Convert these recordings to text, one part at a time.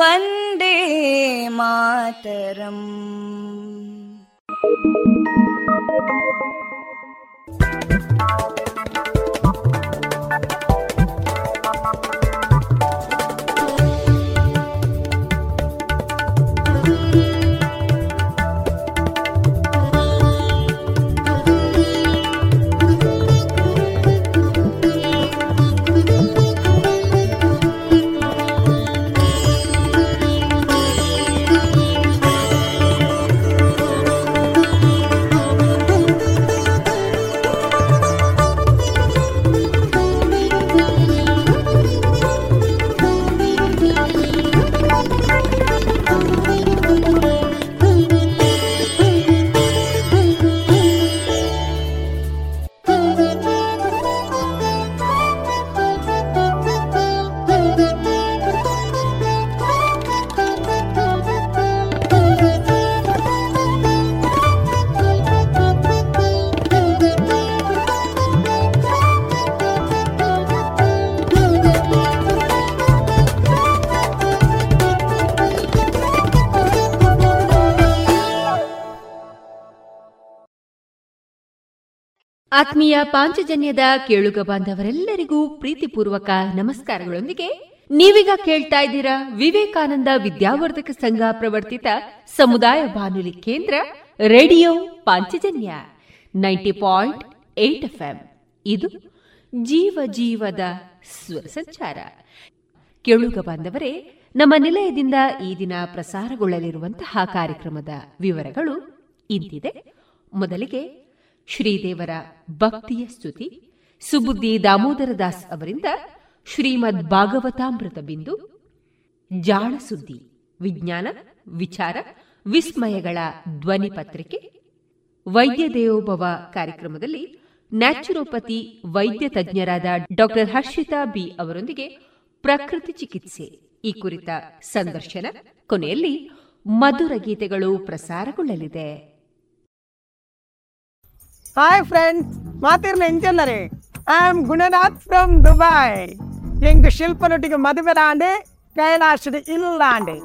वन्दे मातरम् ಆತ್ಮೀಯ ಪಾಂಚಜನ್ಯದ ಕೇಳುಗ ಬಾಂಧವರೆಲ್ಲರಿಗೂ ಪ್ರೀತಿಪೂರ್ವಕ ನಮಸ್ಕಾರಗಳೊಂದಿಗೆ ನೀವೀಗ ಕೇಳ್ತಾ ಇದ್ದೀರಾ ವಿವೇಕಾನಂದ ವಿದ್ಯಾವರ್ಧಕ ಸಂಘ ಪ್ರವರ್ತಿತ ಸಮುದಾಯ ಬಾನುಲಿ ಕೇಂದ್ರ radio Panchajanya ninety point eight FM. ಇದು ಜೀವ ಜೀವದ ಸ್ವರ ಸಂಚಾರ. ಕೇಳುಗ ಬಾಂಧವರೇ, ನಮ್ಮ ನಿಲಯದಿಂದ ಈ ದಿನ ಪ್ರಸಾರಗೊಳ್ಳಲಿರುವಂತಹ ಕಾರ್ಯಕ್ರಮದ ವಿವರಗಳು ಇಂತಿದೆ. ಮೊದಲಿಗೆ ಶ್ರೀದೇವರ ಭಕ್ತಿಯ ಸ್ತುತಿ, ಸುಬುದ್ದಿ ದಾಮೋದರ ದಾಸ್ ಅವರಿಂದ ಶ್ರೀಮದ್ ಭಾಗವತಾಮೃತ ಬಿಂದು ಜಾಣ ಸುದ್ದಿ ವಿಜ್ಞಾನ, ವಿಚಾರ, ವಿಸ್ಮಯಗಳ ಧ್ವನಿ ಪತ್ರಿಕೆ, ವೈದ್ಯ ದೇವೋಭವ ಕಾರ್ಯಕ್ರಮದಲ್ಲಿ ನ್ಯಾಚುರೋಪತಿ ವೈದ್ಯ ತಜ್ಞರಾದ ಡಾಕ್ಟರ್ ಹರ್ಷಿತಾ ಬಿ ಅವರೊಂದಿಗೆ ಪ್ರಕೃತಿ ಚಿಕಿತ್ಸೆ. ಈ ಕುರಿತ ಸಂದರ್ಶನ ಕೊನೆಯಲ್ಲಿ ಮಧುರ ಗೀತೆಗಳು ಪ್ರಸಾರಗೊಳ್ಳಲಿದೆ. Hi friends ಮಾತಿರ್ನ ಎಂಜಲ್ಲರೆ I am Gunanath from Dubai ಎಂಗ್ ಶಿಲ್ಪನೊಟ್ಟಿಗೆ ಮದುವೆ ದಾಂಡೆ ಕೈಲಾಸದ ಇಲ್ಲಾಂಡೆ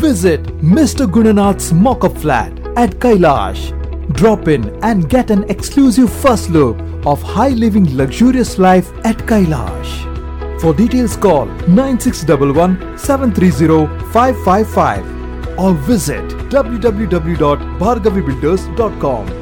Visit Mr. Gunanath's mock-up flat at Kailash. Drop in and get an exclusive first look of high living luxurious life at Kailash. For details call 9611 730 555 or visit www.bhargavibuilders.com.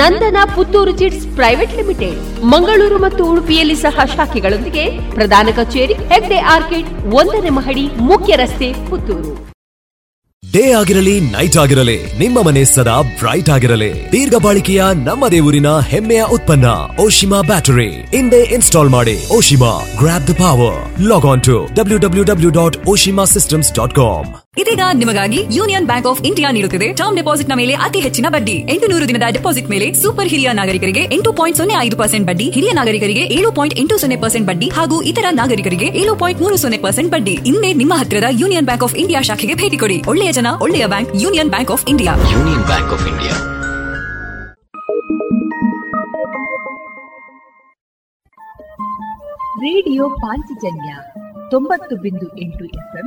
Nandana Puttur chits private limited, Mangaluru ಮತ್ತು ಉಡುಪಿಯಲ್ಲಿ ಸಹ ಶಾಖೆಗಳೊಂದಿಗೆ ಪ್ರಧಾನ ಕಚೇರಿ, Hegde orchid, ಒಂದನೇ ಮಹಡಿ, ಮುಖ್ಯ ರಸ್ತೆ, Puttur. Day ಆಗಿರಲಿ, ನೈಟ್ ಆಗಿರಲಿ, ನಿಮ್ಮ ಮನೆ ಸದಾ ಬ್ರೈಟ್ ಆಗಿರಲಿ. ದೀರ್ಘ ಬಾಳಿಕೆಯ ನಮ್ಮ ದೇವರಿನ ಹೆಮ್ಮೆಯ ಉತ್ಪನ್ನ, ಓಶಿಮಾ ಬ್ಯಾಟರಿ. ಹಿಂದೆ ಇನ್ಸ್ಟಾಲ್ ಮಾಡಿ, Oshima grab the power log on to W W W dot Oshima systems dot com ಇದೀಗ ನಿಮಗಾಗಿ ಯೂನಿಯನ್ ಬ್ಯಾಂಕ್ ಆಫ್ ಇಂಡಿಯಾ ನೀಡುತ್ತಿದೆ. ಟರ್ಮ್ ಡೆಪಾಸಿಟ್ನ ಮೇಲೆ ಅತಿ ಹೆಚ್ಚಿನ ಬಡ್ಡಿ. ಎಂಟು ನೂರು ದಿನದ ಡೆಪಾಸಿಟ್ ಮೇಲೆ ಸೂಪರ್ ಹಿರಿಯ ನಾಗರಿಕರಿಗೆ ಎಂಟು ಪಾಯಿಂಟ್ ಸೊನ್ನೆ ಐದು ಪರ್ಸೆಂಟ್ ಬಡ್ಡಿ ಹಿರಿಯ ನಾಗರಿಕರಿಗೆ ಏಳು ಪಾಯಿಂಟ್ ಎಂಟು ಸೊನ್ನೆ ಪರ್ಸೆಂಟ್ ಬಡ್ಡಿ ಹಾಗೂ ಇತರ ನಾಗರಿಕರಿಗೆ ಏಳು ಪಾಯಿಂಟ್ ಮೂರು ಸೊನ್ನೆ ಪರ್ಸೆಂಟ್ ಬಡ್ಡಿ. ಇಂದೇ ನಿಮ್ಮ ಹತ್ತಿರದ ಯೂನಿಯನ್ ಬ್ಯಾಂಕ್ ಆಫ್ ಇಂಡಿಯಾ ಶಾಖೆಗೆ ಭೇಟಿ ಕೊಡಿ. ಒಳ್ಳೆಯ ಜನ ಒಳ್ಳೆಯ bank Union Bank of India. Union Bank of India. Radio Panchajanya ತೊಂಬತ್ತು ಬಿಂದು ಎಂಟು ಎಫ್ಎಂ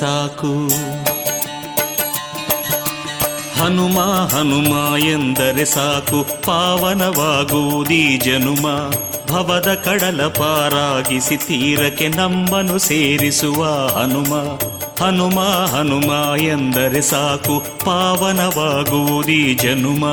ಸಾಕು. ಹನುಮ ಹನುಮ ಎಂದರೆ ಸಾಕು. ಪಾವನವಾಗುವುದೀ ಜನುಮ. ಭವದ ಕಡಲ ಪಾರಾಗಿಸಿ ತೀರಕ್ಕೆ ನಮ್ಮನು ಸೇರಿಸುವ ಹನುಮ. ಹನುಮ ಹನುಮ ಎಂದರೆ ಸಾಕು. ಪಾವನವಾಗುವುದೀ ಜನುಮ.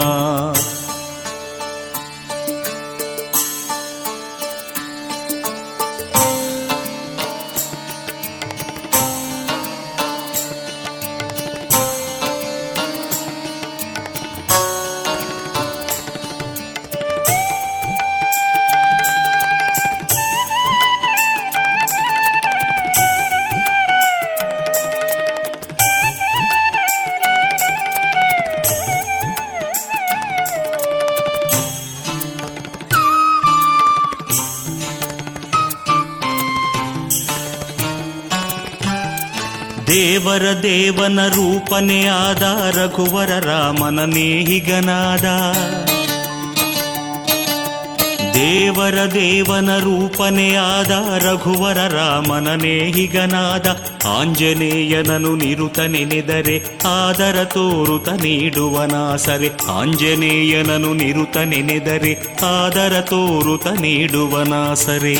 ದೇವನ ರೂಪನೆ ಆದ ರಘುವರ ರಾಮನ ನೇಹಿಗನಾದ ದೇವರ ದೇವನ ರೂಪನೇ ಆದ ರಘುವರ ರಾಮನ ನೇಹಿಗನಾದ ಆಂಜನೇಯನನು ನಿರುತ ನೆನೆದರೆ ಆದರ ತೋರುತ ನೀಡುವನಾಸರೆ ಆಂಜನೇಯನನು ನಿರುತ ನೆನೆದರೆ ಆದರ ತೋರುತ ನೀಡುವನಾಸರೆ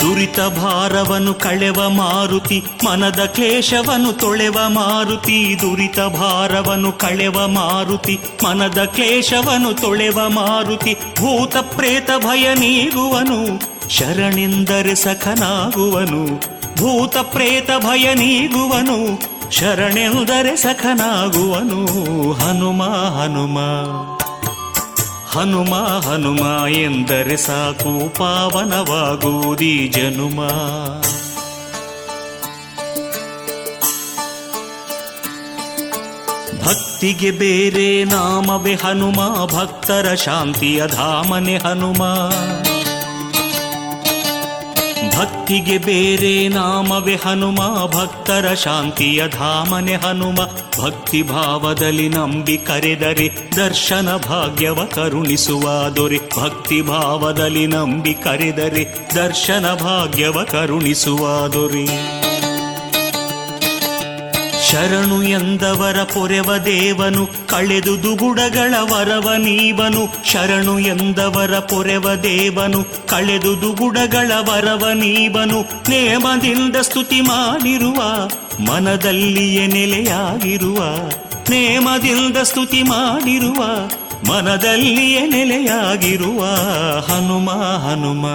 ದುರಿತ ಭಾರವನು ಕಳೆವ ಮಾರುತಿ, ಮನದ ಕ್ಲೇಶವನು ತೊಳೆವ ಮಾರುತಿ, ದುರಿತ ಭಾರವನು ಕಳೆವ ಮಾರುತಿ, ಮನದ ಕ್ಲೇಶವನು ತೊಳೆವ ಮಾರುತಿ, ಭೂತ ಪ್ರೇತ ಭಯ ನೀಗುವನು, ಶರಣೆಂದರೆ ಸಖನಾಗುವನು, ಭೂತ ಪ್ರೇತ ಭಯ ನೀಗುವನು, ಶರಣೆಂದರೆ ಸಖನಾಗುವನು, ಹನುಮ ಹನುಮ. ಹನುಮ ಹನುಮ ಎಂದರೆ ಸಾಕು ಪಾವನವಾಗುವುದಿ ಜನುಮ. ಭಕ್ತಿಗೆ ಬೇರೆ ನಾಮವೇ ಹನುಮ ಭಕ್ತರ ಶಾಂತಿಯ ಧಾಮನೆ ಹನುಮ. ಭಕ್ತಿಗೆ ಬೇರೆ ನಾಮವೇ ಹನುಮ, ಭಕ್ತರ ಶಾಂತಿಯ ಧಾಮನೆ ಹನುಮ. ಭಕ್ತಿ ಭಾವದಲ್ಲಿ ನಂಬಿ ಕರೆದರೆ ದರ್ಶನ ಭಾಗ್ಯವ ಕರುಣಿಸುವ ದೊರೆ. ಭಕ್ತಿ ಭಾವದಲ್ಲಿ ನಂಬಿ ಕರೆದರೆ ದರ್ಶನ ಭಾಗ್ಯವ ಕರುಣಿಸುವ ದೊರೆ. ಶರಣು ಎಂದವರ ಪೊರೆವ ದೇವನು, ಕಳೆದು ದುಗುಡಗಳ ವರವ ನೀವನು. ಶರಣು ಎಂದವರ ಪೊರೆವ ದೇವನು, ಕಳೆದು ದುಗುಡಗಳ ವರವ ನೀವನು. ನೇಮದಿಂದ ಸ್ತುತಿ ಮಾಡಿರುವ, ಮನದಲ್ಲಿಯೇ ನೆಲೆಯಾಗಿರುವ. ನೇಮದಿಂದ ಸ್ತುತಿ ಮಾಡಿರುವ, ಮನದಲ್ಲಿಯೇ ನೆಲೆಯಾಗಿರುವ. ಹನುಮ ಹನುಮ.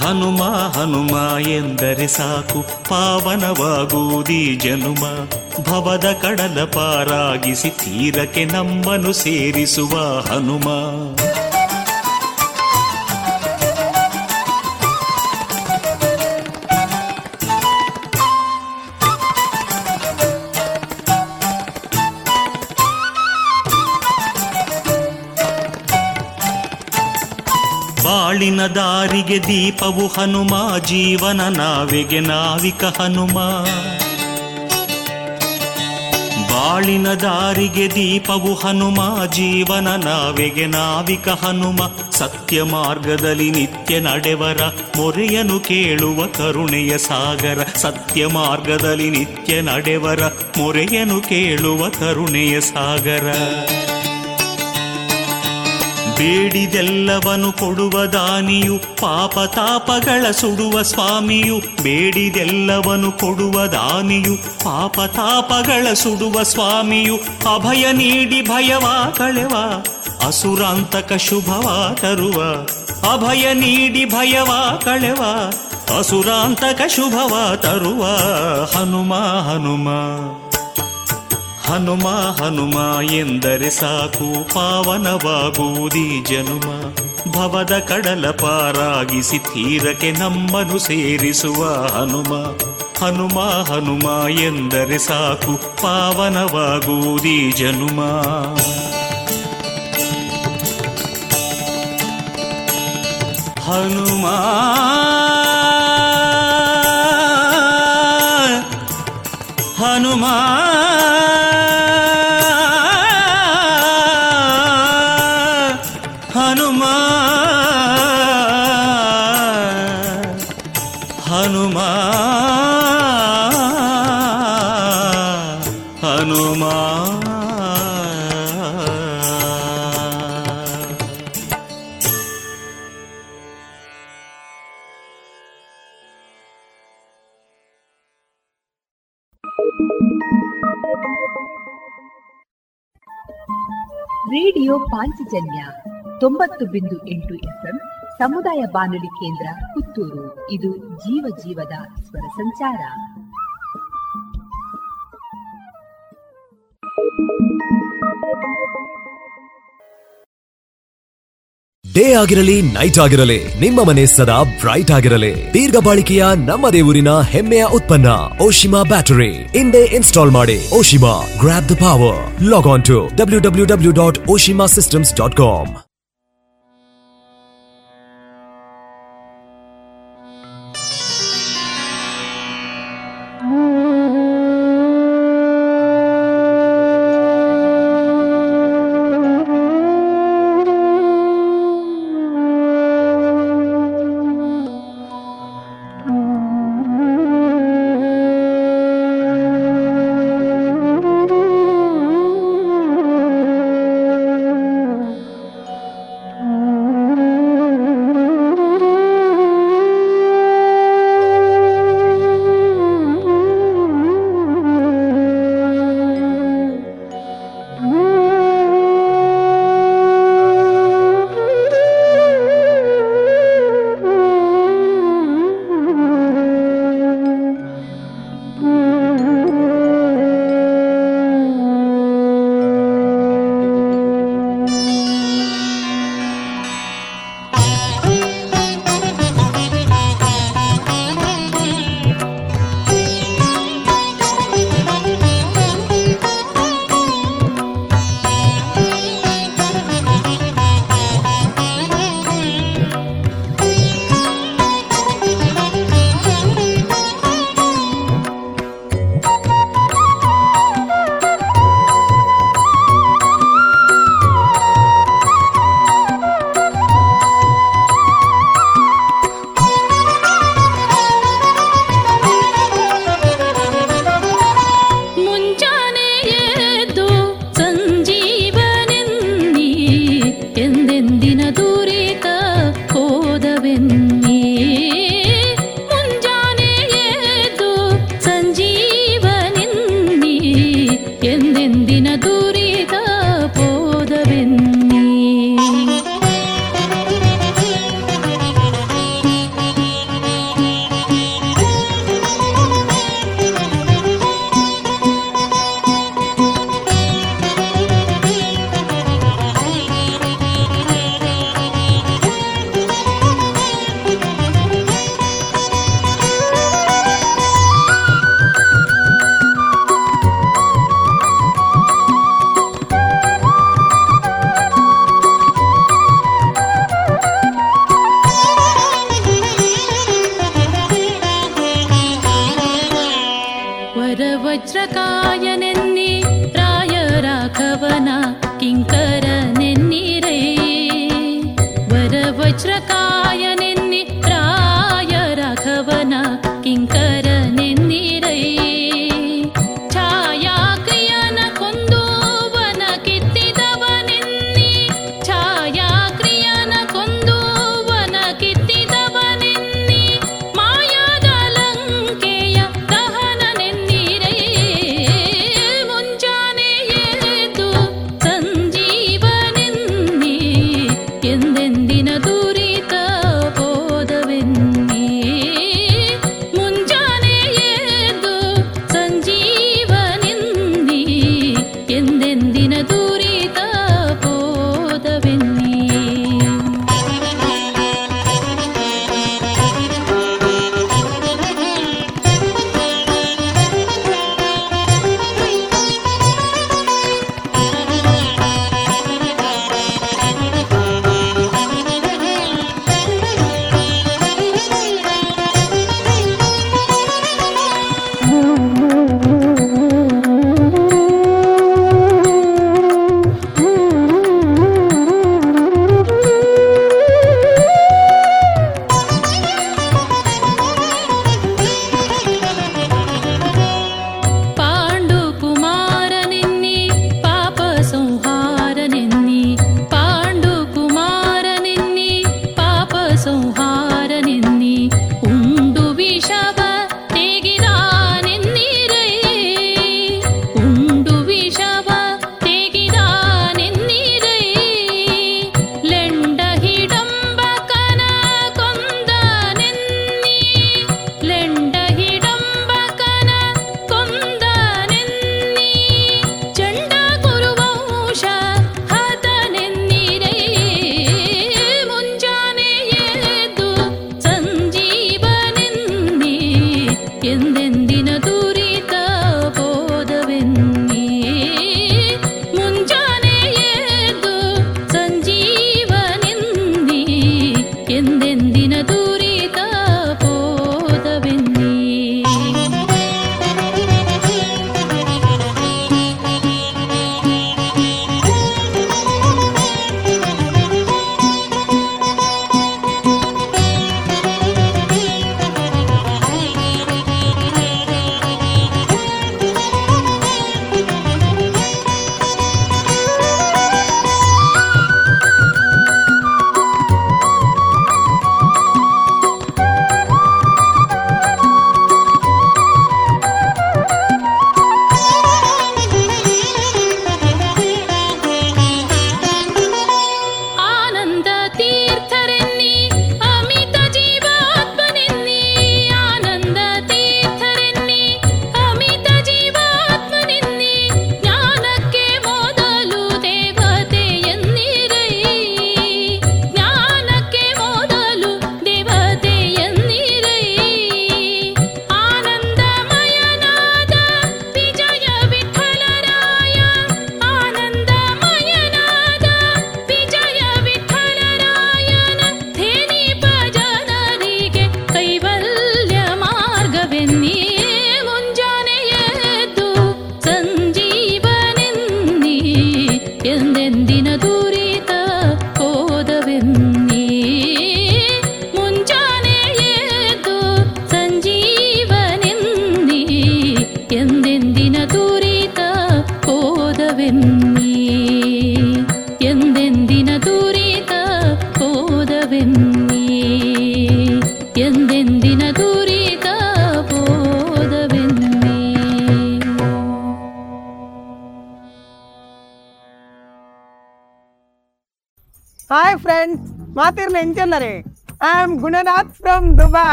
ಹನುಮ ಹನುಮ ಎಂದರೆ ಸಾಕು ಪಾವನವಾಗುವುದಿ ಜನುಮ. ಭವದ ಕಡಲ ಪಾರಾಗಿಸಿ ತೀರಕ್ಕೆ ನಮ್ಮನು ಸೇರಿಸುವ ಹನುಮ. ಬಾಳಿನ ದಾರಿಗೆ ದೀಪವು ಹನುಮ, ಜೀವನ ನಾವಿಗೆ ನಾವಿಕ ಹನುಮ. ಬಾಳಿನ ದಾರಿಗೆ ದೀಪವು ಹನುಮ, ಜೀವನ ನಾವಿಗೆ ನಾವಿಕ ಹನುಮ. ಸತ್ಯ ಮಾರ್ಗದಲ್ಲಿ ನಿತ್ಯ ನಡೆವರ ಮೊರೆಯನು ಕೇಳುವ ಕರುಣೆಯ ಸಾಗರ. ಸತ್ಯ ಮಾರ್ಗದಲ್ಲಿ ನಿತ್ಯ ನಡೆವರ ಮೊರೆಯನು ಕೇಳುವ ಕರುಣೆಯ ಸಾಗರ. ಬೇಡಿದೆಲ್ಲವನು ಕೊಡುವ ದಾನಿಯು, ಪಾಪ ತಾಪಗಳ ಸುಡುವ ಸ್ವಾಮಿಯು, ಬೇಡಿದೆಲ್ಲವನು ಕೊಡುವ ದಾನಿಯು, ಪಾಪ ತಾಪಗಳ ಸುಡುವ ಸ್ವಾಮಿಯು, ಅಭಯ ನೀಡಿ ಭಯವಾ, ಕಳೆವ, ಅಸುರಾಂತಕ ಶುಭವ ತರುವ, ಅಭಯ ನೀಡಿ ಭಯವಾ, ಕಳೆವ, ಅಸುರಾಂತಕ ಶುಭವ ತರುವ, ಹನುಮ ಹನುಮ. ಹನುಮ ಹನುಮ ಎಂದರೆ ಸಾಕು, ಪಾವನವಾಗುವುದಿ ಜನುಮ. ಭವದ ಕಡಲ ಪಾರಾಗಿಸಿ ತೀರಕ್ಕೆ ನಮ್ಮನು ಸೇರಿಸುವ ಹನುಮ. ಹನುಮ ಹನುಮ ಎಂದರೆ ಸಾಕು, ಪಾವನವಾಗುವುದಿ ಜನುಮ. ಹನುಮ ಹನುಮ ತೊಂಬತ್ತು ಬಿಂದು ಎಂಟು ಎಫ್ಎಂ ಸಮುದಾಯ ಬಾನುಲಿ ಕೇಂದ್ರ ಪುತ್ತೂರು. ಇದು ಜೀವ ಜೀವದ ಸ್ವರ ಸಂಚಾರ. ಡೇ ಆಗಿರಲಿ, ನೈಟ್ ಆಗಿರಲಿ, ನಿಮ್ಮ ಮನೆ ಸದಾ ಬ್ರೈಟ್ ಆಗಿರಲಿ. ದೀರ್ಘ ಬಾಳಿಕೆಯ ನಮ್ಮದೇ ಊರಿನ ಹೆಮ್ಮೆಯ ಉತ್ಪನ್ನ, ಓಶಿಮಾ ಬ್ಯಾಟರಿ. ಇಂದೇ ಇನ್ಸ್ಟಾಲ್ ಮಾಡಿ, Oshima grab the power log on to W W W dot Oshima systems dot com वज्र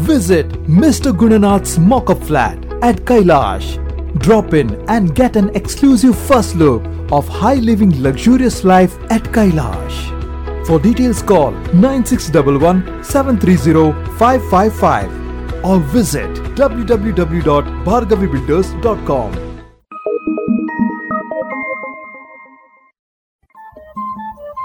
Visit Mr. Gunanath's mock-up flat at Kailash. Drop in and get an exclusive first look of high living luxurious life at Kailash. For details call 9611-730-555 or visit www.bhargavibuilders.com.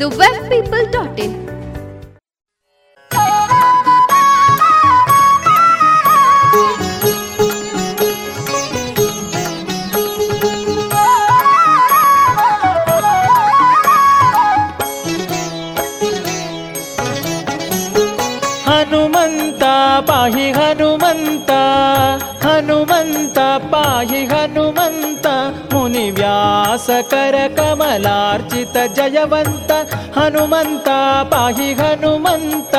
the web people dot in Hanumantha ಪಾಹಿ ಹನುಮಂತ ಹನುಮಂತ ಪಾಹಿ ಹನುಮಂತ हनुमन्त मुनिव्यासकरकमलार्चित जयवन्त हनुमन्त पाहि हनुमन्त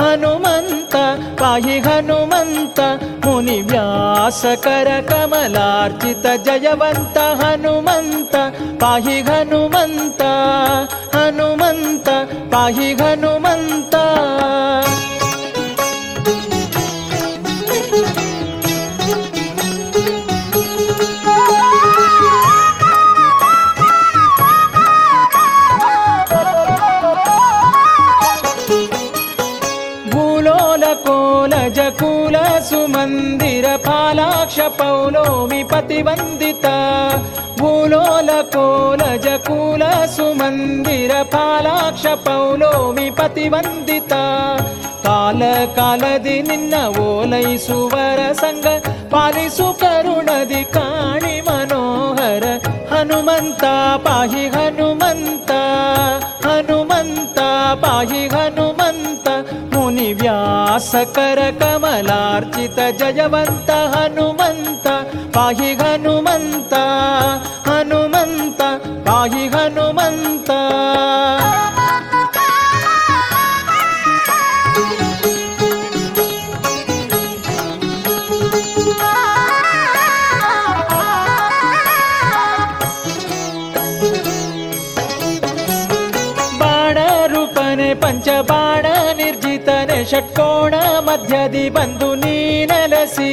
हनुमन्त पाहि हनुमन्त मुनिव्यासकरकमलार्चित जयवन्त हनुमन्त पाहि हनुमन्त हनुमन्त पाहि हनुमन्त पौलोमि पतिवन्दित भूलोलकोल जकूल सुमन्दिर फालाक्ष पौलोमि पतिवन्दित ಕಾಲ ಕಾಲದಿ ನಿನ್ನ ಓಲೈಸುವರ ಸಂಗ ಪಾಲಿಸು ಕರುಣದಿ ಕಾಣಿ ಮನೋಹರ ಹನುಮಂತ ಪಾಹಿ ಹನುಮಂತ ಹನುಮಂತ ಪಾಹಿ ಹನುಮಂತ व्यासकरकमलार्चित जयवन्त हनुमन्त पाहि हनुमन्त हनुमन्त पाहि हनुमन्त। ಷಟ್ಕೋಣ ಮಧ್ಯದಿ ಬಂದು ನೀ ನೀನಲಸಿ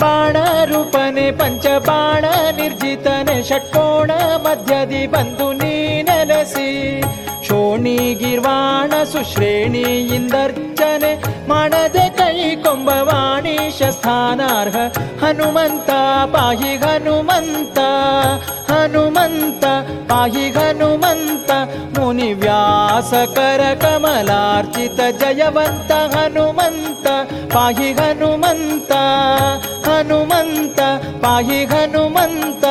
ಬಾಣ ರೂಪನೆ ಪಂಚಬಾಣ ನಿರ್ಜಿತನೆ ಷಟ್ಕೋಣ ಮಧ್ಯದಿ ಬಂದು ನೀ ನೀನಲಸಿ ಶೋಣಿ ಗಿರ್ವಾಣ ಸುಶ್ರೇಣಿ ಇಂದರ್ಚನೆ ಮಾಡದೆ ಕೈ ಕೊಂಬವಾಣಿ ಸ್ಥಾನಾರ್ಹ ಹನುಮಂತ, ಪಾಹಿ ಹನುಮಂತ ಹನುಮಂತ, ಪಾಹಿ ಹನುಮಂತ ಮುನಿ ವ್ಯಾಸಕರ ಕಮಲಾರ್ಚಿತ ಜಯವಂತ ಹನುಮಂತ, ಪಾಹಿ ಹನುಮಂತ ಹನುಮಂತ, ಪಾಹಿ ಹನುಮಂತ.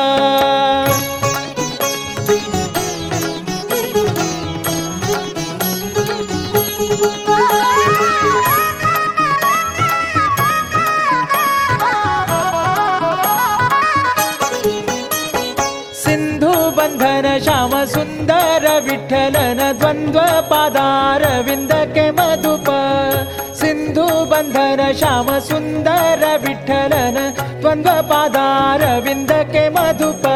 पादारविन्दके मधुप सिन्धु बन्धन श्याम सुन्दर विठ्ठलन द्वन्द्व पादारविन्दके मधुप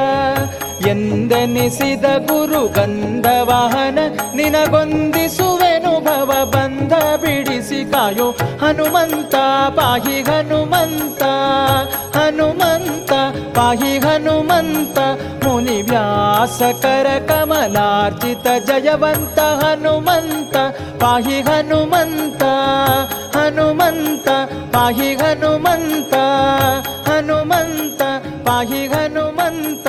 ಎಂದೆನಿಸಿದ ಗುರು ಗಂಧ ವಾಹನ ನಿನಗೊಂದಿಸುವೆನು ಭವ ಬಂಧ ಬಿಡಿಸಿ ಕಾಯೋ ಹನುಮಂತ, ಪಾಹಿ ಹನುಮಂತ ಹನುಮಂತ, ಪಾಹಿ ಹನುಮಂತ ಮುನಿ ವ್ಯಾಸಕರ ಕಮಲಾರ್ಚಿತ ಜಯವಂತ ಹನುಮಂತ, ಪಾಹಿ ಹನುಮಂತ ಹನುಮಂತ, ಪಾಹಿ ಹನುಮಂತ ಹನುಮಂತ, ಪಾಹಿ ಹನುಮಂತ.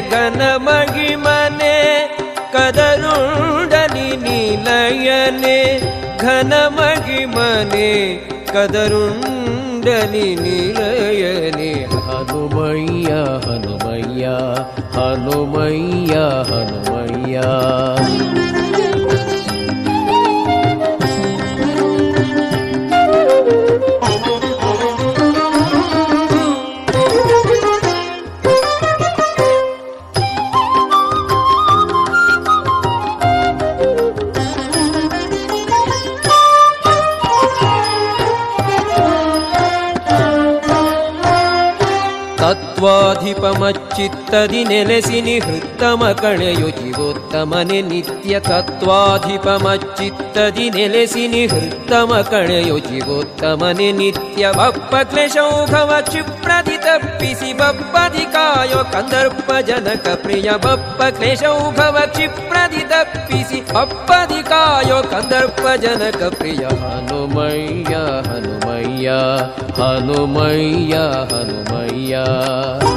घनमहिमने मने कदरुनी लयने घनमगी मने हनुमय्या हनुमय्या हनो मैया ಹನುಮಯ್ಯ ಹನುಮಯ್ಯ ಹನುಮಯ್ಯ ತತ್ವಾಧಿಪಮಚ್ಚಿತ್ತದಿ ನೆಲೆಸಿ ನಿಹೃತ್ತಮ ಕಳೆಯು ಜೀವೋತ್ತಮನೆ ನಿತ್ಯ ತತ್ವಾಧಿಪಮಚ್ಚಿತ್ತದಿ ನೆಲೆಸಿ ನಿಹೃತ್ತಮ ಕಳೆಯು ಜೀವೋತ್ತಮನೆ ನಿತ್ಯ ಬಪ್ಪ ಕ್ಲೇಶೌಘವ ಕ್ಷಿಪ್ರದಿ ತಪ್ಪಿಸಿ ಬಪ್ಪದಿ ಕಾಯೋ ಕಂದರ್ಪ ಜನಕ ಪ್ರಿಯ ಬಪ್ಪ ಕ್ಲೇಶೌಘವ ಕ್ಷಿಪ್ರದಿ ತಪ್ಪಿಸಿ ಬಪ್ಪದಿ ಕಾಯೋ ಕಂದರ್ಪ ಜನಕ ಪ್ರಿಯ ಹನುಮಯ್ಯ ಹನುಮಯ್ಯ ಹನುಮಯ್ಯ ಹನುಮಯ್ಯ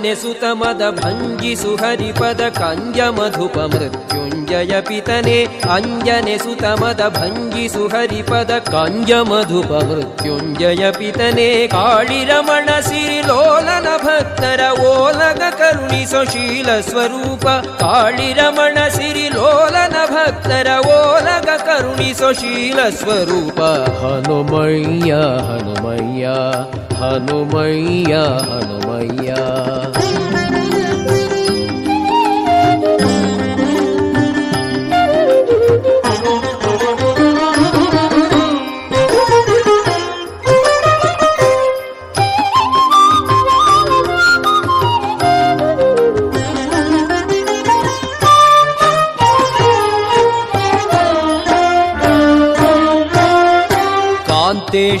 and ಸುತಮದ ಭಂಗಿಸು ಹರಿಪದ ಕಂಜ ಮಧುಪ ಮೃತ್ಯುಂಜಯ ಪಿತನೆ, ಅಂಜನೆ ಸುತಮದ ಭಂಗಿಸು ಹರಿಪದ ಕಂಜ ಮಧುಪ ಮೃತ್ಯುಂಜಯ ಪಿತನೆ, ಕಾಳಿರಮಣ ಸಿರಿಲೋಲನ ಭಕ್ತರ ಓಲಗ ಕರುಣಿಸೋ ಶೀಲ ಸ್ವರೂಪ, ಕಾಳಿರಮಣ ಸಿರಿಲೋಲನ ಭಕ್ತರ ಓಲಗ ಕರುಣಿಸೋ ಶೀಲ ಸ್ವರೂಪ. ಹನುಮಯ್ಯ ಹನುಮಯ್ಯ ಹನುಮಯ್ಯ ಹನುಮಯ್ಯ. in my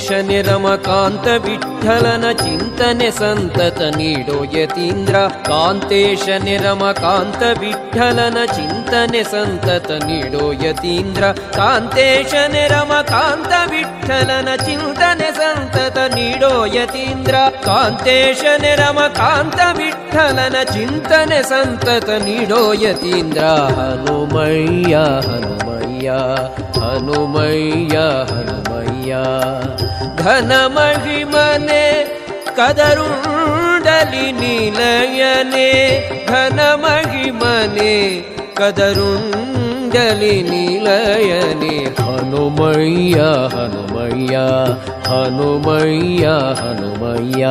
शन रम कान्तविठलन चिन्तन सन्तत निडोयतीन्द्र कान्तेशनि रमकान्तविठ्ठलन चिन्तन सन्तत निडोयतीन्द्र कान्तेशनि रमकान्तविठ्ठलन चिन्तन सन्तत निडोयतीन्द्र कान्तेशन रमकान्तविठ्ठलन चिन्तन सन्तत निडोयतीन्द्रा हनुमय्या हनुमय्या हनुमय्या हनुमय्या। या घनमघि मने कदू दलिनी लयने घनमघी मने कदू दलिनी लयन हनुमैया हनुमै हनुमैया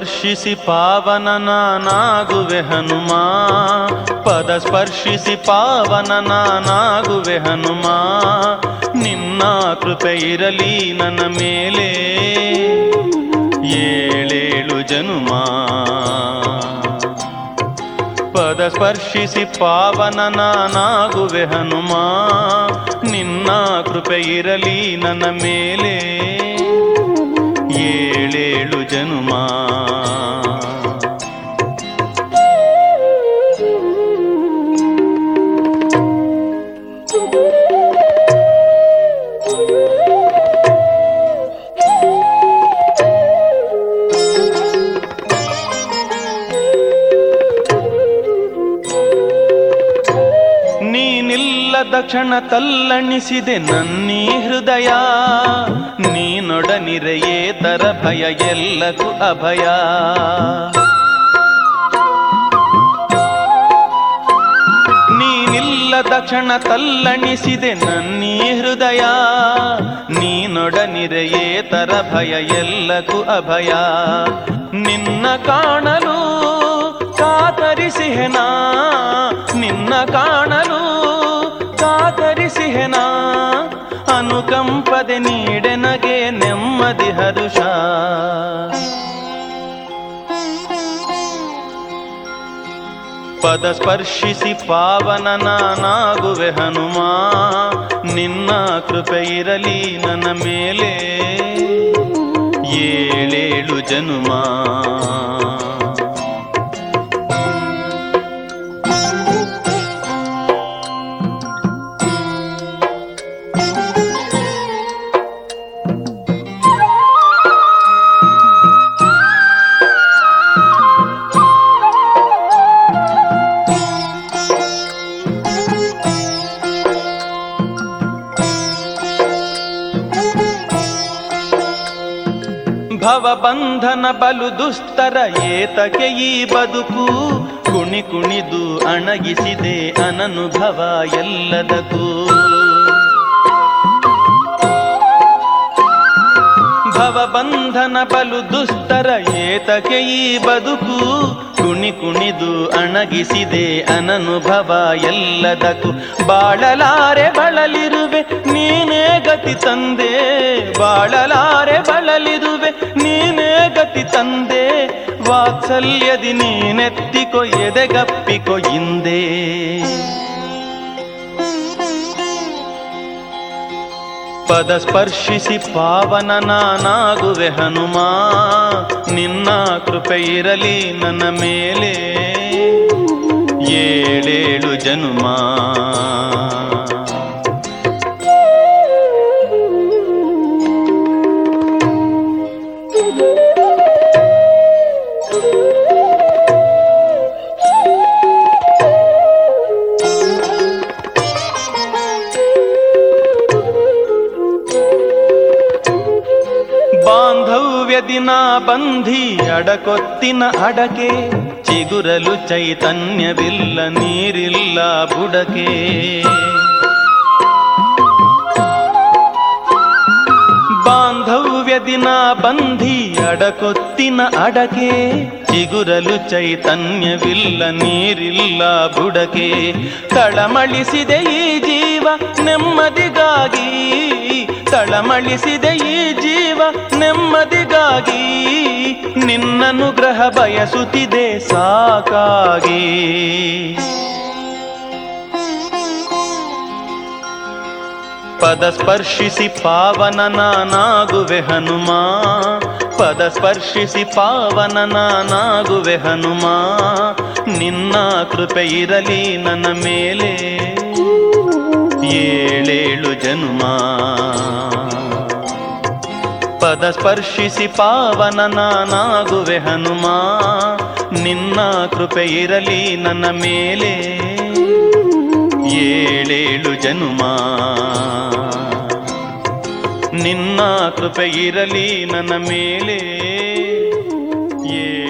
ಸ್ಪರ್ಶಿಸಿ ಪಾವನನಾಗುವೆ ಹನುಮ. ಪದ ಸ್ಪರ್ಶಿಸಿ ಪಾವನನಾಗುವೆ ಹನುಮ. ನಿನ್ನ ಕೃಪೆ ಇರಲಿ ನನ್ನ ಮೇಲೆ. ಏಳೇಳು ಜನುಮ. ಪದ ಸ್ಪರ್ಶಿಸಿ ಪಾವನನಾಗುವೆ ಹನುಮ. ನಿನ್ನ ಕೃಪೆ ಇರಲಿ ನನ್ನ ಮೇಲೆ. ಏಳೇಳು ಜನುಮ. ನೀನಿಲ್ಲದ ಕ್ಷಣ ತಲ್ಲಣಿಸಿದೆ ನನ್ನೀ ಹೃದಯ. ನೀನೊಡನಿರೆಯೇ ತರ ಭಯ ಎಲ್ಲಕ್ಕೂ ಅಭಯ. ನೀನಿಲ್ಲದ ಕ್ಷಣ ತಲ್ಲಣಿಸಿದೆ ನನ್ನೀ ಹೃದಯ. ನೀನೊಡನಿರೆಯೇ ತರ ಭಯ ಎಲ್ಲಕ್ಕೂ ಅಭಯ. ನಿನ್ನ ಕಾಣಲು ಕಾತರಿಸಿಹೆನಾ? ನಿನ್ನ ಕಾಣಲು ಕಾತರಿಸಿಹೆನಾ? ಅನುಕಂಪದೆ ನೀಡೆನಗೆ ನೆಮ್ಮದಿ ಹರುಷ. ಪದ ಸ್ಪರ್ಶಿಸಿ ಪಾವನ ನಾನಾಗುವೆ ಹನುಮ. ನಿನ್ನ ಕೃಪೆ ಇರಲಿ ನನ್ನ ಮೇಲೆ. ಏಳೇಳು ಜನುಮ. ಭವಬಂಧನ ಬಲು ದುಸ್ತರ ಏತಕೆ ಈ ಬದುಕು? ಕುಣಿ ಕುಣಿದು ಅಣಗಿಸಿದೆ ಅನನುಭವ ಎಲ್ಲದಕ್ಕೂ. ಭವಬಂಧನ ಬಲು ದುಸ್ತರ ಏತಕೆ ಈ ಬದುಕು? ಕುಣಿ ಕುಣಿದು ಅಣಗಿಸಿದೆ ಅನನುಭವ ಎಲ್ಲದಕ್ಕೂ. ಬಾಳಲಾರೆ ಬಳಲಿರುವೆ, ನೀನೇ ಗತಿ ತಂದೆ. ಬಾಳಲಾರೆ ಬಳಲಿರುವೆ, ನೀನೇ ಗತಿ ತಂದೆ. ವಾತ್ಸಲ್ಯದಿ ನೀನೆತ್ತಿಕೊ, ಎದೆಗಪ್ಪಿಕೊ ಹಿಂದೆ ಪದ ಸ್ಪರ್ಶಿಸಿ ಪಾವನ ನಾನಾಗುವೆ ಹನುಮ. ನಿನ್ನ ಕೃಪೆ ಇರಲಿ ನನ್ನ ಮೇಲೆ. ಏಳೇಳು ಜನುಮ. ದಿನ ಬಂಧಿ ಅಡಕೊತ್ತಿನ ಅಡಕೆ. ಚಿಗುರಲು ಚೈತನ್ಯವಿಲ್ಲ, ನೀರಿಲ್ಲ ಬುಡಕೆ. ಬಾಂಧವ್ಯ ದಿನ ಬಂಧಿ ಅಡಕೊತ್ತಿನ ಅಡಕೆ. ಚಿಗುರಲು ಚೈತನ್ಯವಿಲ್ಲ, ನೀರಿಲ್ಲ ಬುಡಕೆ. ತಳಮಳಿಸಿದೆ ಈ ಜೀವ ನೆಮ್ಮದಿಗಾಗಿ. ತಳಮಳಿಸಿದೆ ಈ ಜೀವ ನೆಮ್ಮದಿಗಾಗಿ. ನಿನ್ನನುಗ್ರಹ ಬಯಸುತ್ತಿದೆ ಸಾಕಾಗಿ. ಪದ ಸ್ಪರ್ಶಿಸಿ ಪಾವನ ನಾನಾಗುವೆ ಹನುಮ. ಪದ ಸ್ಪರ್ಶಿಸಿ ಪಾವನ ನಾನಾಗುವೆ ಹನುಮ. ನಿನ್ನ ಕೃಪೆ ಇರಲಿ ನನ್ನ ಮೇಲೆ. ಏಳೇಳು ಜನುಮ. ಪದ ಸ್ಪರ್ಶಿಸಿ ಪಾವನ ನಾನಾಗುವೆ ಹನುಮ. ನಿನ್ನ ಕೃಪೆ ಇರಲಿ ನನ್ನ ಮೇಲೆ. ಏಳೇಳು ಜನುಮ. ನಿನ್ನ ಕೃಪೆ ಇರಲಿ ನನ್ನ ಮೇಲೆ. ಏಳೇಳು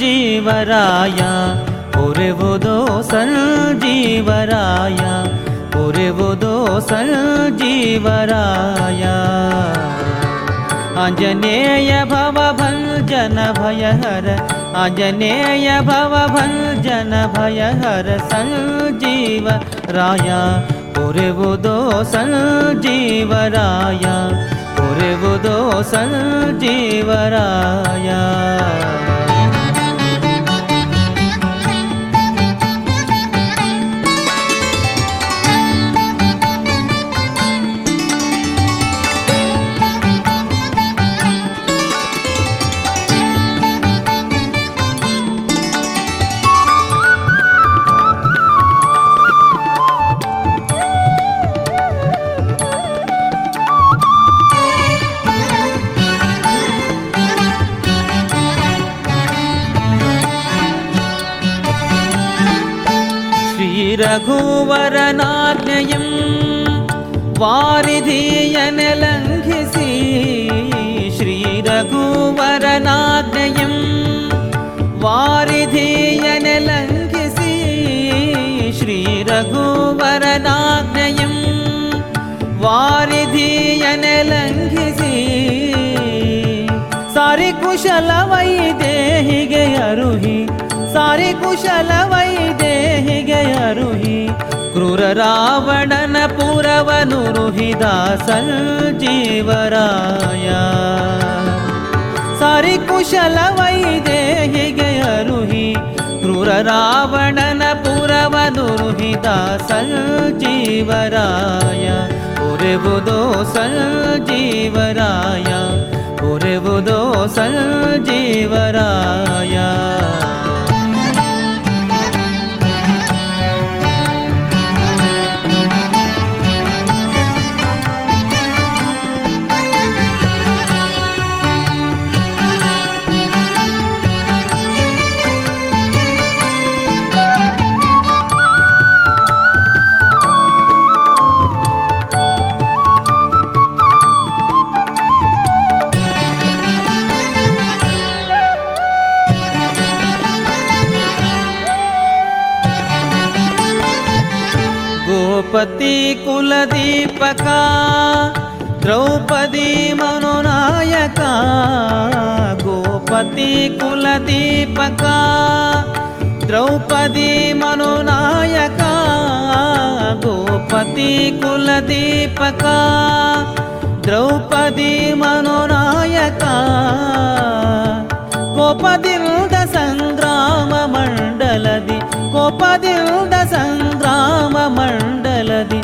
जीवराया उर्बुदोस जीवराया उवदोस जीवरायाजनेय भव भ जन भय अञ्जनेय भव भ जन भय हर सन् राया उर्बुदोस जीवराया उबु दोस ज्ञयं वारिधिन लङ्घिसि श्री रघुवरणाग्यं वारिधिन लङ्घिसि श्री रघुवरणाग्यं वारिधिन लङ्घिसि सारि कुशल वै देहिग अरुहि सारि क्रूररावणन रावण न सारि कुशल वै देहि क्रूररावणन क्रूर रावण न पूरव दुरुहितासल जीवराया उर्बुदोसल जीवराया। पति कुलदीपका द्रौपदी मनोनायका गोपती कुलदीपका द्रौपदी मनोनायका गोपदु द सङ्ग्राम मण्डलदि गोपदि द सङ्ग्राम मण्डलदि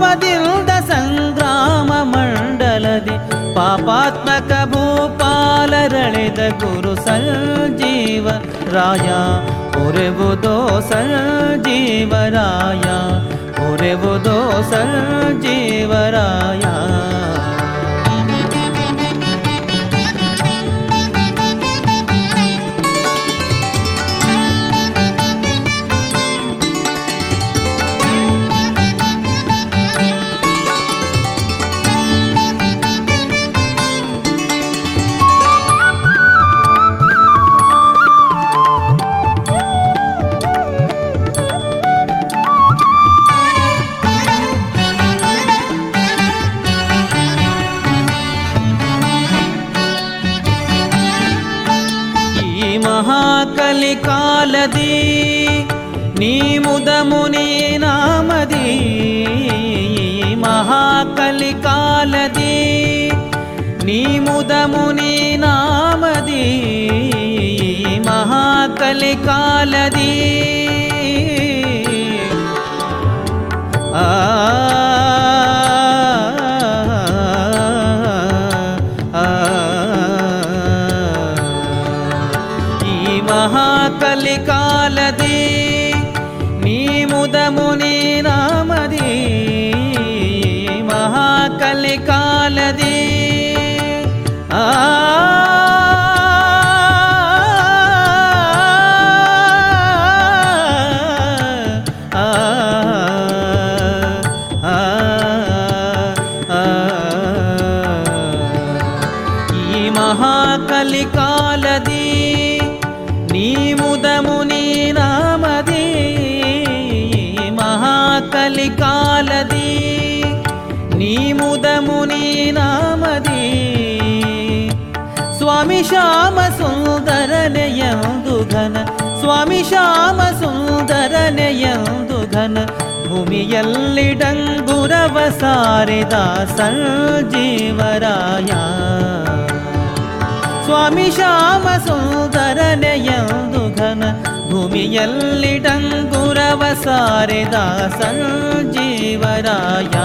पदिरुद सङ्ग्राममण्डल दे पापात्मकभूपालित कुरु स जीव राया उर्बुदो सीवराया उबु दोसीवराया ಕಾಲದಿ ಆ ಈ ಮಹಾಕಲಿ ಕಾಲದಿ ನೀ ಮುದ ಭೂಮಿಯಲ್ಲಿ ಡಂಗುರವ ಸಾರಿದ ಸಂಜೀವರಾಯ ಸ್ವಾಮಿ ಶ್ಯಾಮ ಸುಂದರನೆಯಂದು ಘನ ಭೂಮಿಯಲ್ಲಿ ಡಂಗುರವ ಸಾರಿದ ಸಂಜೀವರಾಯ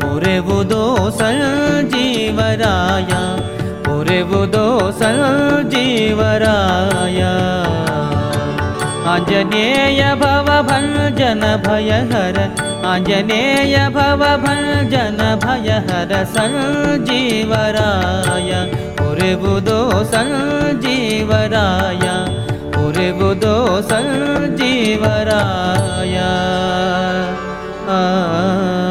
ಪೊರೆವುದೋ ಸಂಜೀವರಾಯ ಪೊರೆವುದೋ ಸಂಜೀವರಾಯ आञ्जनेय भवभं जन भयःर अञनेय भवभजन भयःर सन् जीवराय उर्बुदो सञ्जीवराय उर्बुदो सञ्जीवराय। आ।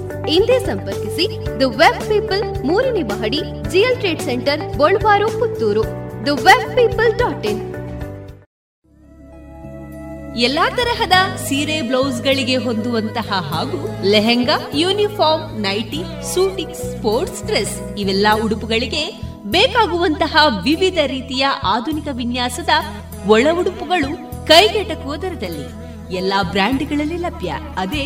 ಹಿಂದೆ ಸಂಪರ್ಕಿಸಿ ದ ವೆಬ್ ಪೀಪಲ್ ಮೂರನೇ ಮಹಡಿ GL trade centre Golwaru Puttur. The web people dot in. ಎಲ್ಲಾ ತರಹದ ಸೀರೆ, ಬ್ಲೌಸ್ ಗಳಿಗೆ ಹೊಂದುವಂತಹ ಹಾಗೂ lehenga, uniform, nighty, suiting, sports, dress ಇವೆಲ್ಲ ಉಡುಪುಗಳಿಗೆ ಬೇಕಾಗುವಂತಹ ವಿವಿಧ ರೀತಿಯ ಆಧುನಿಕ ವಿನ್ಯಾಸದ ಒಳ ಉಡುಪುಗಳು ಕೈಗೆಟಕುವ ದರದಲ್ಲಿ ಎಲ್ಲಾ ಬ್ರ್ಯಾಂಡ್ಗಳಲ್ಲಿ ಲಭ್ಯ. ಅದೇ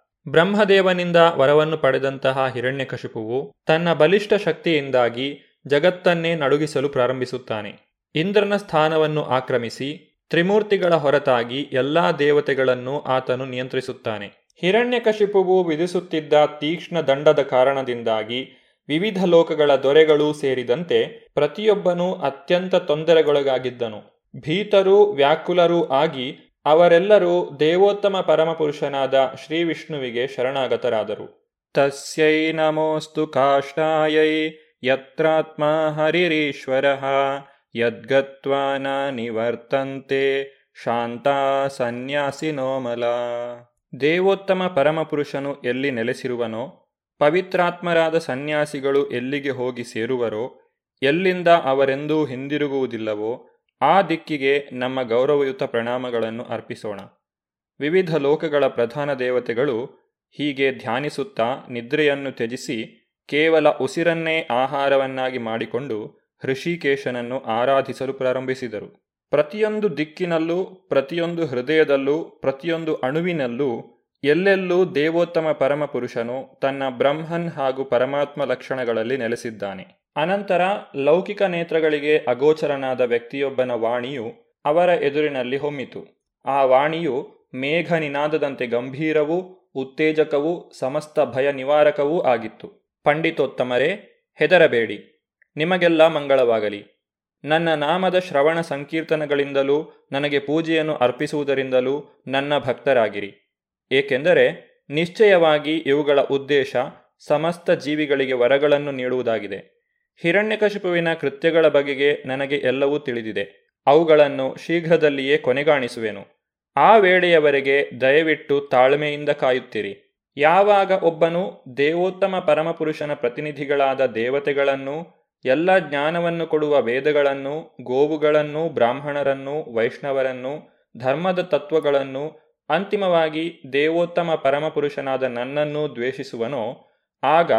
ಬ್ರಹ್ಮದೇವನಿಂದ ವರವನ್ನು ಪಡೆದಂತಹ ಹಿರಣ್ಯಕಶಿಪುವು ತನ್ನ ಬಲಿಷ್ಠ ಶಕ್ತಿಯಿಂದಾಗಿ ಜಗತ್ತನ್ನೇ ನಡುಗಿಸಲು ಪ್ರಾರಂಭಿಸುತ್ತಾನೆ. ಇಂದ್ರನ ಸ್ಥಾನವನ್ನು ಆಕ್ರಮಿಸಿ ತ್ರಿಮೂರ್ತಿಗಳ ಹೊರತಾಗಿ ಎಲ್ಲಾ ದೇವತೆಗಳನ್ನು ಆತನು ನಿಯಂತ್ರಿಸುತ್ತಾನೆ. ಹಿರಣ್ಯಕಶಿಪುವು ವಿಧಿಸುತ್ತಿದ್ದ ತೀಕ್ಷ್ಣ ದಂಡದ ಕಾರಣದಿಂದಾಗಿ ವಿವಿಧ ಲೋಕಗಳ ದೊರೆಗಳೂ ಸೇರಿದಂತೆ ಪ್ರತಿಯೊಬ್ಬನೂ ಅತ್ಯಂತ ತೊಂದರೆಗೊಳಗಾಗಿದ್ದನು. ಭೀತರೂ ವ್ಯಾಕುಲರೂ ಆಗಿ ಅವರೆಲ್ಲರೂ ದೇವೋತ್ತಮ ಪರಮಪುರುಷನಾದ ಶ್ರೀ ವಿಷ್ಣುವಿಗೆ ಶರಣಾಗತರಾದರು. ತಸ್ಯೈ ನಮೋಸ್ತು ಕಾಷ್ಟಾಯೈ ಯತ್ರಾತ್ಮ ಹರಿರೀಶ್ವರ ಯದ್ಗತ್ವಾನ ನಿವರ್ತಂತೆ ಶಾಂತ ಸನ್ಯಾಸಿನೋಮಲ ದೇವೋತ್ತಮ ಪರಮಪುರುಷನು ಎಲ್ಲಿ ನೆಲೆಸಿರುವನೋ, ಪವಿತ್ರಾತ್ಮರಾದ ಸನ್ಯಾಸಿಗಳು ಎಲ್ಲಿಗೆ ಹೋಗಿ ಸೇರುವರೋ, ಎಲ್ಲಿಂದ ಅವರೆಂದೂ ಹಿಂದಿರುಗುವುದಿಲ್ಲವೋ ಆ ದಿಕ್ಕಿಗೆ ನಮ್ಮ ಗೌರವಯುತ ಪ್ರಣಾಮಗಳನ್ನು ಅರ್ಪಿಸೋಣ. ವಿವಿಧ ಲೋಕಗಳ ಪ್ರಧಾನ ದೇವತೆಗಳು ಹೀಗೆ ಧ್ಯಾನಿಸುತ್ತಾ ನಿದ್ರೆಯನ್ನು ತ್ಯಜಿಸಿ ಕೇವಲ ಉಸಿರನ್ನೇ ಆಹಾರವನ್ನಾಗಿ ಮಾಡಿಕೊಂಡು ಹೃಷಿಕೇಶನನ್ನು ಆರಾಧಿಸಲು ಪ್ರಾರಂಭಿಸಿದರು. ಪ್ರತಿಯೊಂದು ದಿಕ್ಕಿನಲ್ಲೂ, ಪ್ರತಿಯೊಂದು ಹೃದಯದಲ್ಲೂ, ಪ್ರತಿಯೊಂದು ಅಣುವಿನಲ್ಲೂ ಎಲ್ಲೆಲ್ಲೂ ದೇವೋತ್ತಮ ಪರಮಪುರುಷನು ತನ್ನ ಬ್ರಹ್ಮನ್ ಹಾಗೂ ಪರಮಾತ್ಮ ಲಕ್ಷಣಗಳಲ್ಲಿ ನೆಲೆಸಿದ್ದಾನೆ. ಅನಂತರ ಲೌಕಿಕ ನೇತ್ರಗಳಿಗೆ ಅಗೋಚರನಾದ ವ್ಯಕ್ತಿಯೊಬ್ಬನ ವಾಣಿಯು ಅವರ ಎದುರಿನಲ್ಲಿ ಹೊಮ್ಮಿತು. ಆ ವಾಣಿಯು ಮೇಘ ನಿನಾದದಂತೆ ಗಂಭೀರವೂ, ಉತ್ತೇಜಕವೂ, ಸಮಸ್ತ ಭಯ ನಿವಾರಕವೂ ಆಗಿತ್ತು. ಪಂಡಿತೋತ್ತಮರೇ, ಹೆದರಬೇಡಿ. ನಿಮಗೆಲ್ಲ ಮಂಗಳವಾಗಲಿ. ನನ್ನ ನಾಮದ ಶ್ರವಣ ಸಂಕೀರ್ತನಗಳಿಂದಲೂ, ನನಗೆ ಪೂಜೆಯನ್ನು ಅರ್ಪಿಸುವುದರಿಂದಲೂ ನನ್ನ ಭಕ್ತರಾಗಿರಿ. ಏಕೆಂದರೆ ನಿಶ್ಚಯವಾಗಿ ಇವುಗಳ ಉದ್ದೇಶ ಸಮಸ್ತ ಜೀವಿಗಳಿಗೆ ವರಗಳನ್ನು ನೀಡುವುದಾಗಿದೆ. ಹಿರಣ್ಯಕಶಿಪುವಿನ ಕೃತ್ಯಗಳ ಬಗೆಗೆ ನನಗೆ ಎಲ್ಲವೂ ತಿಳಿದಿದೆ. ಅವುಗಳನ್ನು ಶೀಘ್ರದಲ್ಲಿಯೇ ಕೊನೆಗಾಣಿಸುವೆನು. ಆ ವೇಳೆಯವರೆಗೆ ದಯವಿಟ್ಟು ತಾಳ್ಮೆಯಿಂದ ಕಾಯುತ್ತಿರಿ. ಯಾವಾಗ ಒಬ್ಬನು ದೇವೋತ್ತಮ ಪರಮಪುರುಷನ ಪ್ರತಿನಿಧಿಗಳಾದ ದೇವತೆಗಳನ್ನು, ಎಲ್ಲ ಜ್ಞಾನವನ್ನು ಕೊಡುವ ವೇದಗಳನ್ನು, ಗೋವುಗಳನ್ನು, ಬ್ರಾಹ್ಮಣರನ್ನು, ವೈಷ್ಣವರನ್ನು, ಧರ್ಮದ ತತ್ವಗಳನ್ನು ಅಂತಿಮವಾಗಿ ದೇವೋತ್ತಮ ಪರಮಪುರುಷನಾದ ನನ್ನನ್ನು ದ್ವೇಷಿಸುವನೋ, ಆಗ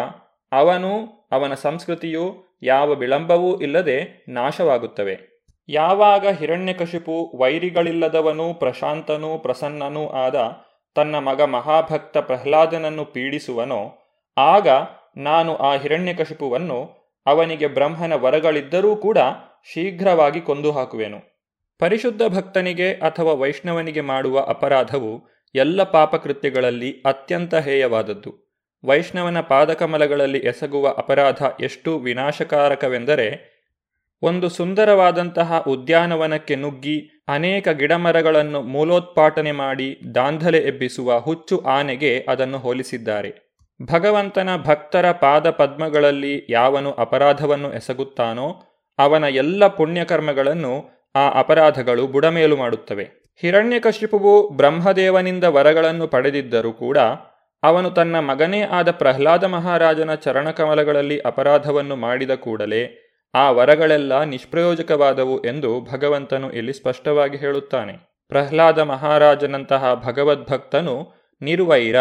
ಅವನು ಅವನ ಸಂಸ್ಕೃತಿಯು ಯಾವ ವಿಳಂಬವೂ ಇಲ್ಲದೆ ನಾಶವಾಗುತ್ತವೆ. ಯಾವಾಗ ಹಿರಣ್ಯಕಶಿಪು ವೈರಿಗಳಿಲ್ಲದವನೂ ಪ್ರಶಾಂತನೂ ಪ್ರಸನ್ನನೂ ಆದ ತನ್ನ ಮಗ ಮಹಾಭಕ್ತ ಪ್ರಹ್ಲಾದನನ್ನು ಪೀಡಿಸುವನೋ, ಆಗ ನಾನು ಆ ಹಿರಣ್ಯಕಶಿಪುವನ್ನು ಅವನಿಗೆ ಬ್ರಹ್ಮನ ವರಗಳಿದ್ದರೂ ಕೂಡ ಶೀಘ್ರವಾಗಿ ಕೊಂದು ಹಾಕುವೆನು. ಪರಿಶುದ್ಧ ಭಕ್ತನಿಗೆ ಅಥವಾ ವೈಷ್ಣವನಿಗೆ ಮಾಡುವ ಅಪರಾಧವು ಎಲ್ಲ ಪಾಪಕೃತ್ಯಗಳಲ್ಲಿ ಅತ್ಯಂತ ಹೇಯವಾದದ್ದು. ವೈಷ್ಣವನ ಪಾದಕಮಲಗಳಲ್ಲಿ ಎಸಗುವ ಅಪರಾಧ ಎಷ್ಟು ವಿನಾಶಕಾರಕವೆಂದರೆ, ಒಂದು ಸುಂದರವಾದಂತಹ ಉದ್ಯಾನವನಕ್ಕೆ ನುಗ್ಗಿ ಅನೇಕ ಗಿಡಮರಗಳನ್ನು ಮೂಲೋತ್ಪಾಟನೆ ಮಾಡಿ ದಾಂಧಲೆ ಎಬ್ಬಿಸುವ ಹುಚ್ಚು ಆನೆಗೆ ಅದನ್ನು ಹೋಲಿಸಿದ್ದಾರೆ. ಭಗವಂತನ ಭಕ್ತರ ಪಾದ ಪದ್ಮಗಳಲ್ಲಿ ಯಾವನು ಅಪರಾಧವನ್ನು ಎಸಗುತ್ತಾನೋ ಅವನ ಎಲ್ಲ ಪುಣ್ಯಕರ್ಮಗಳನ್ನು ಆ ಅಪರಾಧಗಳು ಬುಡಮೇಲು ಮಾಡುತ್ತವೆ. ಹಿರಣ್ಯಕಶಿಪುವು ಬ್ರಹ್ಮದೇವನಿಂದ ವರಗಳನ್ನು ಪಡೆದಿದ್ದರೂ ಕೂಡ ಅವನು ತನ್ನ ಮಗನೇ ಆದ ಪ್ರಹ್ಲಾದ ಮಹಾರಾಜನ ಚರಣಕಮಲಗಳಲ್ಲಿ ಅಪರಾಧವನ್ನು ಮಾಡಿದ ಕೂಡಲೇ ಆ ವರಗಳೆಲ್ಲ ನಿಷ್ಪ್ರಯೋಜಕವಾದವು ಎಂದು ಭಗವಂತನು ಇಲ್ಲಿ ಸ್ಪಷ್ಟವಾಗಿ ಹೇಳುತ್ತಾನೆ. ಪ್ರಹ್ಲಾದ ಮಹಾರಾಜನಂತಹ ಭಗವದ್ಭಕ್ತನು ನಿರ್ವೈರ,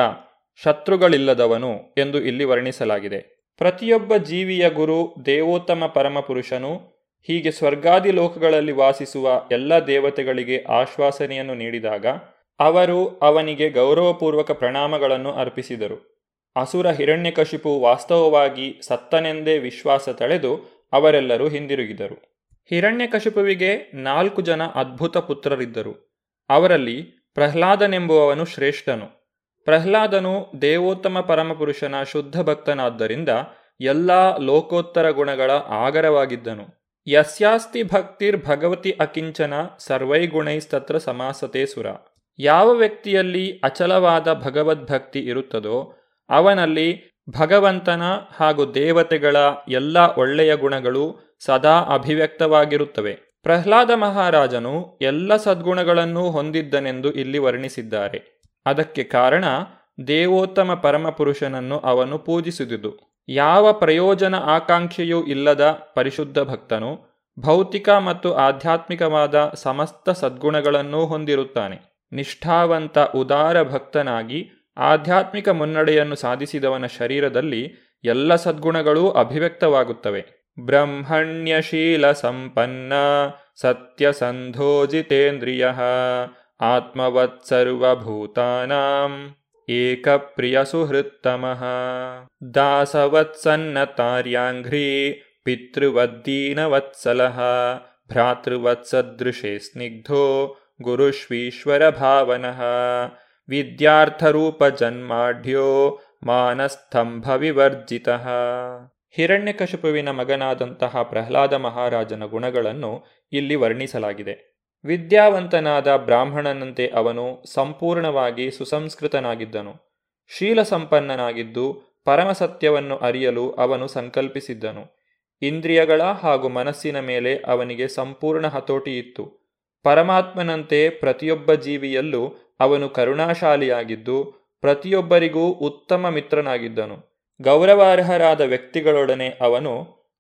ಶತ್ರುಗಳಿಲ್ಲದವನು ಎಂದು ಇಲ್ಲಿ ವರ್ಣಿಸಲಾಗಿದೆ. ಪ್ರತಿಯೊಬ್ಬ ಜೀವಿಯ ಗುರು ದೇವೋತ್ತಮ ಪರಮಪುರುಷನು ಹೀಗೆ ಸ್ವರ್ಗಾದಿ ಲೋಕಗಳಲ್ಲಿ ವಾಸಿಸುವ ಎಲ್ಲ ದೇವತೆಗಳಿಗೆ ಆಶ್ವಾಸನೆಯನ್ನು ನೀಡಿದಾಗ ಅವರು ಅವನಿಗೆ ಗೌರವಪೂರ್ವಕ ಪ್ರಣಾಮಗಳನ್ನು ಅರ್ಪಿಸಿದರು. ಅಸುರ ಹಿರಣ್ಯಕಶಿಪು ವಾಸ್ತವವಾಗಿ ಸತ್ತನೆಂದೇ ವಿಶ್ವಾಸ ತಳೆದು ಅವರೆಲ್ಲರೂ ಹಿಂದಿರುಗಿದರು. ಹಿರಣ್ಯಕಶಿಪುವಿಗೆ ನಾಲ್ಕು ಜನ ಅದ್ಭುತ ಪುತ್ರರಿದ್ದರು. ಅವರಲ್ಲಿ ಪ್ರಹ್ಲಾದನೆಂಬುವವನು ಶ್ರೇಷ್ಠನು. ಪ್ರಹ್ಲಾದನು ದೇವೋತ್ತಮ ಪರಮಪುರುಷನ ಶುದ್ಧ ಭಕ್ತನಾದ್ದರಿಂದ ಎಲ್ಲ ಲೋಕೋತ್ತರ ಗುಣಗಳ ಆಗರವಾಗಿದ್ದನು. ಯಸ್ಯಾಸ್ತಿ ಭಕ್ತಿರ್ ಭಗವತಿ ಅಕಿಂಚನ ಸರ್ವೈಗುಣೈಸ್ತತ್ರ ಸಮಾಸತೆ ಸುರ. ಯಾವ ವ್ಯಕ್ತಿಯಲ್ಲಿ ಅಚಲವಾದ ಭಗವದ್ಭಕ್ತಿ ಇರುತ್ತದೋ, ಅವನಲ್ಲಿ ಭಗವಂತನ ಹಾಗೂ ದೇವತೆಗಳ ಎಲ್ಲ ಒಳ್ಳೆಯ ಗುಣಗಳು ಸದಾ ಅಭಿವ್ಯಕ್ತವಾಗಿರುತ್ತವೆ. ಪ್ರಹ್ಲಾದ ಮಹಾರಾಜನು ಎಲ್ಲ ಸದ್ಗುಣಗಳನ್ನೂ ಹೊಂದಿದ್ದನೆಂದು ಇಲ್ಲಿ ವರ್ಣಿಸಿದ್ದಾರೆ. ಅದಕ್ಕೆ ಕಾರಣ ದೇವೋತ್ತಮ ಪರಮಪುರುಷನನ್ನು ಅವನು ಪೂಜಿಸಿದುದು. ಯಾವ ಪ್ರಯೋಜನ ಆಕಾಂಕ್ಷೆಯೂ ಇಲ್ಲದ ಪರಿಶುದ್ಧ ಭಕ್ತನು ಭೌತಿಕ ಮತ್ತು ಆಧ್ಯಾತ್ಮಿಕವಾದ ಸಮಸ್ತ ಸದ್ಗುಣಗಳನ್ನೂ ಹೊಂದಿರುತ್ತಾನೆ. ನಿಷ್ಠಾವಂತ, ಉದಾರ ಭಕ್ತನಾಗಿ ಆಧ್ಯಾತ್ಮಿಕ ಮುನ್ನಡೆಯನ್ನು ಸಾಧಿಸಿದವನ ಶರೀರದಲ್ಲಿ ಎಲ್ಲ ಸದ್ಗುಣಗಳೂ ಅಭಿವ್ಯಕ್ತವಾಗುತ್ತವೆ. ಬ್ರಹ್ಮಣ್ಯಶೀಲ ಸಂಪನ್ನ, ಸತ್ಯಸಂಧೋಜಿತೇಂದ್ರಿಯ ಆತ್ಮವತ್ ಸರ್ವಭೂತಾನಾಂ ಏಕಪ್ರಿಯ ಸುಹೃತ್ತಮಃ ದಾಸವತ್ಸನ್ನತಾರ್ಯಾಂಘ್ರೀ ಪಿತೃವದ್ದೀನವತ್ಸಲಃ. ಭ್ರಾತೃವತ್ಸದೃಶೇ ಸ್ನಿಗ್ಧೋ ಗುರುಶ್ವೀಶ್ವರ ಭಾವನಃ ವಿವರ್ಜಿತ ಹಿರಣ್ಯಕಶಿಪುವಿನ ಮಗನಾದಂತಹ ಪ್ರಹ್ಲಾದ ಮಹಾರಾಜನ ಗುಣಗಳನ್ನು ಇಲ್ಲಿ ವರ್ಣಿಸಲಾಗಿದೆ. ವಿದ್ಯಾವಂತನಾದ ಬ್ರಾಹ್ಮಣನಂತೆ ಅವನು ಸಂಪೂರ್ಣವಾಗಿ ಸುಸಂಸ್ಕೃತನಾಗಿದ್ದನು. ಶೀಲ ಸಂಪನ್ನನಾಗಿದ್ದು ಪರಮಸತ್ಯವನ್ನು ಅರಿಯಲು ಅವನು ಸಂಕಲ್ಪಿಸಿದ್ದನು. ಇಂದ್ರಿಯಗಳ ಹಾಗೂ ಮನಸ್ಸಿನ ಮೇಲೆ ಅವನಿಗೆ ಸಂಪೂರ್ಣ ಹತೋಟಿ ಇತ್ತು ಪರಮಾತ್ಮನಂತೆ ಪ್ರತಿಯೊಬ್ಬ ಜೀವಿಯಲ್ಲೂ ಅವನು ಕರುಣಾಶಾಲಿಯಾಗಿದ್ದು, ಪ್ರತಿಯೊಬ್ಬರಿಗೂ ಉತ್ತಮ ಮಿತ್ರನಾಗಿದ್ದನು. ಗೌರವಾರ್ಹರಾದ ವ್ಯಕ್ತಿಗಳೊಡನೆ ಅವನು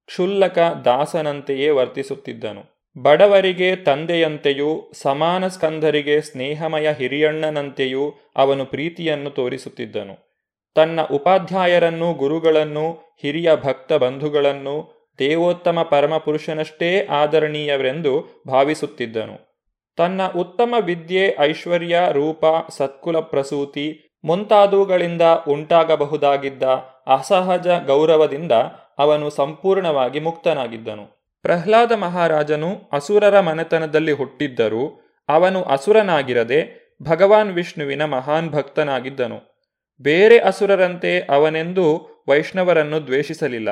ಕ್ಷುಲ್ಲಕ ದಾಸನಂತೆಯೇ ವರ್ತಿಸುತ್ತಿದ್ದನು. ಬಡವರಿಗೆ ತಂದೆಯಂತೆಯೂ, ಸಮಾನ ಸ್ಕಂಧರಿಗೆ ಸ್ನೇಹಮಯ ಹಿರಿಯಣ್ಣನಂತೆಯೂ ಅವನು ಪ್ರೀತಿಯನ್ನು ತೋರಿಸುತ್ತಿದ್ದನು. ತನ್ನ ಉಪಾಧ್ಯಾಯರನ್ನು ಗುರುಗಳನ್ನು, ಹಿರಿಯ ಭಕ್ತ ಬಂಧುಗಳನ್ನು, ದೇವೋತ್ತಮ ಪರಮಪುರುಷನಷ್ಟೇ ಆದರಣೀಯವೆಂದು ಭಾವಿಸುತ್ತಿದ್ದನು. ತನ್ನ ಉತ್ತಮ ವಿದ್ಯೆ, ಐಶ್ವರ್ಯ, ರೂಪ, ಸತ್ಕುಲ ಪ್ರಸೂತಿ ಮುಂತಾದವುಗಳಿಂದ ಉಂಟಾಗಬಹುದಾಗಿದ್ದ ಅಸಹಜ ಗೌರವದಿಂದ ಅವನು ಸಂಪೂರ್ಣವಾಗಿ ಮುಕ್ತನಾಗಿದ್ದನು. ಪ್ರಹ್ಲಾದ ಮಹಾರಾಜನು ಅಸುರರ ಮನೆತನದಲ್ಲಿ ಹುಟ್ಟಿದ್ದರೂ ಅವನು ಅಸುರನಾಗಿರದೆ ಭಗವಾನ್ ವಿಷ್ಣುವಿನ ಮಹಾನ್ ಭಕ್ತನಾಗಿದ್ದನು. ಬೇರೆ ಅಸುರರಂತೆ ಅವನೆಂದೂ ವೈಷ್ಣವರನ್ನು ದ್ವೇಷಿಸಲಿಲ್ಲ.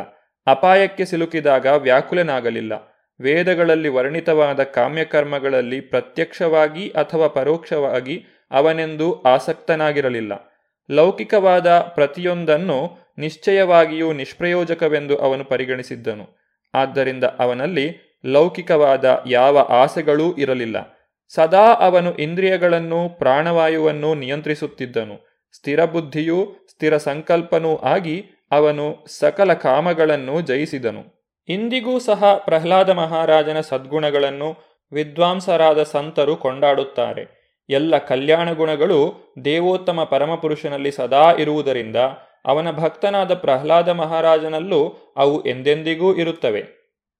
ಅಪಾಯಕ್ಕೆ ಸಿಲುಕಿದಾಗ ವ್ಯಾಕುಲನಾಗಲಿಲ್ಲ. ವೇದಗಳಲ್ಲಿ ವರ್ಣಿತವಾದ ಕಾಮ್ಯಕರ್ಮಗಳಲ್ಲಿ ಪ್ರತ್ಯಕ್ಷವಾಗಿ ಅಥವಾ ಪರೋಕ್ಷವಾಗಿ ಅವನೆಂದೂ ಆಸಕ್ತನಾಗಿರಲಿಲ್ಲ. ಲೌಕಿಕವಾದ ಪ್ರತಿಯೊಂದನ್ನು ನಿಶ್ಚಯವಾಗಿಯೂ ನಿಷ್ಪ್ರಯೋಜಕವೆಂದು ಅವನು ಪರಿಗಣಿಸಿದ್ದನು. ಆದ್ದರಿಂದ ಅವನಲ್ಲಿ ಲೌಕಿಕವಾದ ಯಾವ ಆಸೆಗಳೂ ಇರಲಿಲ್ಲ. ಸದಾ ಅವನು ಇಂದ್ರಿಯಗಳನ್ನು, ಪ್ರಾಣವಾಯುವನ್ನು ನಿಯಂತ್ರಿಸುತ್ತಿದ್ದನು. ಸ್ಥಿರ ಬುದ್ಧಿಯೂ, ಸ್ಥಿರ ಸಂಕಲ್ಪನೂ ಆಗಿ ಅವನು ಸಕಲ ಕಾಮಗಳನ್ನು ಜಯಿಸಿದನು. ಇಂದಿಗೂ ಸಹ ಪ್ರಹ್ಲಾದ ಮಹಾರಾಜನ ಸದ್ಗುಣಗಳನ್ನು ವಿದ್ವಾಂಸರಾದ ಸಂತರು ಕೊಂಡಾಡುತ್ತಾರೆ. ಎಲ್ಲ ಕಲ್ಯಾಣ ಗುಣಗಳು ದೇವೋತ್ತಮ ಪರಮಪುರುಷನಲ್ಲಿ ಸದಾ ಇರುವುದರಿಂದ ಅವನ ಭಕ್ತನಾದ ಪ್ರಹ್ಲಾದ ಮಹಾರಾಜನಲ್ಲೂ ಅವು ಎಂದೆಂದಿಗೂ ಇರುತ್ತವೆ.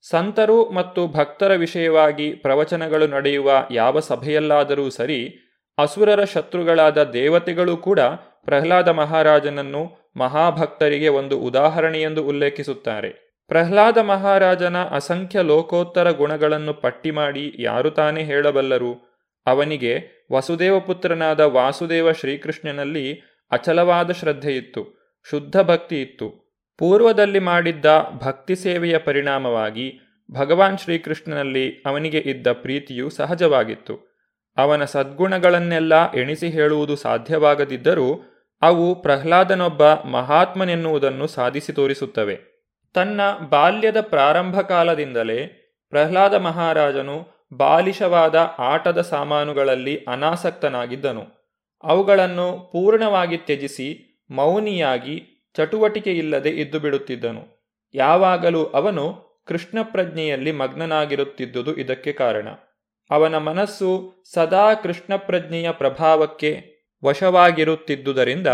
ಸಂತರು ಮತ್ತು ಭಕ್ತರ ವಿಷಯವಾಗಿ ಪ್ರವಚನಗಳು ನಡೆಯುವ ಯಾವ ಸಭೆಯಲ್ಲಾದರೂ ಸರಿ, ಅಸುರರ ಶತ್ರುಗಳಾದ ದೇವತೆಗಳು ಕೂಡ ಪ್ರಹ್ಲಾದ ಮಹಾರಾಜನನ್ನು ಮಹಾಭಕ್ತರಿಗೆ ಒಂದು ಉದಾಹರಣೆಯೆಂದು ಉಲ್ಲೇಖಿಸುತ್ತಾರೆ. ಪ್ರಹ್ಲಾದ ಮಹಾರಾಜನ ಅಸಂಖ್ಯ ಲೋಕೋತ್ತರ ಗುಣಗಳನ್ನು ಪಟ್ಟಿ ಮಾಡಿ ಯಾರು ತಾನೇ ಹೇಳಬಲ್ಲರು? ಅವನಿಗೆ ವಸುದೇವ ಪುತ್ರನಾದ ವಾಸುದೇವ ಶ್ರೀಕೃಷ್ಣನಲ್ಲಿ ಅಚಲವಾದ ಶ್ರದ್ಧೆಯಿತ್ತು. ಶುದ್ಧ ಭಕ್ತಿ ಇತ್ತು. ಪೂರ್ವದಲ್ಲಿ ಮಾಡಿದ್ದ ಭಕ್ತಿ ಸೇವೆಯ ಪರಿಣಾಮವಾಗಿ ಭಗವಾನ್ ಶ್ರೀಕೃಷ್ಣನಲ್ಲಿ ಅವನಿಗೆ ಇದ್ದ ಪ್ರೀತಿಯು ಸಹಜವಾಗಿತ್ತು. ಅವನ ಸದ್ಗುಣಗಳನ್ನೆಲ್ಲ ಎಣಿಸಿ ಹೇಳುವುದು ಸಾಧ್ಯವಾಗದಿದ್ದರೂ ಅವು ಪ್ರಹ್ಲಾದನೊಬ್ಬ ಮಹಾತ್ಮನೆನ್ನುವುದನ್ನು ಸಾಧಿಸಿ ತೋರಿಸುತ್ತವೆ. ತನ್ನ ಬಾಲ್ಯದ ಪ್ರಾರಂಭ ಕಾಲದಿಂದಲೇ ಪ್ರಹ್ಲಾದ ಮಹಾರಾಜನು ಬಾಲಿಶವಾದ ಆಟದ ಸಾಮಾನುಗಳಲ್ಲಿ ಅನಾಸಕ್ತನಾಗಿದ್ದನು. ಅವುಗಳನ್ನು ಪೂರ್ಣವಾಗಿ ತ್ಯಜಿಸಿ ಮೌನಿಯಾಗಿ ಚಟುವಟಿಕೆಯಿಲ್ಲದೆ ಇದ್ದು ಬಿಡುತ್ತಿದ್ದನು ಯಾವಾಗಲೂ ಅವನು ಕೃಷ್ಣ ಪ್ರಜ್ಞೆಯಲ್ಲಿ ಮಗ್ನನಾಗಿರುತ್ತಿದ್ದುದು ಇದಕ್ಕೆ ಕಾರಣ. ಅವನ ಮನಸ್ಸು ಸದಾ ಕೃಷ್ಣ ಪ್ರಜ್ಞೆಯ ಪ್ರಭಾವಕ್ಕೆ ವಶವಾಗಿರುತ್ತಿದ್ದುದರಿಂದ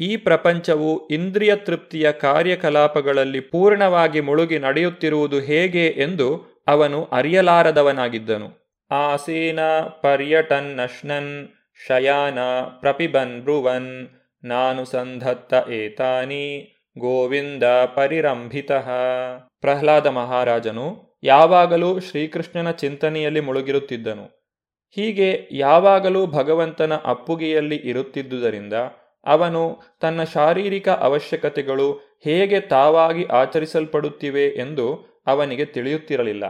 ಈ ಪ್ರಪಂಚವು ಇಂದ್ರಿಯ ತೃಪ್ತಿಯ ಕಾರ್ಯಕಲಾಪಗಳಲ್ಲಿ ಪೂರ್ಣವಾಗಿ ಮುಳುಗಿ ನಡೆಯುತ್ತಿರುವುದು ಹೇಗೆ ಎಂದು ಅವನು ಅರಿಯಲಾರದವನಾಗಿದ್ದನು. ಆಸೀನ, ಪರ್ಯಟನ್, ನಶ್ನನ್, ಶಯಾನ, ಪ್ರಪಿಬನ್, ಬ್ರುವನ್ ನಾನು ಸಂಧತ್ತ ಏತಾನಿ ಗೋವಿಂದ ಪರಿರಂಭಿತ. ಪ್ರಹ್ಲಾದ ಮಹಾರಾಜನು ಯಾವಾಗಲೂ ಶ್ರೀಕೃಷ್ಣನ ಚಿಂತನೆಯಲ್ಲಿ ಮುಳುಗಿರುತ್ತಿದ್ದನು. ಹೀಗೆ ಯಾವಾಗಲೂ ಭಗವಂತನ ಅಪ್ಪುಗೆಯಲ್ಲಿ ಇರುತ್ತಿದ್ದುದರಿಂದ ಅವನು ತನ್ನ ಶಾರೀರಿಕ ಅವಶ್ಯಕತೆಗಳು ಹೇಗೆ ತಾವಾಗಿ ಆಚರಿಸಲ್ಪಡುತ್ತಿವೆ ಎಂದು ಅವನಿಗೆ ತಿಳಿಯುತ್ತಿರಲಿಲ್ಲ.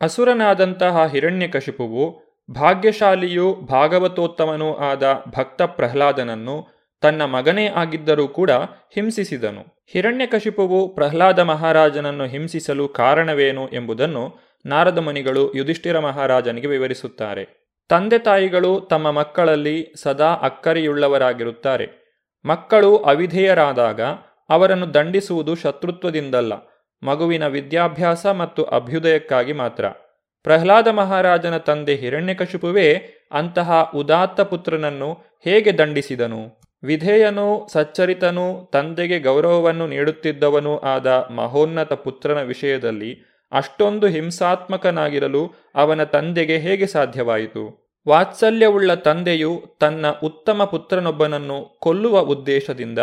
ಅಸುರನಾದಂತಹ ಹಿರಣ್ಯಕಶಿಪುವು ಭಾಗ್ಯಶಾಲಿಯೂ ಭಾಗವತೋತ್ತಮನೂ ಆದ ಭಕ್ತ ಪ್ರಹ್ಲಾದನನ್ನು ತನ್ನ ಮಗನೇ ಆಗಿದ್ದರೂ ಕೂಡ ಹಿಂಸಿಸಿದನು. ಹಿರಣ್ಯಕಶಿಪುವು ಪ್ರಹ್ಲಾದ ಮಹಾರಾಜನನ್ನು ಹಿಂಸಿಸಲು ಕಾರಣವೇನು ಎಂಬುದನ್ನು ನಾರದ ಮುನಿಗಳು ಯುಧಿಷ್ಠಿರ ಮಹಾರಾಜನಿಗೆ ವಿವರಿಸುತ್ತಾರೆ. ತಂದೆ ತಾಯಿಗಳು ತಮ್ಮ ಮಕ್ಕಳಲ್ಲಿ ಸದಾ ಅಕ್ಕರೆಯುಳ್ಳವರಾಗಿರುತ್ತಾರೆ. ಮಕ್ಕಳು ಅವಿಧೇಯರಾದಾಗ ಅವರನ್ನು ದಂಡಿಸುವುದು ಶತ್ರುತ್ವದಿಂದಲ್ಲ, ಮಗುವಿನ ವಿದ್ಯಾಭ್ಯಾಸ ಮತ್ತು ಅಭ್ಯುದಯಕ್ಕಾಗಿ ಮಾತ್ರ. ಪ್ರಹ್ಲಾದ ಮಹಾರಾಜನ ತಂದೆ ಹಿರಣ್ಯಕಶಿಪುವೇ ಅಂತಹ ಉದಾತ್ತ ಪುತ್ರನನ್ನು ಹೇಗೆ ದಂಡಿಸಿದನು? ವಿಧೇಯನೂ ಸಚ್ಚರಿತನೂ ತಂದೆಗೆ ಗೌರವವನ್ನು ನೀಡುತ್ತಿದ್ದವನೂ ಆದ ಮಹೋನ್ನತ ಪುತ್ರನ ವಿಷಯದಲ್ಲಿ ಅಷ್ಟೊಂದು ಹಿಂಸಾತ್ಮಕನಾಗಿರಲು ಅವನ ತಂದೆಗೆ ಹೇಗೆ ಸಾಧ್ಯವಾಯಿತು? ವಾತ್ಸಲ್ಯವುಳ್ಳ ತಂದೆಯು ತನ್ನ ಉತ್ತಮ ಪುತ್ರನೊಬ್ಬನನ್ನು ಕೊಲ್ಲುವ ಉದ್ದೇಶದಿಂದ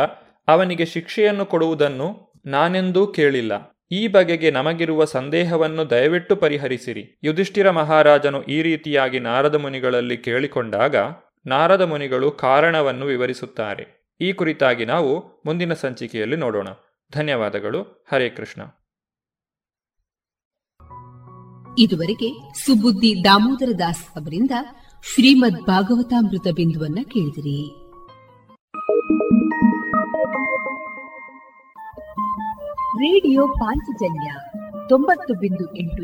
ಅವನಿಗೆ ಶಿಕ್ಷೆಯನ್ನು ಕೊಡುವುದನ್ನು ನಾನೆಂದೂ ಕೇಳಿಲ್ಲ. ಈ ಬಗೆಗೆ ನಮಗಿರುವ ಸಂದೇಹವನ್ನು ದಯವಿಟ್ಟು ಪರಿಹರಿಸಿರಿ. ಯುಧಿಷ್ಠಿರ ಮಹಾರಾಜನು ಈ ರೀತಿಯಾಗಿ ನಾರದ ಮುನಿಗಳಲ್ಲಿ ಕೇಳಿಕೊಂಡಾಗ ನಾರದ ಮುನಿಗಳು ಕಾರಣವನ್ನು ವಿವರಿಸುತ್ತಾರೆ. ಈ ಕುರಿತಾಗಿ ನಾವು ಮುಂದಿನ ಸಂಚಿಕೆಯಲ್ಲಿ ನೋಡೋಣ. ಧನ್ಯವಾದಗಳು. ಹರೇ ಕೃಷ್ಣ. ಇದುವರೆಗೆ ಸುಬುದ್ದಿ ದಾಮೋದರ ದಾಸ್ ಅವರಿಂದ ಶ್ರೀಮದ್ ಭಾಗವತಾಮೃತ ಬಿಂದುವನ್ನ ಕೇಳಿದಿರಿ. ರೇಡಿಯೋ ಪಾಂಚಜನ್ಯ ತೊಂಬತ್ತು ಬಿಂದು ಎಂಟು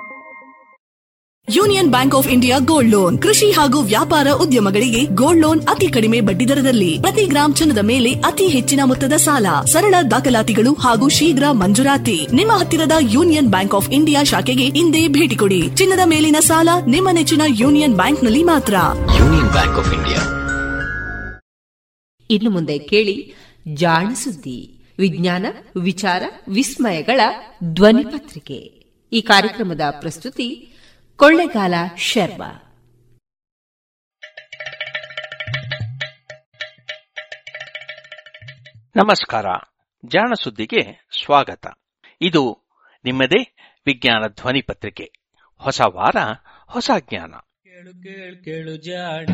Union bank of India gold loan. ಕೃಷಿ ಹಾಗೂ ವ್ಯಾಪಾರ ಉದ್ಯಮಗಳಿಗೆ ಗೋಲ್ಡ್ ಲೋನ್ ಅತಿ ಕಡಿಮೆ ಬಡ್ಡಿ ದರದಲ್ಲಿ. ಪ್ರತಿ ಗ್ರಾಮ್ ಚಿನ್ನದ ಮೇಲೆ ಅತಿ ಹೆಚ್ಚಿನ ಮೊತ್ತದ ಸಾಲ. ಸರಳ ದಾಖಲಾತಿಗಳು ಹಾಗೂ ಶೀಘ್ರ ಮಂಜೂರಾತಿ. ನಿಮ್ಮ ಹತ್ತಿರದ ಯೂನಿಯನ್ ಬ್ಯಾಂಕ್ ಆಫ್ ಇಂಡಿಯಾ ಶಾಖೆಗೆ ಇಂದೇ ಭೇಟಿ ಕೊಡಿ. ಚಿನ್ನದ ಮೇಲಿನ ಸಾಲ ನಿಮ್ಮ ನೆಚ್ಚಿನ ಯೂನಿಯನ್ ಬ್ಯಾಂಕ್ನಲ್ಲಿ ಮಾತ್ರ. Union bank of India. ಇನ್ನು ಮುಂದೆ ಕೇಳಿ ಜಾಣ ಸುದ್ದಿ ವಿಜ್ಞಾನ ವಿಚಾರ ವಿಸ್ಮಯಗಳ ಧ್ವನಿ ಪತ್ರಿಕೆ. ಈ ಕಾರ್ಯಕ್ರಮದ ಪ್ರಸ್ತುತಿ ಕೊಳ್ಳೆಗಾಲ ಶರ್ಮಾ ನಮಸ್ಕಾರ. ಜಾಣ ಸುದ್ದಿಗೆ ಸ್ವಾಗತ. ಇದು ನಿಮ್ಮದೇ ವಿಜ್ಞಾನ ಧ್ವನಿ ಪತ್ರಿಕೆ. ಹೊಸ ವಾರ ಹೊಸ ಜ್ಞಾನ. ಕೇಳು ಕೇಳು ಕೇಳು ಜಾಣ.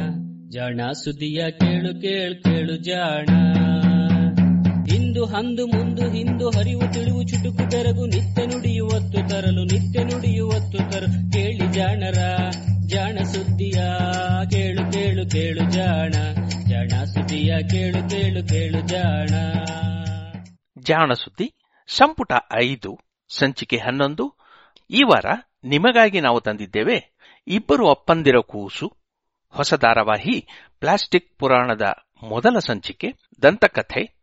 ಜಾಣ ಸುದ್ದಿಯ ಕೇಳು ಕೇಳು ಕೇಳು ಜಾಣ. ಇಂದು ಹಂದು ಮುಂದು ಹಿಂದು ಹರಿವು ತಿಳಿವು ಚುಟುಕು ತೆರಗು ನಿತ್ಯ ನುಡಿಯುವತ್ತು ತರಲು ನಿತ್ಯ ನುಡಿಯುವತ್ತು ತರಲು ಕೇಳಿ ಜಾಣರ, ಜಾಣ ಸುದ್ದಿಯ, ಕೇಳು ಕೇಳು ಕೇಳು ಜಾಣ. ಜಾಣ ಸುದ್ದಿಯ, ಕೇಳು ಕೇಳು ಕೇಳು ಜಾಣ. ಜಾಣ ಸುದ್ದಿ, ಸಂಪುಟ ಐದು, ಸಂಚಿಕೆ ಹನ್ನೊಂದು. ಈ ವಾರ ನಿಮಗಾಗಿ ನಾವು ತಂದಿದ್ದೇವೆ ಇಬ್ಬರು ಅಪ್ಪಂದಿರ ಕೂಸು ಹೊಸ ಧಾರಾವಾಹಿ ಪ್ಲಾಸ್ಟಿಕ್ ಪುರಾಣದ ಮೊದಲ ಸಂಚಿಕೆ, ದಂತಕಥೆ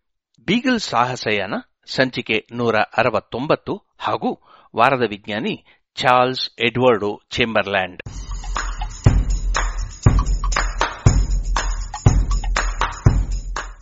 ಬೀಗಲ್ ಸಾಹಸಯಾನ ಸಂಚಿಕೆ ನೂರ ಅರವತ್ತೊಂಬತ್ತು ಹಾಗೂ ವಾರದ ವಿಜ್ಞಾನಿ ಚಾರ್ಲ್ಸ್ ಎಡ್ವರ್ಡ್ ಚೇಂಬರ್ಲ್ಯಾಂಡ್.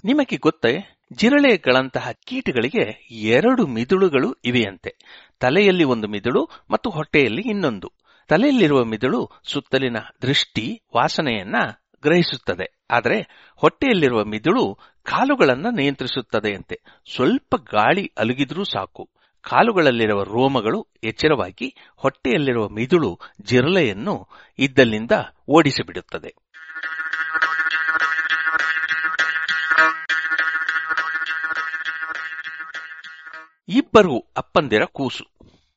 ನಿಮಗೆ ಗೊತ್ತೇ, ಜಿರಳೆಗಳಂತಹ ಕೀಟಗಳಿಗೆ ಎರಡು ಮಿದುಳುಗಳು ಇವೆಯಂತೆ. ತಲೆಯಲ್ಲಿ ಒಂದು ಮಿದುಳು ಮತ್ತು ಹೊಟ್ಟೆಯಲ್ಲಿ ಇನ್ನೊಂದು. ತಲೆಯಲ್ಲಿರುವ ಮಿದುಳು ಸುತ್ತಲಿನ ದೃಷ್ಟಿ ವಾಸನೆಯನ್ನ ಗ್ರಹಿಸುತ್ತದೆ. ಆದರೆ ಹೊಟ್ಟೆಯಲ್ಲಿರುವ ಮಿದುಳು ಕಾಲುಗಳನ್ನ ನಿಯಂತ್ರಿಸುತ್ತದೆಯಂತೆ. ಸ್ವಲ್ಪ ಗಾಳಿ ಅಲುಗಿದ್ರೂ ಸಾಕು. ಕಾಲುಗಳಲ್ಲಿರುವ ರೋಮಗಳು ಎಚ್ಚರವಾಗಿ ಹೊಟ್ಟೆಯಲ್ಲಿರುವ ಮಿದುಳು ಜಿರಲೆಯನ್ನು ಇದ್ದಲ್ಲಿಂದ ಓಡಿಸಿಬಿಡುತ್ತದೆ. ಇಬ್ಬರು ಅಪ್ಪಂದಿರ ಕೂಸು.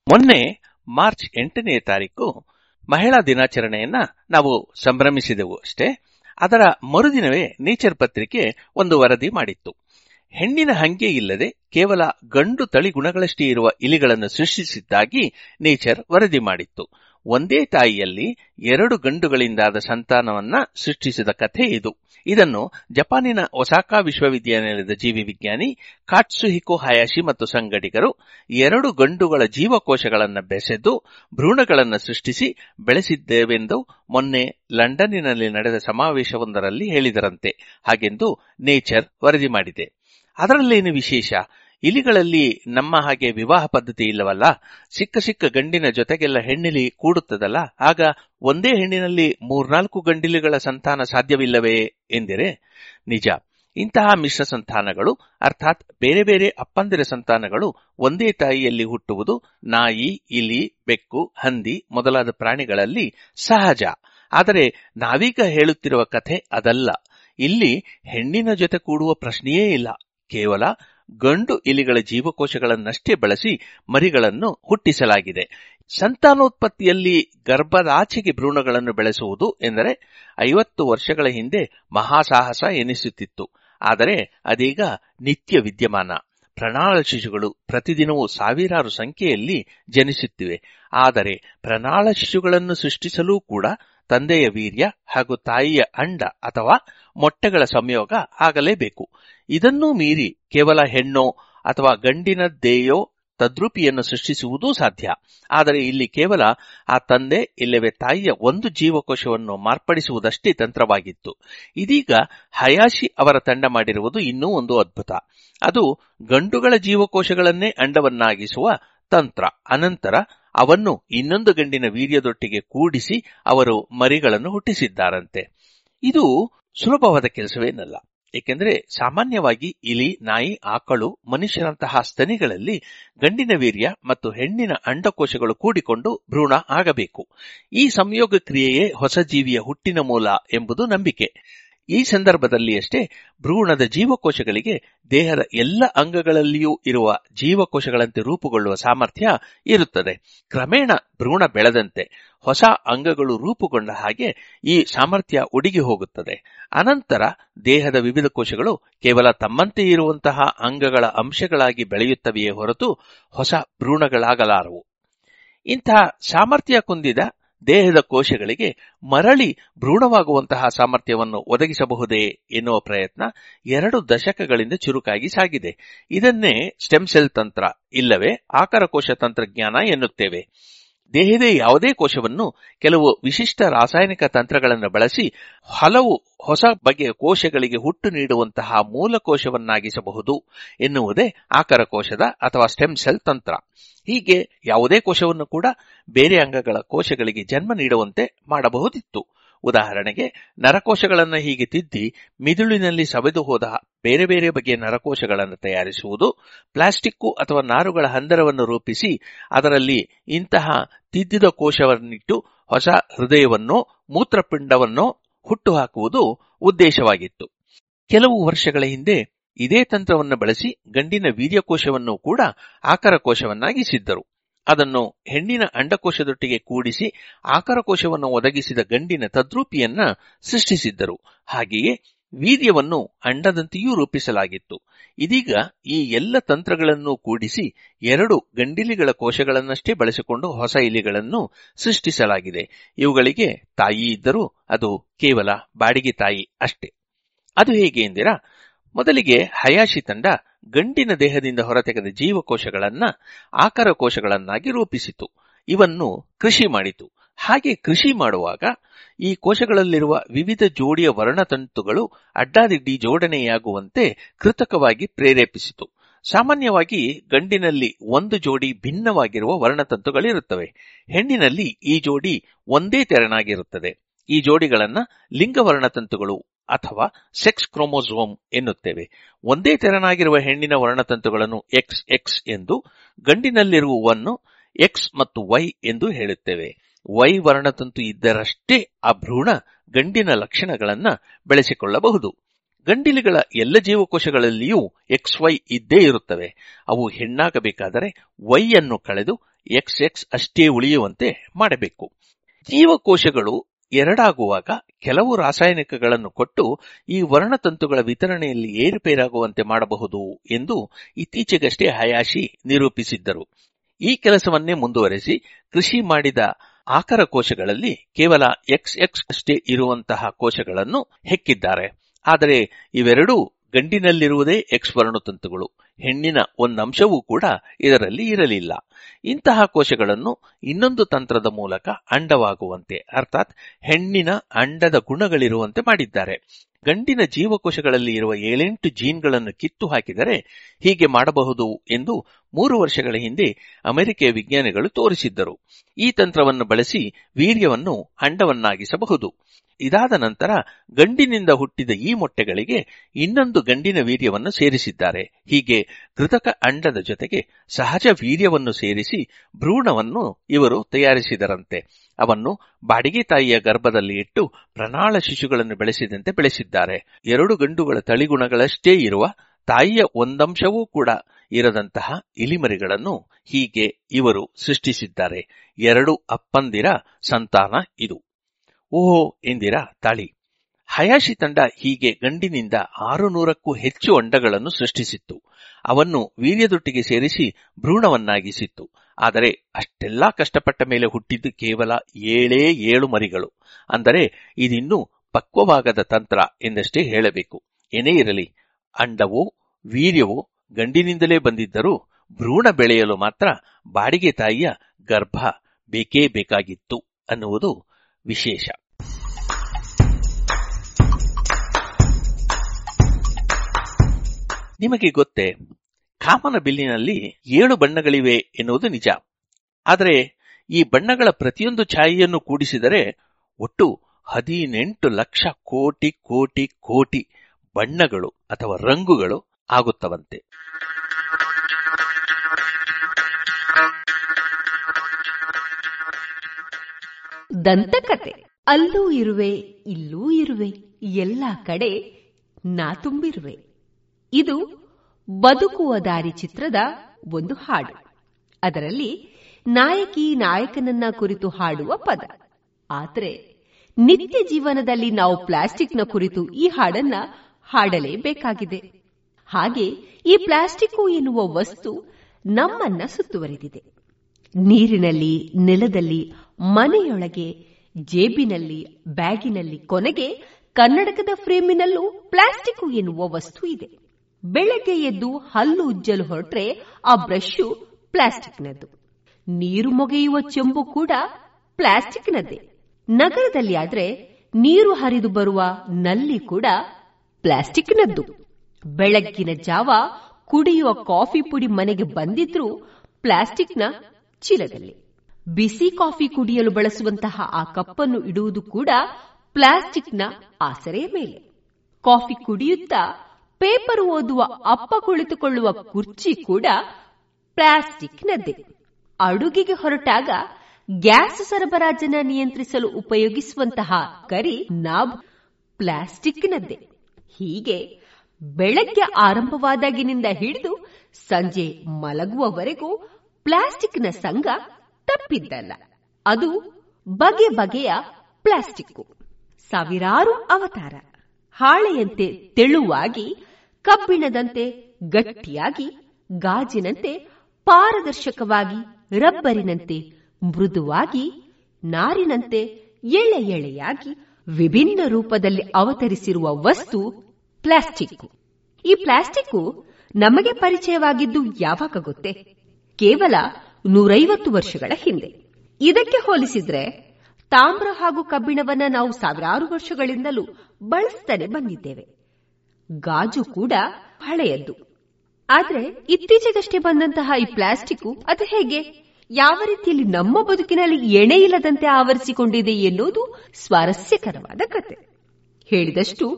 ಮೊನ್ನೆ ಮಾರ್ಚ್ ಎಂಟನೇ ತಾರೀಕು ಮಹಿಳಾ ದಿನಾಚರಣೆಯನ್ನ ನಾವು ಸಂಭ್ರಮಿಸಿದೆವು ಅಷ್ಟೇ. ಅದರ ಮರುದಿನವೇ ನೇಚರ್ ಪತ್ರಿಕೆ ಒಂದು ವರದಿ ಮಾಡಿತ್ತು. ಹೆಣ್ಣಿನ ಹಂಗೆ ಇಲ್ಲದೆ ಕೇವಲ ಗಂಡು ತಳಿ ಗುಣಗಳಷ್ಟೇ ಇರುವ ಇಲಿಗಳನ್ನು ಸೃಷ್ಟಿಸಿದ್ದಾಗಿ ನೇಚರ್ ವರದಿ ಮಾಡಿತ್ತು. ಒಂದೇ ತಾಯಿಯಲ್ಲಿ ಎರಡು ಗಂಡುಗಳಿಂದಾದ ಸಂತಾನವನ್ನ ಸೃಷ್ಟಿಸಿದ ಕಥೆ ಇದು. ಇದನ್ನು ಜಪಾನಿನ ಒಸಾಕಾ ವಿಶ್ವವಿದ್ಯಾನಿಲಯದ ಜೀವಿ ವಿಜ್ಞಾನಿ ಕಾಟ್ಸುಹಿಕೋ ಹಯಾಶಿ ಮತ್ತು ಸಂಗಡಿಗರು ಎರಡು ಗಂಡುಗಳ ಜೀವಕೋಶಗಳನ್ನು ಬೆಸೆದು ಭ್ರೂಣಗಳನ್ನು ಸೃಷ್ಟಿಸಿ ಬೆಳೆಸಿದ್ದೇವೆಂದು ಮೊನ್ನೆ ಲಂಡನ್ನಿನಲ್ಲಿ ನಡೆದ ಸಮಾವೇಶವೊಂದರಲ್ಲಿ ಹೇಳಿದರಂತೆ. ಹಾಗೆಂದು ನೇಚರ್ ವರದಿ ಮಾಡಿದೆ. ಅದರಲ್ಲೇನು ವಿಶೇಷ? ಇಲಿಗಳಲ್ಲಿ ನಮ್ಮ ಹಾಗೆ ವಿವಾಹ ಪದ್ಧತಿ ಇಲ್ಲವಲ್ಲ? ಸಿಕ್ಕ ಸಿಕ್ಕ ಗಂಡಿನ ಜೊತೆಗೆಲ್ಲ ಹೆಣ್ಣಿಲಿ ಕೂಡುತ್ತದಲ್ಲ? ಆಗ ಒಂದೇ ಹೆಣ್ಣಿನಲ್ಲಿ ಮೂರ್ನಾಲ್ಕು ಗಂಡಿಲಿಗಳ ಸಂತಾನ ಸಾಧ್ಯವಿಲ್ಲವೇ ಎಂದಿರೆ? ನಿಜ. ಇಂತಹ ಮಿಶ್ರ ಸಂತಾನಗಳು, ಅರ್ಥಾತ್ ಬೇರೆ ಬೇರೆ ಅಪ್ಪಂದಿರ ಸಂತಾನಗಳು ಒಂದೇ ತಾಯಿಯಲ್ಲಿ ಹುಟ್ಟುವುದು ನಾಯಿ, ಇಲಿ, ಬೆಕ್ಕು, ಹಂದಿ ಮೊದಲಾದ ಪ್ರಾಣಿಗಳಲ್ಲಿ ಸಹಜ. ಆದರೆ ನಾವೀಗ ಹೇಳುತ್ತಿರುವ ಕಥೆ ಅದಲ್ಲ. ಇಲ್ಲಿ ಹೆಣ್ಣಿನ ಜೊತೆ ಕೂಡುವ ಪ್ರಶ್ನೆಯೇ ಇಲ್ಲ. ಕೇವಲ ಗಂಡು ಇಲಿಗಳ ಜೀವಕೋಶಗಳನ್ನಷ್ಟೇ ಬಳಸಿ ಮರಿಗಳನ್ನು ಹುಟ್ಟಿಸಲಾಗಿದೆ. ಸಂತಾನೋತ್ಪತ್ತಿಯಲ್ಲಿ ಗರ್ಭದಾಚೆಗೆ ಭ್ರೂಣಗಳನ್ನು ಬೆಳೆಸುವುದು ಎಂದರೆ ಐವತ್ತು ವರ್ಷಗಳ ಹಿಂದೆ ಮಹಾಸಾಹಸ ಎನಿಸುತ್ತಿತ್ತು. ಆದರೆ ಅದೀಗ ನಿತ್ಯ ವಿದ್ಯಮಾನ. ಪ್ರಣಾಳ ಶಿಶುಗಳು ಪ್ರತಿದಿನವೂ ಸಾವಿರಾರು ಸಂಖ್ಯೆಯಲ್ಲಿ ಜನಿಸುತ್ತಿವೆ. ಆದರೆ ಪ್ರಣಾಳ ಶಿಶುಗಳನ್ನು ಸೃಷ್ಟಿಸಲೂ ಕೂಡ ತಂದೆಯ ವೀರ್ಯ ಹಾಗೂ ತಾಯಿಯ ಅಂಡ ಅಥವಾ ಮೊಟ್ಟೆಗಳ ಸಂಯೋಗ ಆಗಲೇಬೇಕು. ಇದನ್ನೂ ಮೀರಿ ಕೇವಲ ಹೆಣ್ಣೋ ಅಥವಾ ಗಂಡಿನ ದೇಯೋ ತದ್ರೂಪಿಯನ್ನು ಸೃಷ್ಟಿಸುವುದೂ ಸಾಧ್ಯ. ಆದರೆ ಇಲ್ಲಿ ಕೇವಲ ಆ ತಂದೆ ಇಲ್ಲವೇ ತಾಯಿಯ ಒಂದು ಜೀವಕೋಶವನ್ನು ಮಾರ್ಪಡಿಸುವುದಷ್ಟೇ ತಂತ್ರವಾಗಿತ್ತು. ಇದೀಗ ಹಯಾಶಿ ಅವರ ತಂಡ ಮಾಡಿರುವುದು ಇನ್ನೂ ಒಂದು ಅದ್ಭುತ. ಅದು ಗಂಡುಗಳ ಜೀವಕೋಶಗಳನ್ನೇ ಅಂಡವನ್ನಾಗಿಸುವ ತಂತ್ರ. ಅನಂತರ ಅವನ್ನು ಇನ್ನೊಂದು ಗಂಡಿನ ವೀರ್ಯದೊಟ್ಟಿಗೆ ಕೂಡಿಸಿ ಅವರು ಮರಿಗಳನ್ನು ಹುಟ್ಟಿಸಿದ್ದಾರಂತೆ. ಇದು ಸುಲಭವಾದ ಕೆಲಸವೇನಲ್ಲ. ಏಕೆಂದರೆ ಸಾಮಾನ್ಯವಾಗಿ ಇಲಿ, ನಾಯಿ, ಆಕಳು, ಮನುಷ್ಯರಂತಹ ಸ್ತನಿಗಳಲ್ಲಿ ಗಂಡಿನ ವೀರ್ಯ ಮತ್ತು ಹೆಣ್ಣಿನ ಅಂಡಕೋಶಗಳು ಕೂಡಿಕೊಂಡು ಭ್ರೂಣ ಆಗಬೇಕು. ಈ ಸಂಯೋಗ ಕ್ರಿಯೆಯೇ ಹೊಸ ಜೀವಿಯ ಹುಟ್ಟಿನ ಮೂಲ ಎಂಬುದು ನಂಬಿಕೆ. ಈ ಸಂದರ್ಭದಲ್ಲಿ ಅಷ್ಟೇ ಭ್ರೂಣದ ಜೀವಕೋಶಗಳಿಗೆ ದೇಹದ ಎಲ್ಲ ಅಂಗಗಳಲ್ಲಿಯೂ ಇರುವ ಜೀವಕೋಶಗಳಂತೆ ರೂಪುಗೊಳ್ಳುವ ಸಾಮರ್ಥ್ಯ ಇರುತ್ತದೆ. ಕ್ರಮೇಣ ಭ್ರೂಣ ಬೆಳೆದಂತೆ ಹೊಸ ಅಂಗಗಳು ರೂಪುಗೊಂಡ ಹಾಗೆ ಈ ಸಾಮರ್ಥ್ಯ ಉಡುಗಿ ಹೋಗುತ್ತದೆ. ಅನಂತರ ದೇಹದ ವಿವಿಧ ಕೋಶಗಳು ಕೇವಲ ತಮ್ಮಂತೆ ಇರುವಂತಹ ಅಂಗಗಳ ಅಂಶಗಳಾಗಿ ಬೆಳೆಯುತ್ತವೆಯೇ ಹೊರತು ಹೊಸ ಭ್ರೂಣಗಳಾಗಲಾರವು. ಇಂತಹ ಸಾಮರ್ಥ್ಯ ಕುಂದಿದ ದೇಹದ ಕೋಶಗಳಿಗೆ ಮರಳಿ ಭ್ರೂಣವಾಗುವಂತಹ ಸಾಮರ್ಥ್ಯವನ್ನು ಒದಗಿಸಬಹುದೇ ಎನ್ನುವ ಪ್ರಯತ್ನ ಎರಡು ದಶಕಗಳಿಂದ ಚುರುಕಾಗಿ ಸಾಗಿದೆ. ಇದನ್ನೇ ಸ್ಟೆಮ್ ಸೆಲ್ ತಂತ್ರ ಇಲ್ಲವೇ ಆಕರಕೋಶ ತಂತ್ರಜ್ಞಾನ ಎನ್ನುತ್ತೇವೆ. ದೇಹದ ಯಾವುದೇ ಕೋಶವನ್ನು ಕೆಲವು ವಿಶಿಷ್ಟ ರಾಸಾಯನಿಕ ತಂತ್ರಗಳನ್ನು ಬಳಸಿ ಹಲವು ಹೊಸ ಬಗೆಯ ಕೋಶಗಳಿಗೆ ಹುಟ್ಟು ನೀಡುವಂತಹ ಮೂಲ ಕೋಶವನ್ನಾಗಿಸಬಹುದು ಎನ್ನುವುದೇ ಆಕರಕೋಶದ ಅಥವಾ ಸ್ಟೆಮ್ ಸೆಲ್ ತಂತ್ರ. ಹೀಗೆ ಯಾವುದೇ ಕೋಶವನ್ನು ಕೂಡ ಬೇರೆ ಅಂಗಗಳ ಕೋಶಗಳಿಗೆ ಜನ್ಮ ನೀಡುವಂತೆ ಮಾಡಬಹುದಿತ್ತು. ಉದಾಹರಣೆಗೆ, ನರಕೋಶಗಳನ್ನು ಹೀಗೆ ತಿದ್ದಿ, ಮಿದುಳಿನಲ್ಲಿ ಸವೆದು ಹೋದ ಬೇರೆ ಬೇರೆ ಬಗೆಯ ನರಕೋಶಗಳನ್ನು ತಯಾರಿಸುವುದು, ಪ್ಲಾಸ್ಟಿಕ್ಕು ಅಥವಾ ನಾರುಗಳ ಹಂದರವನ್ನು ರೂಪಿಸಿ, ಅದರಲ್ಲಿ ಇಂತಹ ತಿದ್ದಿದ ಕೋಶವನ್ನಿಟ್ಟು ಹೊಸ ಹೃದಯವನ್ನೋ, ಮೂತ್ರಪಿಂಡವನ್ನೋ ಹುಟ್ಟುಹಾಕುವುದು ಉದ್ದೇಶವಾಗಿತ್ತು. ಕೆಲವು ವರ್ಷಗಳ ಹಿಂದೆ ಇದೇ ತಂತ್ರವನ್ನು ಬಳಸಿ ಗಂಡಿನ ವೀರ್ಯಕೋಶವನ್ನು ಕೂಡ ಆಕರಕೋಶವನ್ನಾಗಿಸಿದ್ದರು. ಅದನ್ನು ಹೆಣ್ಣಿನ ಅಂಡಕೋಶದೊಟ್ಟಿಗೆ ಕೂಡಿಸಿ ಆಕಾರಕೋಶವನ್ನು ಒದಗಿಸಿದ ಗಂಡಿನ ತದ್ರೂಪಿಯನ್ನ ಸೃಷ್ಟಿಸಿದ್ದರು. ಹಾಗೆಯೇ ವೀರ್ಯವನ್ನು ಅಂಡದಂತೆಯೂ ರೂಪಿಸಲಾಗಿತ್ತು. ಇದೀಗ ಈ ಎಲ್ಲ ತಂತ್ರಗಳನ್ನು ಕೂಡಿಸಿ ಎರಡು ಗಂಡಿಲಿಗಳ ಕೋಶಗಳನ್ನಷ್ಟೇ ಬಳಸಿಕೊಂಡು ಹೊಸ ಇಲಿಗಳನ್ನು ಸೃಷ್ಟಿಸಲಾಗಿದೆ. ಇವುಗಳಿಗೆ ತಾಯಿ ಇದ್ದರೂ ಅದು ಕೇವಲ ಬಾಡಿಗೆ ತಾಯಿ ಅಷ್ಟೇ. ಅದು ಹೇಗೆ ಎಂದಿರಾ? ಮೊದಲಿಗೆ ಹಯಾಶಿ ತಂಡ ಗಂಡಿನ ದೇಹದಿಂದ ಹೊರತೆಗೆದ ಜೀವಕೋಶಗಳನ್ನ ಆಕಾರ ಕೋಶಗಳನ್ನಾಗಿ ರೂಪಿಸಿತು. ಇವನ್ನು ಕೃಷಿ ಮಾಡಿತು. ಹಾಗೆ ಕೃಷಿ ಮಾಡುವಾಗ ಈ ಕೋಶಗಳಲ್ಲಿರುವ ವಿವಿಧ ಜೋಡಿಯ ವರ್ಣತಂತುಗಳು ಅಡ್ಡಾದಿಡ್ಡಿ ಜೋಡಣೆಯಾಗುವಂತೆ ಕೃತಕವಾಗಿ ಪ್ರೇರೇಪಿಸಿತು. ಸಾಮಾನ್ಯವಾಗಿ ಗಂಡಿನಲ್ಲಿ ಒಂದು ಜೋಡಿ ಭಿನ್ನವಾಗಿರುವ ವರ್ಣತಂತುಗಳಿರುತ್ತವೆ. ಹೆಣ್ಣಿನಲ್ಲಿ ಈ ಜೋಡಿ ಒಂದೇ ತೆರನಾಗಿರುತ್ತದೆ. ಈ ಜೋಡಿಗಳನ್ನ ಲಿಂಗವರ್ಣತಂತುಗಳು ಅಥವಾ ಸೆಕ್ಸ್ ಕ್ರೋಮೋಸೋಮ್ ಎನ್ನುತ್ತೇವೆ. ಒಂದೇ ತೆರನಾಗಿರುವ ಹೆಣ್ಣಿನ ವರ್ಣತಂತುಗಳನ್ನು ಎಕ್ಸ್ ಎಕ್ಸ್ ಎಂದು, ಗಂಡಿನಲ್ಲಿರುವವನ್ನು ಎಕ್ಸ್ ಮತ್ತು ವೈ ಎಂದು ಹೇಳುತ್ತೇವೆ. ವೈ ವರ್ಣತಂತು ಇದ್ದರಷ್ಟೇ ಆ ಭ್ರೂಣ ಗಂಡಿನ ಲಕ್ಷಣಗಳನ್ನು ಬೆಳೆಸಿಕೊಳ್ಳಬಹುದು. ಗಂಡಿಲಿಗಳ ಎಲ್ಲ ಜೀವಕೋಶಗಳಲ್ಲಿಯೂ ಎಕ್ಸ್ ವೈ ಇದ್ದೇ ಇರುತ್ತವೆ. ಅವು ಹೆಣ್ಣಾಗಬೇಕಾದರೆ ವೈ ಅನ್ನು ಕಳೆದು ಎಕ್ಸ್ ಎಕ್ಸ್ ಅಷ್ಟೇ ಉಳಿಯುವಂತೆ ಮಾಡಬೇಕು. ಜೀವಕೋಶಗಳು ಎರಡಾಗುವಾಗ ಕೆಲವು ರಾಸಾಯನಿಕಗಳನ್ನು ಕೊಟ್ಟು ಈ ವರ್ಣತಂತುಗಳ ವಿತರಣೆಯಲ್ಲಿ ಏರುಪೇರಾಗುವಂತೆ ಮಾಡಬಹುದು ಎಂದು ಇತ್ತೀಚೆಗಷ್ಟೇ ಹಯಾಶಿ ನಿರೂಪಿಸಿದ್ದರು. ಈ ಕೆಲಸವನ್ನೇ ಮುಂದುವರೆಸಿ ಕೃಷಿ ಮಾಡಿದ ಆಕರ ಕೋಶಗಳಲ್ಲಿ ಕೇವಲ ಎಕ್ಸ್ ಎಕ್ಸ್ ಅಷ್ಟೇ ಇರುವಂತಹ ಕೋಶಗಳನ್ನು ಹೆಕ್ಕಿದ್ದಾರೆ. ಆದರೆ ಇವೆರಡೂ ಗಂಡಿನಲ್ಲಿರುವುದೇ ಎಕ್ಸ್ ವರ್ಣತಂತುಗಳು. ಹೆಣ್ಣಿನ ಒಂದಂಶವೂ ಕೂಡ ಇದರಲ್ಲಿ ಇರಲಿಲ್ಲ. ಇಂತಹ ಕೋಶಗಳನ್ನು ಇನ್ನೊಂದು ತಂತ್ರದ ಮೂಲಕ ಅಂಡವಾಗುವಂತೆ, ಅರ್ಥಾತ್ ಹೆಣ್ಣಿನ ಅಂಡದ ಗುಣಗಳಿರುವಂತೆ ಮಾಡಿದ್ದಾರೆ. ಗಂಡಿನ ಜೀವಕೋಶಗಳಲ್ಲಿ ಇರುವ ಏಳೆಂಟು ಜೀನ್ಗಳನ್ನು ಕಿತ್ತು ಹಾಕಿದರೆ ಹೀಗೆ ಮಾಡಬಹುದು ಎಂದು ಮೂರು ವರ್ಷಗಳ ಹಿಂದೆ ಅಮೆರಿಕೆಯ ವಿಜ್ಞಾನಿಗಳು ತೋರಿಸಿದ್ದರು. ಈ ತಂತ್ರವನ್ನು ಬಳಸಿ ವೀರ್ಯವನ್ನು ಅಂಡವನ್ನಾಗಿಸಬಹುದು. ಇದಾದ ನಂತರ ಗಂಡಿನಿಂದ ಹುಟ್ಟಿದ ಈ ಮೊಟ್ಟೆಗಳಿಗೆ ಇನ್ನೊಂದು ಗಂಡಿನ ವೀರ್ಯವನ್ನು ಸೇರಿಸಿದ್ದಾರೆ. ಹೀಗೆ ಕೃತಕ ಅಂಡದ ಜೊತೆಗೆ ಸಹಜ ವೀರ್ಯವನ್ನು ಸೇರಿಸಿ ಭ್ರೂಣವನ್ನು ಇವರು ತಯಾರಿಸಿದರಂತೆ. ಅವನ್ನು ಬಾಡಿಗೆ ತಾಯಿಯ ಗರ್ಭದಲ್ಲಿ ಇಟ್ಟು ಪ್ರಣಾಳ ಶಿಶುಗಳನ್ನು ಬೆಳೆಸಿದಂತೆ ಬೆಳೆಸಿದ್ದಾರೆ. ಎರಡು ಗಂಡುಗಳ ತಳಿಗುಣಗಳಷ್ಟೇ ಇರುವ ತಾಯಿಯ ಒಂದಂಶವೂ ಕೂಡ ಇರದಂತಹ ಇಲಿಮರಿಗಳನ್ನು ಹೀಗೆ ಇವರು ಸೃಷ್ಟಿಸಿದ್ದಾರೆ. ಎರಡು ಅಪ್ಪಂದಿರ ಸಂತಾನ ಇದು. ಓಹೋ ಎಂದಿರ ತಾಳಿ. ಹಯಾಶಿ ತಂಡ ಹೀಗೆ ಗಂಡಿನಿಂದ ಆರು ನೂರಕ್ಕೂ ಹೆಚ್ಚು ಅಂಡಗಳನ್ನು ಸೃಷ್ಟಿಸಿತ್ತು. ಅವನ್ನು ವೀರ್ಯದೊಟ್ಟಿಗೆ ಸೇರಿಸಿ ಭ್ರೂಣವನ್ನಾಗಿಸಿತ್ತು. ಆದರೆ ಅಷ್ಟೆಲ್ಲಾ ಕಷ್ಟಪಟ್ಟ ಮೇಲೆ ಹುಟ್ಟಿದ್ದು ಕೇವಲ ಏಳೇ ಏಳು ಮರಿಗಳು. ಅಂದರೆ ಇದಿನ್ನೂ ಪಕ್ವವಾಗದ ತಂತ್ರ ಎಂದಷ್ಟೇ ಹೇಳಬೇಕು. ಏನೇ ಇರಲಿ, ಅಂಡವೋ, ವೀರ್ಯವೋ ಗಂಡಿನಿಂದಲೇ ಬಂದಿದ್ದರೂ ಭ್ರೂಣ ಬೆಳೆಯಲು ಮಾತ್ರ ಬಾಡಿಗೆ ತಾಯಿಯ ಗರ್ಭ ಬೇಕೇ ಬೇಕಾಗಿತ್ತು ಅನ್ನುವುದು ವಿಶೇಷ. ನಿಮಗೆ ಗೊತ್ತೇ, ಕಾಮನ ಬಿಲ್ಲಿನಲ್ಲಿ ಏಳು ಬಣ್ಣಗಳಿವೆ ಎನ್ನುವುದು ನಿಜ. ಆದರೆ, ಈ ಬಣ್ಣಗಳ ಪ್ರತಿಯೊಂದು ಛಾಯೆಯನ್ನು ಕೂಡಿಸಿದರೆ ಒಟ್ಟು ಹದಿನೆಂಟು ಲಕ್ಷ ಕೋಟಿ ಕೋಟಿ ಕೋಟಿ ಬಣ್ಣಗಳು ಅಥವಾ ರಂಗುಗಳು ಆಗುತ್ತವಂತೆ. ದಂತಕತೆ ಅಲ್ಲೂ ಇರುವೆ, ಇಲ್ಲೂ ಇರುವೆ, ಎಲ್ಲ ಕಡೆ ನಾ ತುಂಬಿರುವೆ. ಇದು ಬದುಕುವ ದಾರಿ ಚಿತ್ರದ ಒಂದು ಹಾಡು. ಅದರಲ್ಲಿ ನಾಯಕಿ ನಾಯಕನನ್ನ ಕುರಿತು ಹಾಡುವ ಪದ. ಆದರೆ ನಿತ್ಯ ಜೀವನದಲ್ಲಿ ನಾವು ಪ್ಲಾಸ್ಟಿಕ್ನ ಕುರಿತು ಈ ಹಾಡನ್ನ ಹಾಡಲೇಬೇಕಾಗಿದೆ. ಹಾಗೆ ಈ ಪ್ಲಾಸ್ಟಿಕ್ ಎನ್ನುವ ವಸ್ತು ನಮ್ಮನ್ನ ಸುತ್ತುವರಿದಿದೆ. ನೀರಿನಲ್ಲಿ, ನೆಲದಲ್ಲಿ, ಮನೆಯೊಳಗೆ, ಜೇಬಿನಲ್ಲಿ, ಬ್ಯಾಗಿನಲ್ಲಿ ಕೊನೆಗೆ ಕನ್ನಡಕದ ಫ್ರೇಮಿನಲ್ಲೂ ಪ್ಲಾಸ್ಟಿಕ್ ಎನ್ನುವ ವಸ್ತು ಇದೆ. ಬೆಳಗ್ಗೆ ಎದ್ದು ಹಲ್ಲು ಉಜ್ಜಲು ಹೊರಟ್ರೆ ಆ ಬ್ರಷ್ ಪ್ಲಾಸ್ಟಿಕ್ನದ್ದು. ನೀರು ಮೊಗೆಯುವ ಚೆಂಬು ಕೂಡ ಪ್ಲಾಸ್ಟಿಕ್ನದ್ದೇ. ನಗರದಲ್ಲಿ ಆದ್ರೆ ನೀರು ಹರಿದು ಬರುವ ನಲ್ಲಿ ಕೂಡ ಪ್ಲಾಸ್ಟಿಕ್ನದ್ದು. ಬೆಳಗ್ಗಿನ ಜಾವ ಕುಡಿಯುವ ಕಾಫಿ ಪುಡಿ ಮನೆಗೆ ಬಂದಿದ್ರೂ ಪ್ಲಾಸ್ಟಿಕ್ನ ಚೀಲದಲ್ಲಿ. ಬಿಸಿ ಕಾಫಿ ಕುಡಿಯಲು ಬಳಸುವಂತಹ ಆ ಕಪ್ಪನ್ನು ಇಡುವುದು ಕೂಡ ಪ್ಲಾಸ್ಟಿಕ್ನ ಆಸರೆಯ ಮೇಲೆ. ಕಾಫಿ ಕುಡಿಯುತ್ತಾ ಪೇಪರ್ ಓದುವ ಅಪ್ಪ ಕುಳಿತುಕೊಳ್ಳುವ ಕುರ್ಚಿ ಕೂಡ ಪ್ಲಾಸ್ಟಿಕ್ನದ್ದೇ. ಅಡುಗೆಗೆ ಹೊರಟಾಗ ಗ್ಯಾಸ್ ಸರಬರಾಜನ ನಿಯಂತ್ರಿಸಲು ಉಪಯೋಗಿಸುವಂತಹ ಕರಿ ನಾಬ್ ಪ್ಲಾಸ್ಟಿಕ್ನದ್ದೇ. ಹೀಗೆ ಬೆಳಗ್ಗೆ ಆರಂಭವಾದಾಗಿನಿಂದ ಹಿಡಿದು ಸಂಜೆ ಮಲಗುವವರೆಗೂ ಪ್ಲಾಸ್ಟಿಕ್ನ ಸಂಘ ತಪ್ಪಿದ್ದಲ್ಲ. ಅದು ಬಗೆ ಬಗೆಯ ಪ್ಲಾಸ್ಟಿಕ್ ಸಾವಿರಾರು ಅವತಾರ. ಹಾಳೆಯಂತೆ ತೆಳುವಾಗಿ, ಕಬ್ಬಿಣದಂತೆ ಗಟ್ಟಿಯಾಗಿ, ಗಾಜಿನಂತೆ ಪಾರದರ್ಶಕವಾಗಿ, ರಬ್ಬರಿನಂತೆ ಮೃದುವಾಗಿ, ನಾರಿನಂತೆ ಎಳೆ ಎಳೆಯಾಗಿ ವಿಭಿನ್ನ ರೂಪದಲ್ಲಿ ಅವತರಿಸಿರುವ ವಸ್ತು ಪ್ಲಾಸ್ಟಿಕ್. ಈ ಪ್ಲಾಸ್ಟಿಕ್ ನಮಗೆ ಪರಿಚಯವಾಗಿದ್ದು ಯಾವಾಗ ಗೊತ್ತೇ? ಕೇವಲ ನೂರೈವತ್ತು ವರ್ಷಗಳ ಹಿಂದೆ. ಇದಕ್ಕೆ ಹೋಲಿಸಿದ್ರೆ ತಾಮ್ರ ಹಾಗೂ ಕಬ್ಬಿಣವನ್ನ ನಾವು ಸಾವಿರಾರು ವರ್ಷಗಳಿಂದಲೂ ಬಳಸ್ತಾನೆ ಬಂದಿದ್ದೇವೆ. ಗಾಜು ಕೂಡ ಹಳೆಯದ್ದು. ಆದ್ರೆ ಇತ್ತೀಚೆಗಷ್ಟೇ ಬಂದಂತಹ ಈ ಪ್ಲಾಸ್ಟಿಕ್ ಅದು ಹೇಗೆ? ಯಾವ ರೀತಿಯಲ್ಲಿ ನಮ್ಮ ಬದುಕಿನಲ್ಲಿ ಎಣೆ ಇಲ್ಲದಂತೆ ಆವರಿಸಿಕೊಂಡಿದೆ ಎನ್ನುವುದು ಸ್ವಾರಸ್ಯಕರವಾದ ಕತೆ. ಹೇಳಿದಷ್ಟು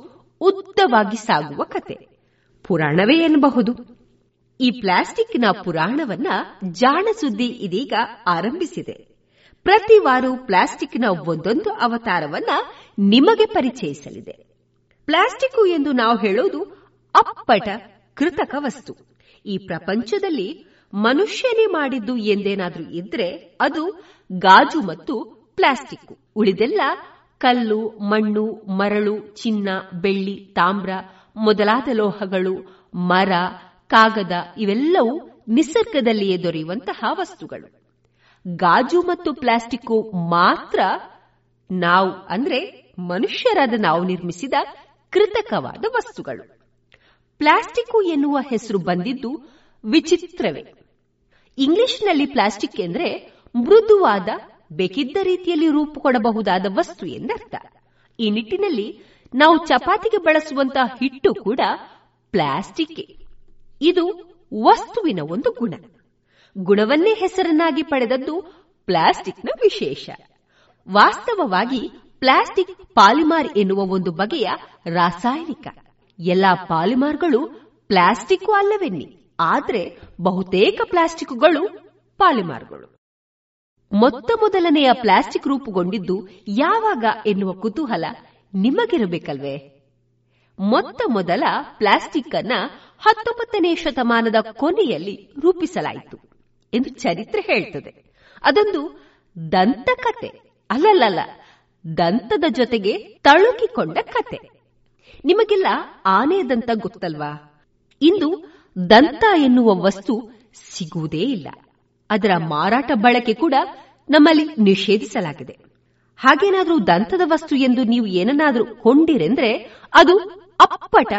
ಉದ್ದವಾಗಿ ಸಾಗುವ ಕತೆ. ಪುರಾಣವೇ ಎನ್ನಬಹುದು. ಈ ಪ್ಲಾಸ್ಟಿಕ್ನ ಪುರಾಣವನ್ನ ಜಾಣ ಸುದ್ದಿ ಇದೀಗ ಆರಂಭಿಸಿದೆ. ಪ್ರತಿ ವಾರು ಪ್ಲಾಸ್ಟಿಕ್ನ ಒಂದೊಂದು ಅವತಾರವನ್ನ ನಿಮಗೆ ಪರಿಚಯಿಸಲಿದೆ. ಪ್ಲಾಸ್ಟಿಕ್ ಎಂದು ನಾವು ಹೇಳೋದು ಅಪ್ಪಟ, ಕೃತಕ ವಸ್ತು. ಈ ಪ್ರಪಂಚದಲ್ಲಿ ಮನುಷ್ಯನೇ ಮಾಡಿದ್ದು ಎಂದೇನಾದ್ರೂ ಇದ್ರೆ ಅದು ಗಾಜು ಮತ್ತು ಪ್ಲಾಸ್ಟಿಕ್. ಉಳಿದೆಲ್ಲ ಕಲ್ಲು, ಮಣ್ಣು, ಮರಳು, ಚಿನ್ನ, ಬೆಳ್ಳಿ, ತಾಮ್ರ ಮೊದಲಾದ ಲೋಹಗಳು, ಮರ, ಕಾಗದ ಇವೆಲ್ಲವೂ ನಿಸರ್ಗದಲ್ಲಿಯೇ ದೊರೆಯುವಂತಹ ವಸ್ತುಗಳು. ಗಾಜು ಮತ್ತು ಪ್ಲಾಸ್ಟಿಕ್ ಮಾತ್ರ ನಾವು, ಅಂದ್ರೆ ಮನುಷ್ಯರಾದ ನಾವು ನಿರ್ಮಿಸಿದ ಕೃತಕವಾದ ವಸ್ತುಗಳು. ಪ್ಲಾಸ್ಟಿಕ್ ಎನ್ನುವ ಹೆಸರು ಬಂದಿದ್ದು ವಿಚಿತ್ರವೇ. ಇಂಗ್ಲಿಷ್ನಲ್ಲಿ ಪ್ಲಾಸ್ಟಿಕ್ ಎಂದ್ರೆ ಮೃದುವಾದ, ಬೇಕಿದ್ದ ರೀತಿಯಲ್ಲಿ ರೂಪು ಕೊಡಬಹುದಾದ ವಸ್ತು ಎಂದರ್ಥ. ಈ ನಿಟ್ಟಿನಲ್ಲಿ ನಾವು ಚಪಾತಿಗೆ ಬಳಸುವಂತಹ ಹಿಟ್ಟು ಕೂಡ ಪ್ಲಾಸ್ಟಿಕ್ ಇದು ವಸ್ತುವಿನ ಒಂದು ಗುಣ. ಗುಣವನ್ನೇ ಹೆಸರನ್ನಾಗಿ ಪಡೆದದ್ದು ಪ್ಲಾಸ್ಟಿಕ್ನ ವಿಶೇಷ. ವಾಸ್ತವವಾಗಿ ಪ್ಲಾಸ್ಟಿಕ್ ಪಾಲಿಮಾರ್ ಎನ್ನುವ ಒಂದು ಬಗೆಯ ರಾಸಾಯನಿಕ. ಎಲ್ಲಾ ಪಾಲಿಮಾರ್ಗಳು ಪ್ಲಾಸ್ಟಿಕ್ ಅಲ್ಲವೆನ್ನಿ. ಆದರೆ ಬಹುತೇಕ ಪ್ಲಾಸ್ಟಿಕ್ಗಳು ಪಾಲಿಮಾರ್ಗಳು. ಮೊತ್ತ ಮೊದಲನೆಯ ಪ್ಲಾಸ್ಟಿಕ್ ರೂಪುಗೊಂಡಿದ್ದು ಯಾವಾಗ ಎನ್ನುವ ಕುತೂಹಲ ನಿಮಗಿರಬೇಕಲ್ವೇ? ಮೊತ್ತ ಮೊದಲ ಪ್ಲಾಸ್ಟಿಕ್ ಅನ್ನ ಹತ್ತೊಂಬತ್ತನೇ ಶತಮಾನದ ಕೊನೆಯಲ್ಲಿ ರೂಪಿಸಲಾಯಿತು. ಎಂದು ಚರಿತ್ರೆ ಹೇಳ್ತದೆ. ಅದೊಂದು ದಂತಕತೆ. ಅಲ್ಲಲ್ಲ ದಂತದ ಜೊತೆಗೆ ತಳುಕಿಕೊಂಡ ಕತೆ. ನಿಮಗೆಲ್ಲ ಆನೆ ದಂತ ಗೊತ್ತಲ್ವಾ? ಇಂದು ದಂತ ಎನ್ನುವ ವಸ್ತು ಸಿಗುವುದೇ ಇಲ್ಲ. ಅದರ ಮಾರಾಟ ಬಳಕೆ ಕೂಡ ನಮ್ಮಲ್ಲಿ ನಿಷೇಧಿಸಲಾಗಿದೆ. ಹಾಗೇನಾದ್ರೂ ದಂತದ ವಸ್ತು ಎಂದು ನೀವು ಏನನ್ನಾದ್ರೂ ಕೊಂಡಿರೆಂದ್ರೆ ಅದು ಅಪ್ಪಟ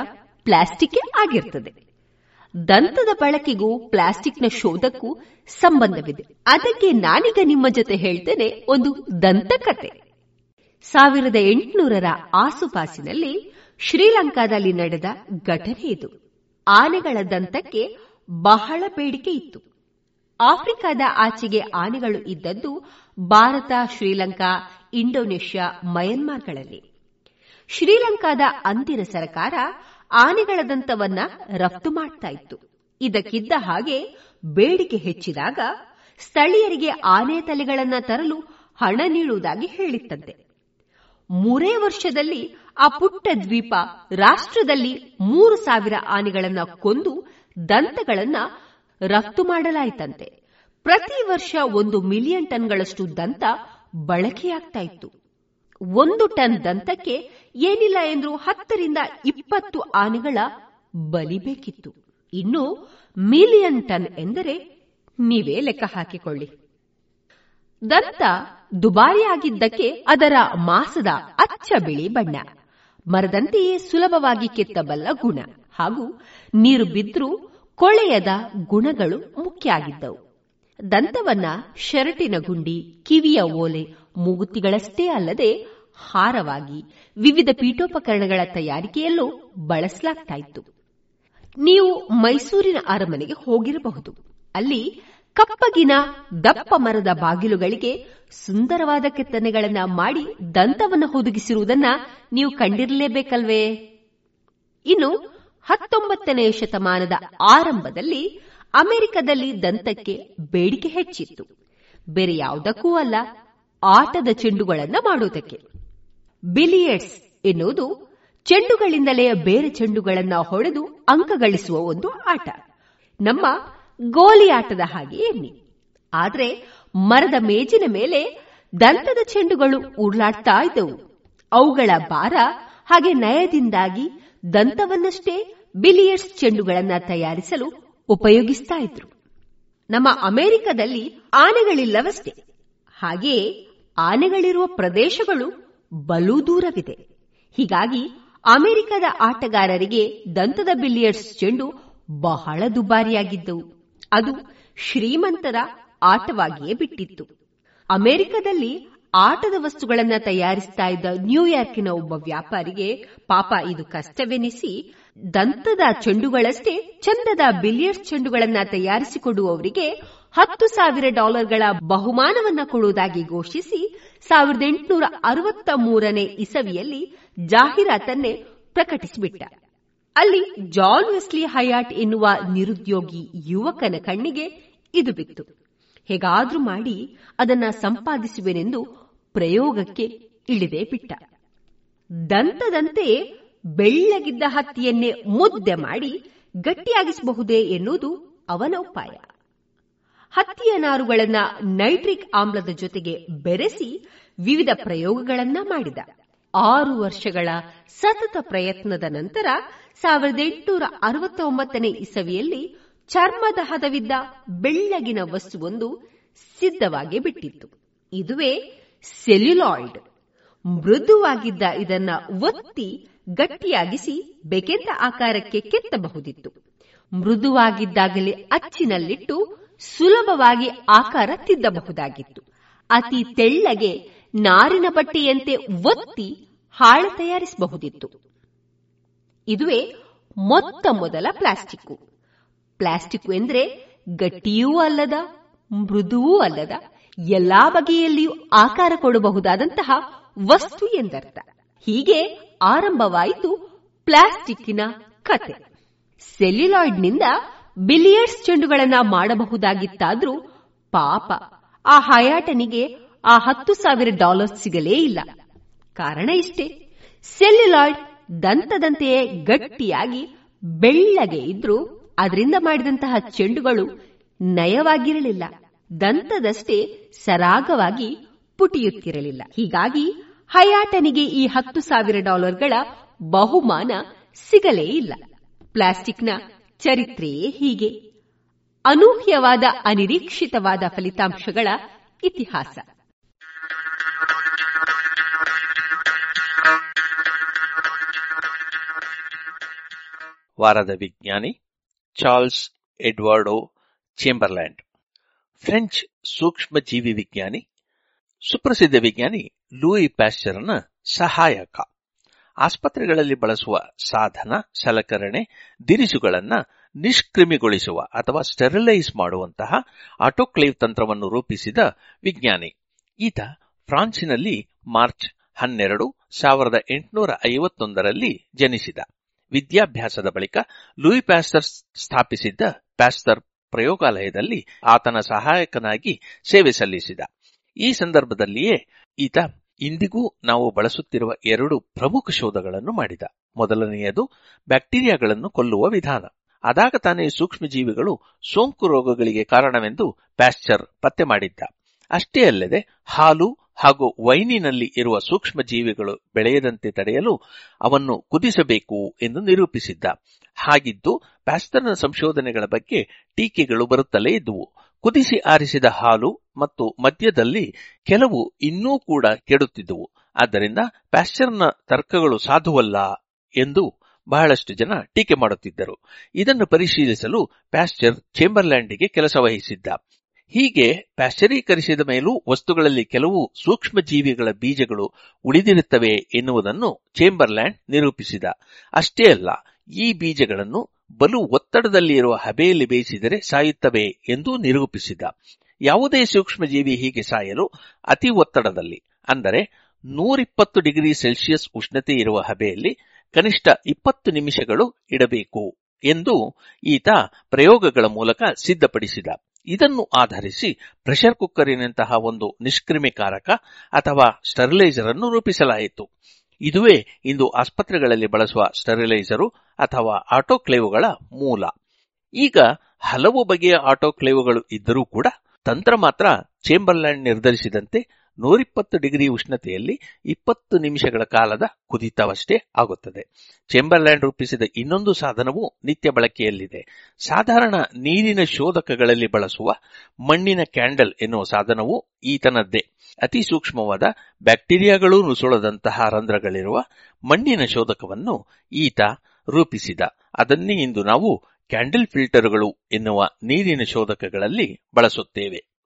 ಪ್ಲಾಸ್ಟಿಕ್ ಆಗಿರ್ತದೆ. ದಂತದ ಬಳಕೆಗೂ ಪ್ಲಾಸ್ಟಿಕ್ನ ಶೋಧಕ್ಕೂ ಸಂಬಂಧವಿದೆ. ಅದಕ್ಕೆ ನಾನೀಗ ನಿಮ್ಮ ಜೊತೆ ಹೇಳ್ತೇನೆ ಒಂದು ದಂತಕತೆ ಸಾವಿರದ ಎಂಟುನೂರರ ಆಸುಪಾಸಿನಲ್ಲಿ ಶ್ರೀಲಂಕಾದಲ್ಲಿ ನಡೆದ ಘಟನೆ ಇದು. ಆನೆಗಳ ದಂತಕ್ಕೆ ಬಹಳ ಬೇಡಿಕೆ ಇತ್ತು. ಆಫ್ರಿಕಾದ ಆಚೆಗೆ ಆನೆಗಳು ಇದ್ದದ್ದು ಭಾರತ, ಶ್ರೀಲಂಕಾ, ಇಂಡೋನೇಷ್ಯಾ, ಮಯನ್ಮಾರ್ಗಳಲ್ಲಿ. ಶ್ರೀಲಂಕಾದ ಅಂದಿನ ಸರ್ಕಾರ ಆನೆಗಳ ದಂತವನ್ನ ರಫ್ತು ಮಾಡ್ತಾ ಇತ್ತು. ಇದಕ್ಕಿದ್ದ ಹಾಗೆ ಬೇಡಿಕೆ ಹೆಚ್ಚಿದಾಗ ಸ್ಥಳೀಯರಿಗೆ ಆನೆ ತಲೆಗಳನ್ನ ತರಲು ಹಣ ನೀಡುವುದಾಗಿ ಹೇಳಿತ್ತಂತೆ. ಮೂರೇ ವರ್ಷದಲ್ಲಿ ಆ ಪುಟ್ಟ ದ್ವೀಪ ರಾಷ್ಟ್ರದಲ್ಲಿ ಮೂರು ಸಾವಿರ ಆನೆಗಳನ್ನ ಕೊಂದು ದಂತಗಳನ್ನ ರಫ್ತು ಮಾಡಲಾಯಿತಂತೆ. ಪ್ರತಿ ವರ್ಷ ಒಂದು ಮಿಲಿಯನ್ ಟನ್ಗಳಷ್ಟು ದಂತ ಬಳಕೆಯಾಗ್ತಾ ಇತ್ತು. ಒಂದು ಟನ್ ದಂತಕ್ಕೆ ಏನಿಲ್ಲ ಎಂದ್ರೂ ಹತ್ತರಿಂದ ಇಪ್ಪತ್ತು ಆನೆಗಳ ಬಲಿ ಬೇಕಿತ್ತು. ಇನ್ನು ಮಿಲಿಯನ್ ಟನ್ ಎಂದರೆ ನೀವೇ ಲೆಕ್ಕ ಹಾಕಿಕೊಳ್ಳಿ. ದಂತ ದುಬಾರಿಯಾಗಿದ್ದಕ್ಕೆ ಅದರ ಮಾಸದ ಅಚ್ಚ ಬಿಳಿ ಬಣ್ಣ. ಮರದಂತೆಯೇ ಸುಲಭವಾಗಿ ಕೆತ್ತಬಲ್ಲ ಗುಣ. ಹಾಗೂ ನೀರು ಬಿದ್ರೂ ಕೊಳೆಯದ ಗುಣಗಳು ಮುಖ್ಯ ಆಗಿದ್ದವು ದಂತವನ್ನ ಶರಟಿನ ಗುಂಡಿ, ಕಿವಿಯ ಓಲೆ, ಮೂಗುತಿಗಳಷ್ಟೇ ಅಲ್ಲದೆ ಹಾರವಾಗಿ ವಿವಿಧ ಪೀಠೋಪಕರಣಗಳ ತಯಾರಿಕೆಯಲ್ಲೂ ಬಳಸಲಾಗ್ತಾ ಇತ್ತು ನೀವು ಮೈಸೂರಿನ ಅರಮನೆಗೆ ಹೋಗಿರಬಹುದು. ಅಲ್ಲಿ ಕಪ್ಪಗಿನ ದಪ್ಪ ಮರದ ಬಾಗಿಲುಗಳಿಗೆ ಸುಂದರವಾದ ಕೆತ್ತನೆಗಳನ್ನ ಮಾಡಿ ದಂತವನ್ನು ಹುದುಗಿಸಿರುವುದನ್ನ ನೀವು ಕಂಡಿರಲೇಬೇಕಲ್ವೇ? ಇನ್ನು ಹತ್ತೊಂಬತ್ತನೇ ಶತಮಾನದ ಆರಂಭದಲ್ಲಿ ಅಮೆರಿಕದಲ್ಲಿ ದಂತಕ್ಕೆ ಬೇಡಿಕೆ ಹೆಚ್ಚಿತ್ತು. ಬೇರೆ ಯಾವುದಕ್ಕೂ ಅಲ್ಲ, ಆಟದ ಚೆಂಡುಗಳನ್ನ ಮಾಡುವುದಕ್ಕೆ ಬಿಲಿಯರ್ಡ್ಸ್ ಎನ್ನುವುದು ಚೆಂಡುಗಳಿಂದಲೇ ಬೇರೆ ಚೆಂಡುಗಳನ್ನ ಹೊಡೆದು ಅಂಕ ಗಳಿಸುವ ಒಂದು ಆಟ. ನಮ್ಮ ಗೋಲಿ ಆಟದ ಹಾಗೆ ಎನ್ನಿ. ಆದರೆ ಮರದ ಮೇಜಿನ ಮೇಲೆ ದಂತದ ಚೆಂಡುಗಳು ಉರುಳಾಡ್ತಾ ಇದ್ದವು. ಅವುಗಳ ಭಾರ ಹಾಗೆ ನಯದಿಂದಾಗಿ ದಂತವನ್ನಷ್ಟೇ ಬಿಲಿಯರ್ಸ್ ಚೆಂಡುಗಳನ್ನ ತಯಾರಿಸಲು ಉಪಯೋಗಿಸ್ತಾ ಇದ್ರು. ನಮ್ಮ ಅಮೆರಿಕದಲ್ಲಿ ಆನೆಗಳಿಲ್ಲವಷ್ಟೇ. ಹಾಗೆಯೇ ಆನೆಗಳಿರುವ ಪ್ರದೇಶಗಳು ಬಲು ದೂರವಿದೆ. ಹೀಗಾಗಿ ಅಮೆರಿಕದ ಆಟಗಾರರಿಗೆ ದಂತದ ಬಿಲಿಯರ್ಡ್ಸ್ ಚೆಂಡು ಬಹಳ ದುಬಾರಿಯಾಗಿದ್ದವು. ಅದು ಶ್ರೀಮಂತರ ಆಟವಾಗಿಯೇ ಬಿಟ್ಟಿತ್ತು. ಅಮೆರಿಕದಲ್ಲಿ ಆಟದ ವಸ್ತುಗಳನ್ನ ತಯಾರಿಸ್ತಾ ಇದ್ದ ನ್ಯೂಯಾರ್ಕಿನ ಒಬ್ಬ ವ್ಯಾಪಾರಿಗೆ ಪಾಪ ಇದು ಕಷ್ಟವೆನಿಸಿ ದಂತದ ಚೆಂಡುಗಳಷ್ಟೇ ಚಂದದ ಬಿಲಿಯರ್ಡ್ಸ್ ಚೆಂಡುಗಳನ್ನ ತಯಾರಿಸಿಕೊಡುವವರಿಗೆ ಹತ್ತು ಸಾವಿರ ಡಾಲರ್ಗಳ ಬಹುಮಾನವನ್ನ ಕೊಡುವುದಾಗಿ ಘೋಷಿಸಿ ಸಾವಿರದ ಎಂಟುನೂರ ಅರವತ್ತ ಮೂರನೇ ಇಸವಿಯಲ್ಲಿ ಜಾಹೀರಾತನ್ನೇ ಪ್ರಕಟಿಸಿಬಿಟ್ಟ. ಅಲ್ಲಿ ಜಾನ್ ವೆಸ್ಲಿ ಹಯಾಟ್ ಎನ್ನುವ ನಿರುದ್ಯೋಗಿ ಯುವಕನ ಕಣ್ಣಿಗೆ ಇದು ಬಿತ್ತು. ಹೇಗಾದ್ರೂ ಮಾಡಿ ಅದನ್ನ ಸಂಪಾದಿಸುವೆನೆಂದು ಪ್ರಯೋಗಕ್ಕೆ ಇಳಿದೇ ಬಿಟ್ಟ. ದಂತದಂತೆ ಬೆಳ್ಳಗಿದ್ದ ಹತ್ತಿಯನ್ನೇ ಮುದ್ದೆ ಮಾಡಿ ಗಟ್ಟಿಯಾಗಿಸಬಹುದೇ ಎನ್ನುವುದು ಅವನ ಉಪಾಯ. ಹತ್ತಿಯ ನಾರುಗಳನ್ನ ನೈಟ್ರಿಕ್ ಆಮ್ಲದ ಜೊತೆಗೆ ಬೆರೆಸಿ ವಿವಿಧ ಪ್ರಯೋಗಗಳನ್ನ ಮಾಡಿದ. ಆರು ವರ್ಷಗಳ ಸತತ ಪ್ರಯತ್ನದ ನಂತರ ಸಾವಿರದ ಎಂಟುನೂರ ಅರವತ್ತೊಂಬತ್ತನೇ ಇಸವಿಯಲ್ಲಿ ಚರ್ಮದ ಹದವಿದ್ದ ಬೆಳ್ಳಗಿನ ವಸ್ತುವೊಂದು ಸಿದ್ಧವಾಗಿ ಬಿಟ್ಟಿತ್ತು. ಇದುವೇ ಸೆಲ್ಯುಲಾಯ್ಡ್. ಮೃದುವಾಗಿದ್ದ ಇದನ್ನ ಒತ್ತಿ ಗಟ್ಟಿಯಾಗಿಸಿ ಬೇಕೆಂದ ಆಕಾರಕ್ಕೆ ಕೆತ್ತಬಹುದಿತ್ತು. ಮೃದುವಾಗಿದ್ದಾಗಲೇ ಅಚ್ಚಿನಲ್ಲಿಟ್ಟು ಸುಲಭವಾಗಿ ಆಕಾರ ತಿದ್ದಬಹುದಾಗಿತ್ತು. ಅತಿ ತೆಳ್ಳಗೆ ನಾರಿನ ಬಟ್ಟೆಯಂತೆ ಒತ್ತಿ ಹಾಳ ತಯಾರಿಸಬಹುದಿತ್ತು. ಇದುವೇ ಮೊತ್ತ ಮೊದಲ ಪ್ಲಾಸ್ಟಿಕ್ ಪ್ಲಾಸ್ಟಿಕ್ ಎಂದರೆ ಗಟ್ಟಿಯೂ ಅಲ್ಲದ, ಮೃದುವೂ ಅಲ್ಲದ, ಎಲ್ಲಾ ಬಗೆಯಲ್ಲಿಯೂ ಆಕಾರ ಕೊಡಬಹುದಾದಂತಹ ವಸ್ತು ಎಂದರ್ಥ. ಹೀಗೆ ಆರಂಭವಾಯಿತು ಪ್ಲಾಸ್ಟಿಕ್ಕಿನ ಕತೆ. ಸೆಲ್ಯುಲಾಯ್ಡ್ನಿಂದ ಬಿಲಿಯರ್ಡ್ಸ್ ಚೆಂಡುಗಳನ್ನ ಮಾಡಬಹುದಾಗಿತ್ತಾದ್ರೂ ಪಾಪ. ಆ ಹಯಾಟನಿಗೆ ಆ ಹತ್ತು ಸಾವಿರ ಡಾಲರ್ ಸಿಗಲೇ ಇಲ್ಲ. ಕಾರಣ ಇಷ್ಟೇ. ಸೆಲ್ಯುಲಾಯ್ಡ್ ದಂತದಂತೆಯೇ ಗಟ್ಟಿಯಾಗಿ ಬೆಳ್ಳಗೆ ಇದ್ರೂ ಅದರಿಂದ ಮಾಡಿದಂತಹ ಚೆಂಡುಗಳು ನಯವಾಗಿರಲಿಲ್ಲ. ದಂತದಷ್ಟೇ ಸರಾಗವಾಗಿ ಪುಟಿಯುತ್ತಿರಲಿಲ್ಲ. ಹೀಗಾಗಿ ಹಯಾಟನಿಗೆ ಈ ಹತ್ತು ಸಾವಿರ ಡಾಲರ್ಗಳ ಬಹುಮಾನ ಸಿಗಲೇ ಇಲ್ಲ. ಪ್ಲಾಸ್ಟಿಕ್ನ ಚರಿತ್ರೆಯೇ ಹೀಗೆ. ಅನೂಹ್ಯವಾದ, ಅನಿರೀಕ್ಷಿತವಾದ ಫಲಿತಾಂಶಗಳ ಇತಿಹಾಸ. ವಾರದ ವಿಜ್ಞಾನಿ ಚಾರ್ಲ್ಸ್ ಎಡ್ವರ್ಡ್ ಚೇಂಬರ್ಲ್ಯಾಂಡ್. ಫ್ರೆಂಚ್ ಸೂಕ್ಷ್ಮ ಜೀವಿ ವಿಜ್ಞಾನಿ, ಸುಪ್ರಸಿದ್ಧ ವಿಜ್ಞಾನಿ ಲೂಯಿ ಪ್ಯಾಸ್ಚರ್ನ ಸಹಾಯಕ. ಆಸ್ಪತ್ರೆಗಳಲ್ಲಿ ಬಳಸುವ ಸಾಧನ, ಸಲಕರಣೆ, ದಿರಿಸುಗಳನ್ನು ನಿಷ್ಕ್ರಿಮಿಗೊಳಿಸುವ ಅಥವಾ ಸ್ಟೆರಿಲೈಸ್ ಮಾಡುವಂತಹ ಆಟೋಕ್ಲೇವ್ ತಂತ್ರವನ್ನು ರೂಪಿಸಿದ ವಿಜ್ಞಾನಿ. ಈತ ಫ್ರಾನ್ಸಿನಲ್ಲಿ ಮಾರ್ಚ್ ಹನ್ನೆರಡು ಸಾವಿರದ ಎಂಟುನೂರ ಐವತ್ತೊಂದರಲ್ಲಿ ಜನಿಸಿದ. ವಿದ್ಯಾಭ್ಯಾಸದ ಬಳಿಕ ಲೂಯಿ ಪ್ಯಾಸ್ಟರ್ ಸ್ಥಾಪಿಸಿದ್ದ ಪ್ಯಾಸ್ಟರ್ ಪ್ರಯೋಗಾಲಯದಲ್ಲಿ ಆತನ ಸಹಾಯಕನಾಗಿ ಸೇವೆ ಸಲ್ಲಿಸಿದ. ಈ ಸಂದರ್ಭದಲ್ಲಿಯೇ ಈತ ಇಂದಿಗೂ ನಾವು ಬಳಸುತ್ತಿರುವ ಎರಡು ಪ್ರಮುಖ ಶೋಧಗಳನ್ನು ಮಾಡಿದ. ಮೊದಲನೆಯದು, ಬ್ಯಾಕ್ಟೀರಿಯಾಗಳನ್ನು ಕೊಲ್ಲುವ ವಿಧಾನ. ಅದಾಗ ತಾನೇ ಸೂಕ್ಷ್ಮಜೀವಿಗಳು ಸೋಂಕು ರೋಗಗಳಿಗೆ ಕಾರಣವೆಂದು ಪ್ಯಾಶ್ಚರ್ ಪತ್ತೆ ಮಾಡಿದ್ದ. ಅಷ್ಟೇ ಅಲ್ಲದೆ, ಹಾಲು ಹಾಗೂ ವೈನಿನಲ್ಲಿ ಇರುವ ಸೂಕ್ಷ್ಮ ಜೀವಿಗಳು ಬೆಳೆಯದಂತೆ ತಡೆಯಲು ಅವನ್ನು ಕುದಿಸಬೇಕು ಎಂದು ನಿರೂಪಿಸಿದ್ದ. ಹಾಗಿದ್ದು ಪ್ಯಾಸ್ಟರ್ನ ಸಂಶೋಧನೆಗಳ ಬಗ್ಗೆ ಟೀಕೆಗಳು ಬರುತ್ತಲೇ ಇದ್ದುವು. ಕುದಿಸಿ ಆರಿಸಿದ ಹಾಲು ಮತ್ತು ಮದ್ಯದಲ್ಲಿ ಕೆಲವು ಇನ್ನೂ ಕೂಡ ಕೆಡುತ್ತಿದ್ದವು. ಆದ್ದರಿಂದ ಪ್ಯಾಶ್ಚರ್ನ ತರ್ಕಗಳು ಸಾಧುವಲ್ಲ ಎಂದು ಬಹಳಷ್ಟು ಜನ ಟೀಕೆ ಮಾಡುತ್ತಿದ್ದರು. ಇದನ್ನು ಪರಿಶೀಲಿಸಲು ಪ್ಯಾಶ್ಚರ್ ಚೇಂಬರ್ಲ್ಯಾಂಡ್ಗೆ ಕೆಲಸ ವಹಿಸಿದ್ದ. ಹೀಗೆ ಪ್ಯಾಶ್ಚರೀಕರಿಸಿದ ಮೇಲೂ ವಸ್ತುಗಳಲ್ಲಿ ಕೆಲವು ಸೂಕ್ಷ್ಮ ಜೀವಿಗಳ ಬೀಜಗಳು ಉಳಿದಿರುತ್ತವೆ ಎನ್ನುವುದನ್ನು ಚೇಂಬರ್ಲ್ಯಾಂಡ್ ನಿರೂಪಿಸಿದ. ಅಷ್ಟೇ ಅಲ್ಲ, ಈ ಬೀಜಗಳನ್ನು ಬಲು ಒತ್ತಡದಲ್ಲಿರುವ ಹಬೆಯಲ್ಲಿ ಬೇಯಿಸಿದರೆ ಸಾಯುತ್ತವೆ ಎಂದು ನಿರೂಪಿಸಿದ ಯಾವುದೇ ಸೂಕ್ಷ್ಮಜೀವಿ ಹೀಗೆ ಸಾಯಲು ಅತಿ ಒತ್ತಡದಲ್ಲಿ, ಅಂದರೆ ನೂರಿಪ್ಪತ್ತು ಡಿಗ್ರಿ ಸೆಲ್ಸಿಯಸ್ ಉಷ್ಣತೆ ಇರುವ ಹಬೆಯಲ್ಲಿ ಕನಿಷ್ಠ ಇಪ್ಪತ್ತು ನಿಮಿಷಗಳು ಇಡಬೇಕು ಎಂದು ಈತ ಪ್ರಯೋಗಗಳ ಮೂಲಕ ಸಿದ್ಧಪಡಿಸಿದ. ಇದನ್ನು ಆಧರಿಸಿ ಪ್ರೆಷರ್ ಕುಕ್ಕರಿನಂತಹ ಒಂದು ನಿಷ್ಕ್ರಿಮಿಕಾರಕ ಅಥವಾ ಸ್ಟರ್ಲೈಸರ್ ಅನ್ನು ರೂಪಿಸಲಾಯಿತು. ಇದುವೇ ಇಂದು ಆಸ್ಪತ್ರೆಗಳಲ್ಲಿ ಬಳಸುವ ಸ್ಟೆರಿಲೈಸರು ಅಥವಾ ಆಟೋಕ್ಲೇವುಗಳ ಮೂಲ. ಈಗ ಹಲವು ಬಗೆಯ ಆಟೋಕ್ಲೇವುಗಳು ಇದ್ದರೂ ಕೂಡ ತಂತ್ರ ಮಾತ್ರ ಚೇಂಬರ್ಲ್ಯಾಂಡ್ ನಿರ್ಧರಿಸಿದಂತೆ ನೂರಿಪ್ಪತ್ತು ಡಿಗ್ರಿ ಉಷ್ಣತೆಯಲ್ಲಿ ಇಪ್ಪತ್ತು ನಿಮಿಷಗಳ ಕಾಲದ ಕುದಿತವಷ್ಟೇ ಆಗುತ್ತದೆ. ಚೇಂಬರ್ಲ್ಯಾಂಡ್ ರೂಪಿಸಿದ ಇನ್ನೊಂದು ಸಾಧನವು ನಿತ್ಯ ಬಳಕೆಯಲ್ಲಿದೆ. ಸಾಧಾರಣ ನೀರಿನ ಶೋಧಕಗಳಲ್ಲಿ ಬಳಸುವ ಮಣ್ಣಿನ ಕ್ಯಾಂಡಲ್ ಎನ್ನುವ ಸಾಧನವು ಈತನದ್ದೇ. ಅತಿ ಸೂಕ್ಷ್ಮವಾದ ಬ್ಯಾಕ್ಟೀರಿಯಾಗಳು ನುಸುಳದಂತಹ ರಂಧ್ರಗಳಿರುವ ಮಣ್ಣಿನ ಶೋಧಕವನ್ನು ಈತ ರೂಪಿಸಿದ. ಅದನ್ನೇ ಇಂದು ನಾವು ಕ್ಯಾಂಡಲ್ ಫಿಲ್ಟರ್ಗಳು ಎನ್ನುವ ನೀರಿನ ಶೋಧಕಗಳಲ್ಲಿ ಬಳಸುತ್ತೇವೆ.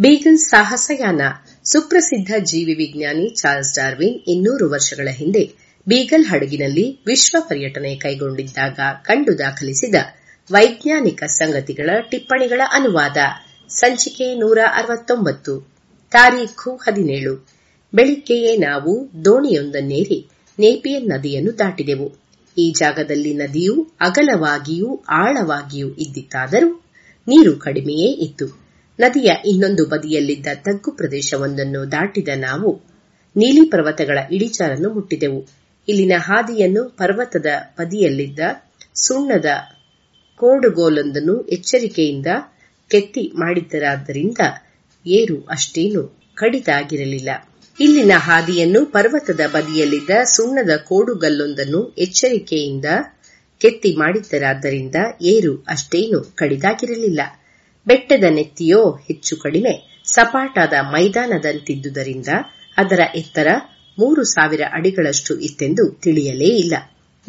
ಬೀಗಲ್ ಸಾಹಸಯಾನ ಸುಪ್ರಸಿದ್ಧ ಜೀವಿ ವಿಜ್ಞಾನಿ ಚಾರ್ಲ್ಸ್ ಡಾರ್ವಿನ್ ಇನ್ನೂರು ವರ್ಷಗಳ ಹಿಂದೆ ಬೀಗಲ್ ಹಡಗಿನಲ್ಲಿ ವಿಶ್ವ ಪರ್ಯಟನೆ ಕೈಗೊಂಡಿದ್ದಾಗ ಕಂಡು ದಾಖಲಿಸಿದ ವೈಜ್ಞಾನಿಕ ಸಂಗತಿಗಳ ಟಿಪ್ಪಣಿಗಳ ಅನುವಾದ ಸಂಚಿಕೆ ನೂರ ಅರವತ್ತೊಂಬತ್ತು, ತಾರೀಖು ಹದಿನೇಳು. ಬೆಳಿಗ್ಗೆಯೇ ನಾವು ದೋಣಿಯೊಂದನ್ನೇರಿ ನೇಪಿಯನ್ ನದಿಯನ್ನು ದಾಟಿದೆವು. ಈ ಜಾಗದಲ್ಲಿ ನದಿಯು ಅಗಲವಾಗಿಯೂ ಆಳವಾಗಿಯೂ ಇದ್ದಿತ್ತಾದರೂ ನೀರು ಕಡಿಮೆಯೇ ಇತ್ತು. ನದಿಯ ಇನ್ನೊಂದು ಬದಿಯಲ್ಲಿದ್ದ ತಗ್ಗು ಪ್ರದೇಶವೊಂದನ್ನು ದಾಟಿದ ನಾವು ನೀಲಿ ಪರ್ವತಗಳ ಇಳಿಚಾರನ್ನು ಮುಟ್ಟಿದೆವು. ಇಲ್ಲಿನ ಹಾದಿಯನ್ನು ಪರ್ವತದ ಬದಿಯಲ್ಲಿದ್ದ ಸುಣ್ಣದ ಕೋಡುಗೋಲೊಂದನ್ನು ಎಚ್ಚರಿಕೆಯಿಂದ ಕೆತ್ತಿ ಮಾಡಿದ್ದರಾದ್ದರಿಂದ ಏರು ಅಷ್ಟೇನು ಕಡಿದಾಗಿರಲಿಲ್ಲ. ಇಲ್ಲಿನ ಹಾದಿಯನ್ನು ಪರ್ವತದ ಬದಿಯಲ್ಲಿದ್ದ ಸುಣ್ಣದ ಕೋಡುಗಲ್ಲೊಂದನ್ನು ಎಚ್ಚರಿಕೆಯಿಂದ ಕೆತ್ತಿ ಮಾಡಿದ್ದರಾದ್ದರಿಂದ ಏರು ಅಷ್ಟೇನು ಕಡಿದಾಗಿರಲಿಲ್ಲ. ಬೆಟ್ಟದ ನೆತ್ತಿಯೋ ಹೆಚ್ಚು ಕಡಿಮೆ. ಸಪಾಟಾದ ಮೈದಾನದಂತಿದ್ದುದರಿಂದ ಅದರ ಎತ್ತರ ಮೂರು ಸಾವಿರ ಅಡಿಗಳಷ್ಟು ಇತ್ತೆಂದು ತಿಳಿಯಲೇ ಇಲ್ಲ.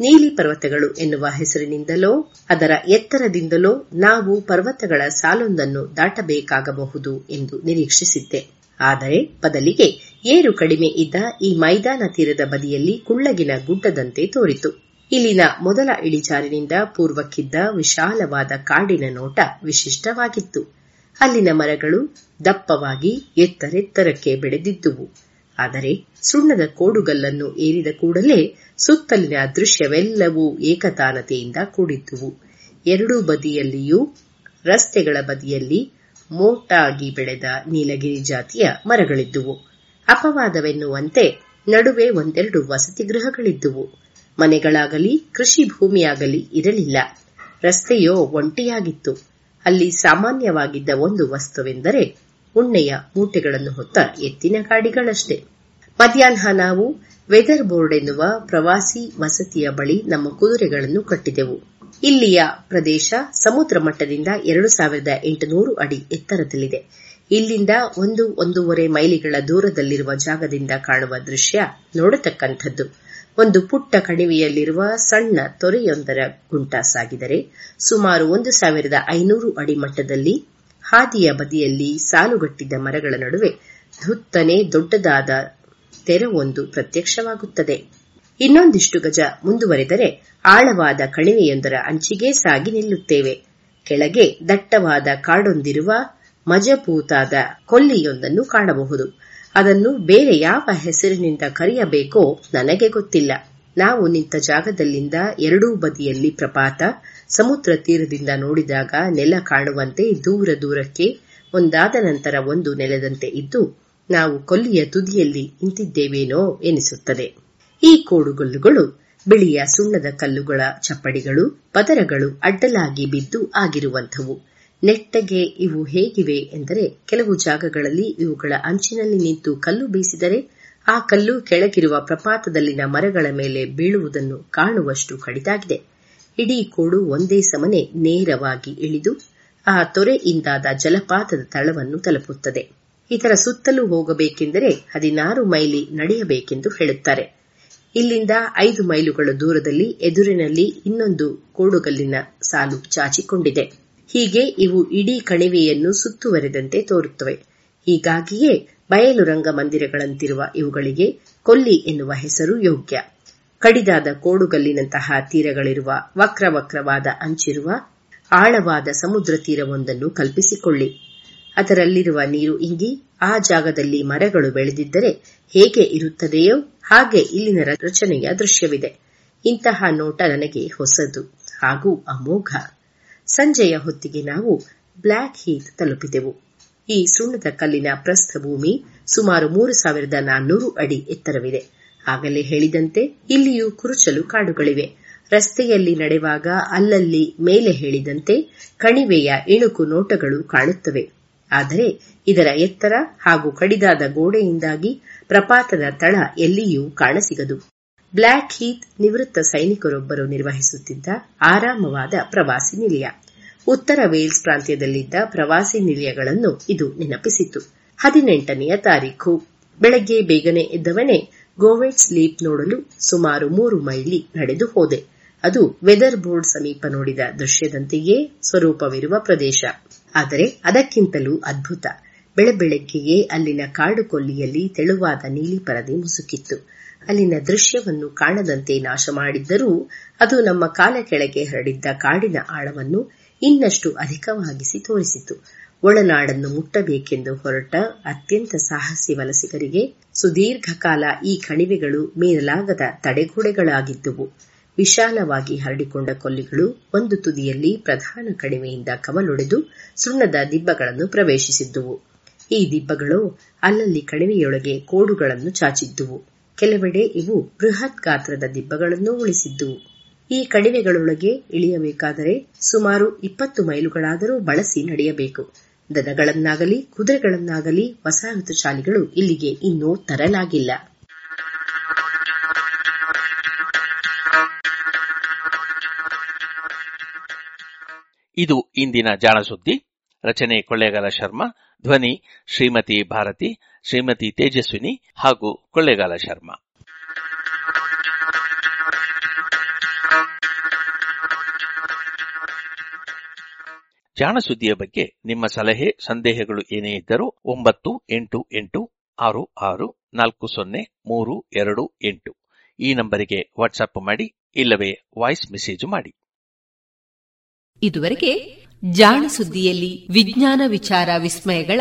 ನೀಲಿ ಪರ್ವತಗಳು ಎನ್ನುವ ಹೆಸರಿನಿಂದಲೋ, ಅದರ ಎತ್ತರದಿಂದಲೋ ನಾವು ಪರ್ವತಗಳ ಸಾಲೊಂದನ್ನು ದಾಟಬೇಕಾಗಬಹುದು ಎಂದು ನಿರೀಕ್ಷಿಸಿದ್ದೆ. ಆದರೆ ಬದಲಿಗೆ ಏರು ಕಡಿಮೆ ಇದ್ದ ಈ ಮೈದಾನ ತೀರದ ಬದಿಯಲ್ಲಿ ಕುಳ್ಳಗಿನ ಗುಡ್ಡದಂತೆ ತೋರಿತು. ಇಲ್ಲಿನ ಮೊದಲ ಇಳಿಜಾರಿನಿಂದ ಪೂರ್ವಕ್ಕಿದ್ದ ವಿಶಾಲವಾದ ಕಾಡಿನ ನೋಟ ವಿಶಿಷ್ಟವಾಗಿತ್ತು. ಅಲ್ಲಿನ ಮರಗಳು ದಪ್ಪವಾಗಿ ಎತ್ತರೆತ್ತರಕ್ಕೆ ಬೆಳೆದಿದ್ದುವು. ಆದರೆ ಸುಣ್ಣದ ಕೋಡುಗಲ್ಲನ್ನು ಏರಿದ ಕೂಡಲೇ ಸುತ್ತಲಿನ ದೃಶ್ಯವೆಲ್ಲವೂ ಏಕತಾನತೆಯಿಂದ ಕೂಡಿದ್ದುವು. ಎರಡೂ ಬದಿಯಲ್ಲಿಯೂ, ರಸ್ತೆಗಳ ಬದಿಯಲ್ಲಿ ಮೋಟಾಗಿ ಬೆಳೆದ ನೀಲಗಿರಿ ಜಾತಿಯ ಮರಗಳಿದ್ದುವು. ಅಪವಾದವೆನ್ನುವಂತೆ ನಡುವೆ ಒಂದೆರಡು ವಸತಿ ಗೃಹಗಳಿದ್ದುವು. ಮನೆಗಳಾಗಲಿ, ಕೃಷಿ ಭೂಮಿಯಾಗಲಿ ಇರಲಿಲ್ಲ. ರಸ್ತೆಯೋ ಒಂಟಿಯಾಗಿತ್ತು. ಅಲ್ಲಿ ಸಾಮಾನ್ಯವಾಗಿದ್ದ ಒಂದು ವಸ್ತುವೆಂದರೆ ಉಣ್ಣೆಯ ಮೂಟೆಗಳನ್ನು ಹೊತ್ತ ಎತ್ತಿನ ಗಾಡಿಗಳಷ್ಟೇ. ಮಧ್ಯಾಹ್ನ ನಾವು ವೆದರ್ ಬೋರ್ಡ್ ಎನ್ನುವ ಪ್ರವಾಸಿ ವಸತಿಯ ಬಳಿ ನಮ್ಮ ಕುದುರೆಗಳನ್ನು ಕಟ್ಟಿದೆವು. ಇಲ್ಲಿಯ ಪ್ರದೇಶ ಸಮುದ್ರ ಮಟ್ಟದಿಂದ ಎರಡು ಸಾವಿರದ ಎಂಟುನೂರು ಅಡಿ ಎತ್ತರದಲ್ಲಿದೆ. ಇಲ್ಲಿಂದ ಒಂದು ಒಂದೂವರೆ ಮೈಲಿಗಳ ದೂರದಲ್ಲಿರುವ ಜಾಗದಿಂದ ಕಾಣುವ ದೃಶ್ಯ ನೋಡತಕ್ಕಂಥದ್ದು. ಒಂದು ಪುಟ್ಟ ಕಣಿವೆಯಲ್ಲಿರುವ ಸಣ್ಣ ತೊರೆಯೊಂದರ ಗುಂಟ ಸಾಗಿದರೆ ಸುಮಾರು ಒಂದು ಸಾವಿರದ ಐನೂರು ಅಡಿ ಮಟ್ಟದಲ್ಲಿ ಹಾದಿಯ ಬದಿಯಲ್ಲಿ ಸಾಲುಗಟ್ಟಿದ್ದ ಮರಗಳ ನಡುವೆ ಧುತ್ತನೆ ದೊಡ್ಡದಾದ ತೆರವೊಂದು ಪ್ರತ್ಯಕ್ಷವಾಗುತ್ತದೆ. ಇನ್ನೊಂದಿಷ್ಟು ಗಜ ಮುಂದುವರೆದರೆ ಆಳವಾದ ಕಣಿವೆಯೊಂದರ ಅಂಚಿಗೆ ಸಾಗಿ ನಿಲ್ಲುತ್ತೇವೆ. ಕೆಳಗೆ ದಟ್ಟವಾದ ಕಾಡೊಂದಿರುವ ಮಜಪೂತಾದ ಕೊಲ್ಲಿಯೊಂದನ್ನು ಕಾಣಬಹುದು. ಅದನ್ನು ಬೇರೆ ಯಾವ ಹೆಸರಿನಿಂದ ಕರೆಯಬೇಕೋ ನನಗೆ ಗೊತ್ತಿಲ್ಲ. ನಾವು ನಿಂತ ಜಾಗದಲ್ಲಿಂದ ಎರಡೂ ಬದಿಯಲ್ಲಿ ಪ್ರಪಾತ, ಸಮುದ್ರ ತೀರದಿಂದ ನೋಡಿದಾಗ ನೆಲ ಕಾಣುವಂತೆ ದೂರ ದೂರಕ್ಕೆ ಒಂದಾದ ನಂತರ ಒಂದು ನೆಲದಂತೆ ಇದ್ದು, ನಾವು ಕೊಲ್ಲಿಯ ತುದಿಯಲ್ಲಿ ನಿಂತಿದ್ದೇವೇನೋ ಎನಿಸುತ್ತದೆ. ಈ ಕೋಡುಗಲ್ಲುಗಳು ಬಿಳಿಯ ಸುಣ್ಣದ ಕಲ್ಲುಗಳ ಚಪ್ಪಡಿಗಳು, ಪದರಗಳು ಅಡ್ಡಲಾಗಿ ಬಿದ್ದು ಆಗಿರುವಂಥವು. ನೆಟ್ಟಗೆ ಇವು ಹೇಗಿವೆ ಎಂದರೆ ಕೆಲವು ಜಾಗಗಳಲ್ಲಿ ಇವುಗಳ ಅಂಚಿನಲ್ಲಿ ನಿಂತು ಕಲ್ಲು ಬೀಸಿದರೆ ಆ ಕಲ್ಲು ಕೆಳಗಿರುವ ಪ್ರಪಾತದಲ್ಲಿನ ಮರಗಳ ಮೇಲೆ ಬೀಳುವುದನ್ನು ಕಾಣುವಷ್ಟು ಕಡಿದಾಗಿದೆ. ಇಡೀ ಕೋಡು ಒಂದೇ ಸಮನೆ ನೇರವಾಗಿ ಇಳಿದು ಆ ತೊರೆಯಿಂದಾದ ಜಲಪಾತದ ತಳವನ್ನು ತಲುಪುತ್ತದೆ. ಇದರ ಸುತ್ತಲೂ ಹೋಗಬೇಕೆಂದರೆ ಹದಿನಾರು ಮೈಲಿ ನಡೆಯಬೇಕೆಂದು ಹೇಳುತ್ತಾರೆ. ಇಲ್ಲಿಂದ ಐದು ಮೈಲುಗಳ ದೂರದಲ್ಲಿ ಎದುರಿನಲ್ಲಿ ಇನ್ನೊಂದು ಕೋಡುಗಲ್ಲಿನ ಸಾಲು ಚಾಚಿಕೊಂಡಿದೆ. ಹೀಗೆ ಇವು ಇಡೀ ಕಣಿವೆಯನ್ನು ಸುತ್ತುವರೆದಂತೆ ತೋರುತ್ತವೆ. ಹೀಗಾಗಿಯೇ ಬಯಲು ರಂಗಮಂದಿರಗಳಂತಿರುವ ಇವುಗಳಿಗೆ ಕೊಲ್ಲಿ ಎನ್ನುವ ಹೆಸರು ಯೋಗ್ಯ. ಕಡಿದಾದ ಕೋಡುಗಲ್ಲಿನಂತಹ ತೀರಗಳಿರುವ ವಕ್ರವಕ್ರವಾದ ಅಂಚಿರುವ ಆಳವಾದ ಸಮುದ್ರ ತೀರವೊಂದನ್ನು ಕಲ್ಪಿಸಿಕೊಳ್ಳಿ. ಅದರಲ್ಲಿರುವ ನೀರು ಇಂಗಿ ಆ ಜಾಗದಲ್ಲಿ ಮರಗಳು ಬೆಳೆದಿದ್ದರೆ ಹೇಗೆ ಇರುತ್ತದೆಯೋ ಹಾಗೆ ಇಲ್ಲಿನ ರಚನೆಯ ದೃಶ್ಯವಿದೆ. ಇಂತಹ ನೋಟ ನನಗೆ ಹೊಸದು ಹಾಗೂ ಅಮೋಘ. ಸಂಜೆಯ ಹೊತ್ತಿಗೆ ನಾವು ಬ್ಲ್ಯಾಕ್ ಹೀತ್ ತಲುಪಿದೆವು. ಈ ಸುಣ್ಣದ ಕಲ್ಲಿನ ಪ್ರಸ್ಥಭೂಮಿ ಸುಮಾರು ಮೂರು ಸಾವಿರದ ನಾನ್ನೂರು ಅಡಿ ಎತ್ತರವಿದೆ. ಆಗಲೇ ಹೇಳಿದಂತೆ ಇಲ್ಲಿಯೂ ಕುರುಚಲು ಕಾಡುಗಳಿವೆ. ರಸ್ತೆಯಲ್ಲಿ ನಡೆವಾಗ ಅಲ್ಲಲ್ಲಿ ಮೇಲೆ ಹೇಳಿದಂತೆ ಕಣಿವೆಯ ಇಣುಕು ನೋಟಗಳು ಕಾಣುತ್ತವೆ. ಆದರೆ ಇದರ ಎತ್ತರ ಹಾಗೂ ಕಡಿದಾದ ಗೋಡೆಯಿಂದಾಗಿ ಪ್ರಪಾತದ ತಳ ಎಲ್ಲಿಯೂ ಕಾಣಸಿಗದು. ಬ್ಲ್ಯಾಕ್ ಹೀತ್ ನಿವೃತ್ತ ಸೈನಿಕರೊಬ್ಬರು ನಿರ್ವಹಿಸುತ್ತಿದ್ದ ಆರಾಮವಾದ ಪ್ರವಾಸಿ ನಿಲಯ. ಉತ್ತರ ವೇಲ್ಸ್ ಪ್ರಾಂತ್ಯದಲ್ಲಿದ್ದ ಪ್ರವಾಸಿ ನಿಲಯಗಳನ್ನು ಇದು ನೆನಪಿಸಿತು. ಹದಿನೆಂಟನೆಯ ತಾರೀಖು. ಬೆಳಗ್ಗೆ ಬೇಗನೆ ಎದ್ದವನೇ ಗೋವೆಟ್ ಸ್ಲೀಪ್ ನೋಡಲು ಸುಮಾರು ಮೂರು ಮೈಲಿ ನಡೆದು ಹೋದೆ. ಅದು ವೆದರ್ ಬೋರ್ಡ್ ಸಮೀಪ ನೋಡಿದ ದೃಶ್ಯದಂತೆಯೇ ಸ್ವರೂಪವಿರುವ ಪ್ರದೇಶ. ಆದರೆ ಅದಕ್ಕಿಂತಲೂ ಅದ್ಭುತ. ಬೆಳಬೆಳಗ್ಗೆಯೇ ಅಲ್ಲಿನ ಕಾಡು ಕೊಲ್ಲಿಯಲ್ಲಿ ತೆಳುವಾದ ನೀಲಿ ಪರದೆ ಮುಸುಕಿತ್ತು. ಅಲ್ಲಿನ ದೃಶ್ಯವನ್ನು ಕಾಣದಂತೆ ನಾಶ ಮಾಡಿದ್ದರೂ ಅದು ನಮ್ಮ ಕಾಲ ಕೆಳಗೆ ಹರಡಿದ್ದ ಕಾಡಿನ ಆಳವನ್ನು ಇನ್ನಷ್ಟು ಅಧಿಕವಾಗಿಸಿ ತೋರಿಸಿತು. ಒಳನಾಡನ್ನು ಮುಟ್ಟಬೇಕೆಂದು ಹೊರಟ ಅತ್ಯಂತ ಸಾಹಸಿ ವಲಸಿಗರಿಗೆ ಸುದೀರ್ಘ ಕಾಲ ಈ ಕಣಿವೆಗಳು ಮೀರಲಾಗದ ತಡೆಗೋಡೆಗಳಾಗಿದ್ದುವು. ವಿಶಾಲವಾಗಿ ಹರಡಿಕೊಂಡ ಕೊಲ್ಲಿಗಳು ಒಂದು ತುದಿಯಲ್ಲಿ ಪ್ರಧಾನ ಕಣಿವೆಯಿಂದ ಕವಲೊಡೆದು ಸುಣ್ಣದ ದಿಬ್ಬಗಳನ್ನು ಪ್ರವೇಶಿಸಿದ್ದುವು. ಈ ದಿಬ್ಬಗಳು ಅಲ್ಲಲ್ಲಿ ಕಣಿವೆಯೊಳಗೆ ಕೋಡುಗಳನ್ನು ಚಾಚಿದ್ದುವು. ಕೆಲವೆಡೆ ಇವು ಬೃಹತ್ ಗಾತ್ರದ ದಿಬ್ಬಗಳನ್ನು ಉಳಿಸಿದ್ದು. ಈ ಕಣಿವೆಗಳೊಳಗೆ ಇಳಿಯಬೇಕಾದರೆ ಸುಮಾರು ಇಪ್ಪತ್ತು ಮೈಲುಗಳಾದರೂ ಬಳಸಿ ನಡೆಯಬೇಕು. ದನಗಳನ್ನಾಗಲಿ, ಕುದುರೆಗಳನ್ನಾಗಲಿ ವಸಾಹತುಶಾಲಿಗಳು ಇಲ್ಲಿಗೆ ಇನ್ನೂ ತರಲಾಗಿಲ್ಲ. ಇದು ಇಂದಿನ ಜಾಣಸುದ್ದಿ. ರಚನೆ ಕೊಳ್ಳೇಗಾಲ ಶರ್ಮಾ, ಧ್ವನಿ ಶ್ರೀಮತಿ ಭಾರತಿ ಶ್ರೀಮತಿ ತೇಜಸ್ವಿನಿ ಹಾಗೂ ಕೊಳ್ಳೇಗಾಲ ಶರ್ಮಾ. ಜಾಣಸುದ್ದಿಯ ಬಗ್ಗೆ ನಿಮ್ಮ ಸಲಹೆ, ಸಂದೇಹಗಳು ಏನೇ ಇದ್ದರೂ ಒಂಬತ್ತು ಎಂಟು ಎಂಟು ಆರು ಆರು ನಾಲ್ಕು ಸೊನ್ನೆ ಮೂರು ಎರಡು ಎಂಟು. ಈ ನಂಬರಿಗೆ ವಾಟ್ಸ್ಆಪ್ ಮಾಡಿ ಇಲ್ಲವೇ ವಾಯ್ಸ್ ಮೆಸೇಜ್ ಮಾಡಿ. ಇದುವರೆಗೆ ಜಾಣ ಸುದ್ದಿಯಲ್ಲಿ ವಿಜ್ಞಾನ ವಿಚಾರ ವಿಸ್ಮಯಗಳ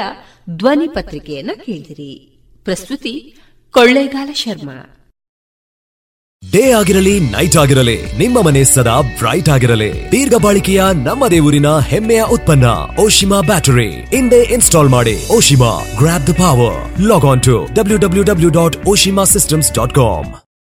ಧ್ವನಿ ಪತ್ರಿಕೆಯನ್ನ ಕೇಳಿದಿರಿ. ಪ್ರಸ್ತುತಿ ಕೊಳ್ಳೇಗಾಲ ಶರ್ಮಾ. ಡೇ ಆಗಿರಲಿ, ನೈಟ್ ಆಗಿರಲಿ, ನಿಮ್ಮ ಮನೆ ಸದಾ ಬ್ರೈಟ್ ಆಗಿರಲಿ. ದೀರ್ಘ ಬಾಳಿಕೆಯ ನಮ್ಮ ದೇವರಿನ ಹೆಮ್ಮೆಯ ಉತ್ಪನ್ನ, ಓಶಿಮಾ ಬ್ಯಾಟರಿ. ಹಿಂದೆ ಇನ್ಸ್ಟಾಲ್ ಮಾಡಿ, Oshima grab the power log on to W W W dot Oshima systems dot com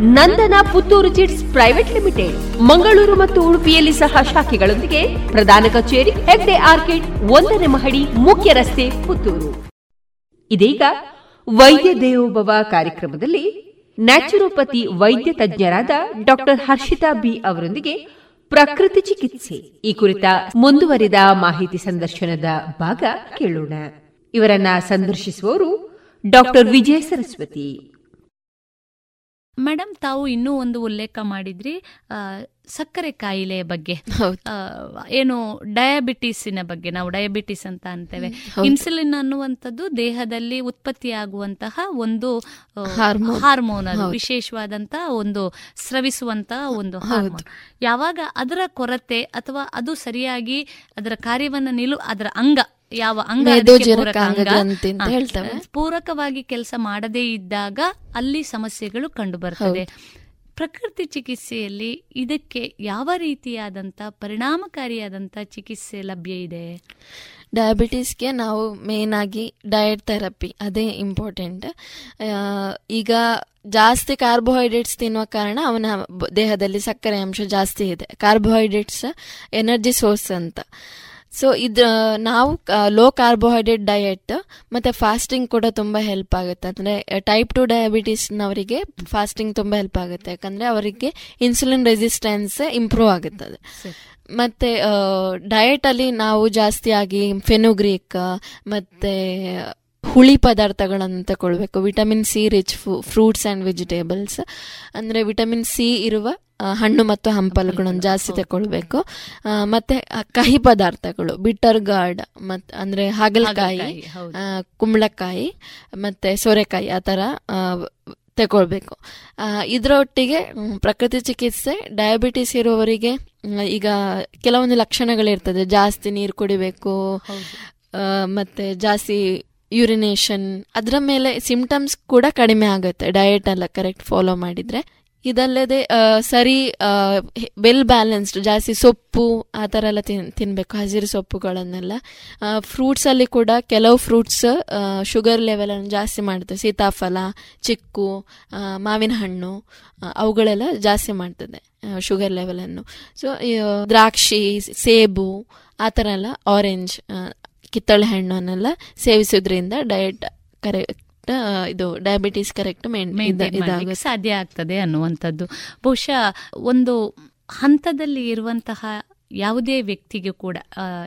Nandana Puttur chits private limited. Mangaluru ಮತ್ತು ಉಡುಪಿಯಲ್ಲಿ ಸಹ ಶಾಖೆಗಳೊಂದಿಗೆ ಪ್ರಧಾನ ಕಚೇರಿ ಹೆಗ್ಡೆ ಆರ್ಕಿಡ್ ಒಂದನೇ ಮಹಡಿ ಮುಖ್ಯ ರಸ್ತೆ ಪುತ್ತೂರು. ಇದೀಗ ವೈದ್ಯ ದೇವೋಭವ ಕಾರ್ಯಕ್ರಮದಲ್ಲಿ ನ್ಯಾಚುರೋಪತಿ ವೈದ್ಯ ತಜ್ಞರಾದ ಡಾಕ್ಟರ್ ಹರ್ಷಿತಾ ಬಿ ಅವರೊಂದಿಗೆ ಪ್ರಕೃತಿ ಚಿಕಿತ್ಸೆ. ಈ ಕುರಿತ ಮುಂದುವರಿದ ಮಾಹಿತಿ ಸಂದರ್ಶನದ ಭಾಗ ಕೇಳೋಣ. ಇವರನ್ನ ಸಂದರ್ಶಿಸುವವರು ಡಾಕ್ಟರ್ ವಿಜಯ ಸರಸ್ವತಿ. ಮೇಡಮ್ ತಾವು ಇನ್ನೂ ಒಂದು ಉಲ್ಲೇಖ ಮಾಡಿದ್ರಿ ಸಕ್ಕರೆ ಕಾಯಿಲೆಯ ಬಗ್ಗೆ. ಏನು ಡಯಾಬಿಟಿಸಿನ ಬಗ್ಗೆ ನಾವು ಡಯಾಬಿಟಿಸ್ ಅಂತ ಅಂತೇವೆ. ಇನ್ಸುಲಿನ್ ಅನ್ನುವಂಥದ್ದು ದೇಹದಲ್ಲಿ ಉತ್ಪತ್ತಿಯಾಗುವಂತಹ ಒಂದು. ಹಾರ್ಮೋನ್. ಅದು ವಿಶೇಷವಾದಂತಹ ಒಂದು ಸ್ರವಿಸುವಂತಹ ಒಂದು ಹಾರ್ಮೋನ್. ಯಾವಾಗ ಅದರ ಕೊರತೆ ಅಥವಾ ಅದು ಸರಿಯಾಗಿ ಅದರ ಕಾರ್ಯವನ್ನು ನಿಲು ಅದರ ಅಂಗ ಯಾವ ಅಂಗ ಪೂರಕವಾಗಿ ಕೆಲಸ ಮಾಡದೇ ಇದ್ದಾಗ ಅಲ್ಲಿ ಸಮಸ್ಯೆಗಳು ಕಂಡು ಬರ್ತದೆ ಪ್ರಕೃತಿ ಚಿಕಿತ್ಸೆಯಲ್ಲಿ ಇದಕ್ಕೆ ಯಾವ ರೀತಿಯಾದಂತ ಪರಿಣಾಮಕಾರಿಯಾದಂತ ಚಿಕಿತ್ಸೆ ಲಭ್ಯ ಇದೆ? ಡಯಾಬಿಟೀಸ್ಗೆ ನಾವು ಮೇನ್ ಆಗಿ ಡಯಟ್ ಥೆರಪಿ ಅದೇ ಇಂಪಾರ್ಟೆಂಟ್ ಈಗ ಜಾಸ್ತಿ ಕಾರ್ಬೋಹೈಡ್ರೇಟ್ಸ್ ತಿನ್ನುವ ಕಾರಣ ಅವನ ದೇಹದಲ್ಲಿ ಸಕ್ಕರೆ ಅಂಶ ಜಾಸ್ತಿ ಇದೆ. ಕಾರ್ಬೋಹೈಡ್ರೇಟ್ಸ್ ಎನರ್ಜಿ ಸೋರ್ಸ್ ಅಂತ. ಸೊ ಇದು ನಾವು ಲೋ ಕಾರ್ಬೋಹೈಡ್ರೇಟ್ ಡಯೆಟ್ ಮತ್ತೆ ಫಾಸ್ಟಿಂಗ್ ಕೂಡ ತುಂಬ ಹೆಲ್ಪ್ ಆಗುತ್ತೆ. ಅಂದರೆ ಟೈಪ್ ಟು ಡಯಾಬಿಟೀಸ್ನವರಿಗೆ ಫಾಸ್ಟಿಂಗ್ ತುಂಬ ಹೆಲ್ಪ್ ಆಗುತ್ತೆ. ಯಾಕಂದರೆ ಅವರಿಗೆ ಇನ್ಸುಲಿನ್ ರೆಸಿಸ್ಟೆನ್ಸ್ ಇಂಪ್ರೂವ್ ಆಗುತ್ತದೆ. ಮತ್ತೆ ಡಯಟ್ ಅಲ್ಲಿ ನಾವು ಜಾಸ್ತಿಯಾಗಿ ಫೆನುಗ್ರೀಕ್ ಮತ್ತೆ ಹುಳಿ ಪದಾರ್ಥಗಳನ್ನು ತಗೊಳ್ಬೇಕು vitamin C rich fruits and vegetables. ಅಂದರೆ ವಿಟಮಿನ್ ಸಿ ಇರುವ ಹಣ್ಣು ಮತ್ತು ಹಂಪಲುಗಳನ್ನು ಜಾಸ್ತಿ ತಗೊಳ್ಬೇಕು ಮತ್ತು ಕಹಿ ಪದಾರ್ಥಗಳು ಬಿಟರ್ ಗಾರ್ಡ್ ಮತ್ತು ಅಂದ್ರೆ ಹಾಗಲಕಾಯಿ ಕುಂಬಳಕಾಯಿ ಮತ್ತೆ ಸೋರೆಕಾಯಿ ಆ ಥರ ತಗೊಳ್ಬೇಕು ಇದರೊಟ್ಟಿಗೆ ಪ್ರಕೃತಿ ಚಿಕಿತ್ಸೆ ಡಯಾಬಿಟಿಸ್ ಇರುವವರಿಗೆ ಈಗ ಕೆಲವೊಂದು ಲಕ್ಷಣಗಳಿರ್ತದೆ. ಜಾಸ್ತಿ ನೀರು ಕುಡಿಬೇಕು ಮತ್ತೆ ಜಾಸ್ತಿ ಯೂರಿನೇಷನ್ ಅದರ ಮೇಲೆ ಸಿಂಪ್ಟಮ್ಸ್ ಕೂಡ ಕಡಿಮೆ ಆಗುತ್ತೆ. ಡಯಟ್ ಎಲ್ಲ ಕರೆಕ್ಟ್ ಫಾಲೋ ಮಾಡಿದರೆ. ಇದಲ್ಲದೆ ಸರಿ ವೆಲ್ ಬ್ಯಾಲೆನ್ಸ್ಡ್ ಜಾಸ್ತಿ ಸೊಪ್ಪು, ಆ ಥರ ಎಲ್ಲ ತಿನ್ ತಿನ್ನಬೇಕು ಹಸಿರು ಸೊಪ್ಪುಗಳನ್ನೆಲ್ಲ. ಫ್ರೂಟ್ಸಲ್ಲಿ ಕೂಡ ಕೆಲವು ಫ್ರೂಟ್ಸ್ ಶುಗರ್ ಲೆವೆಲನ್ನು ಜಾಸ್ತಿ ಮಾಡ್ತದೆ. ಸೀತಾಫಲ, ಚಿಕ್ಕು ಮಾವಿನ ಹಣ್ಣು ಅವುಗಳೆಲ್ಲ ಜಾಸ್ತಿ ಮಾಡ್ತದೆ ಶುಗರ್ ಲೆವೆಲನ್ನು ಸೊ ದ್ರಾಕ್ಷಿ, ಸೇಬು, ಆ ಥರ ಎಲ್ಲ ಆರೆಂಜ್ ಕಿತ್ತಳೆ ಹಣ್ಣನ್ನೆಲ್ಲ ಸೇವಿಸೋದ್ರಿಂದ ಡಯಟ್ ಕರೆಕ್ಟ್ ಇದು ಡಯಾಬಿಟೀಸ್ ಕರೆಕ್ಟ್ ಮಾಡ್ಲಿಕ್ಕೆ ಸಾಧ್ಯ ಆಗ್ತದೆ ಅನ್ನುವಂಥದ್ದು. ಬಹುಶಃ ಒಂದು ಹಂತದಲ್ಲಿ ಇರುವಂತಹ ಯಾವುದೇ ವ್ಯಕ್ತಿಗೂ ಕೂಡ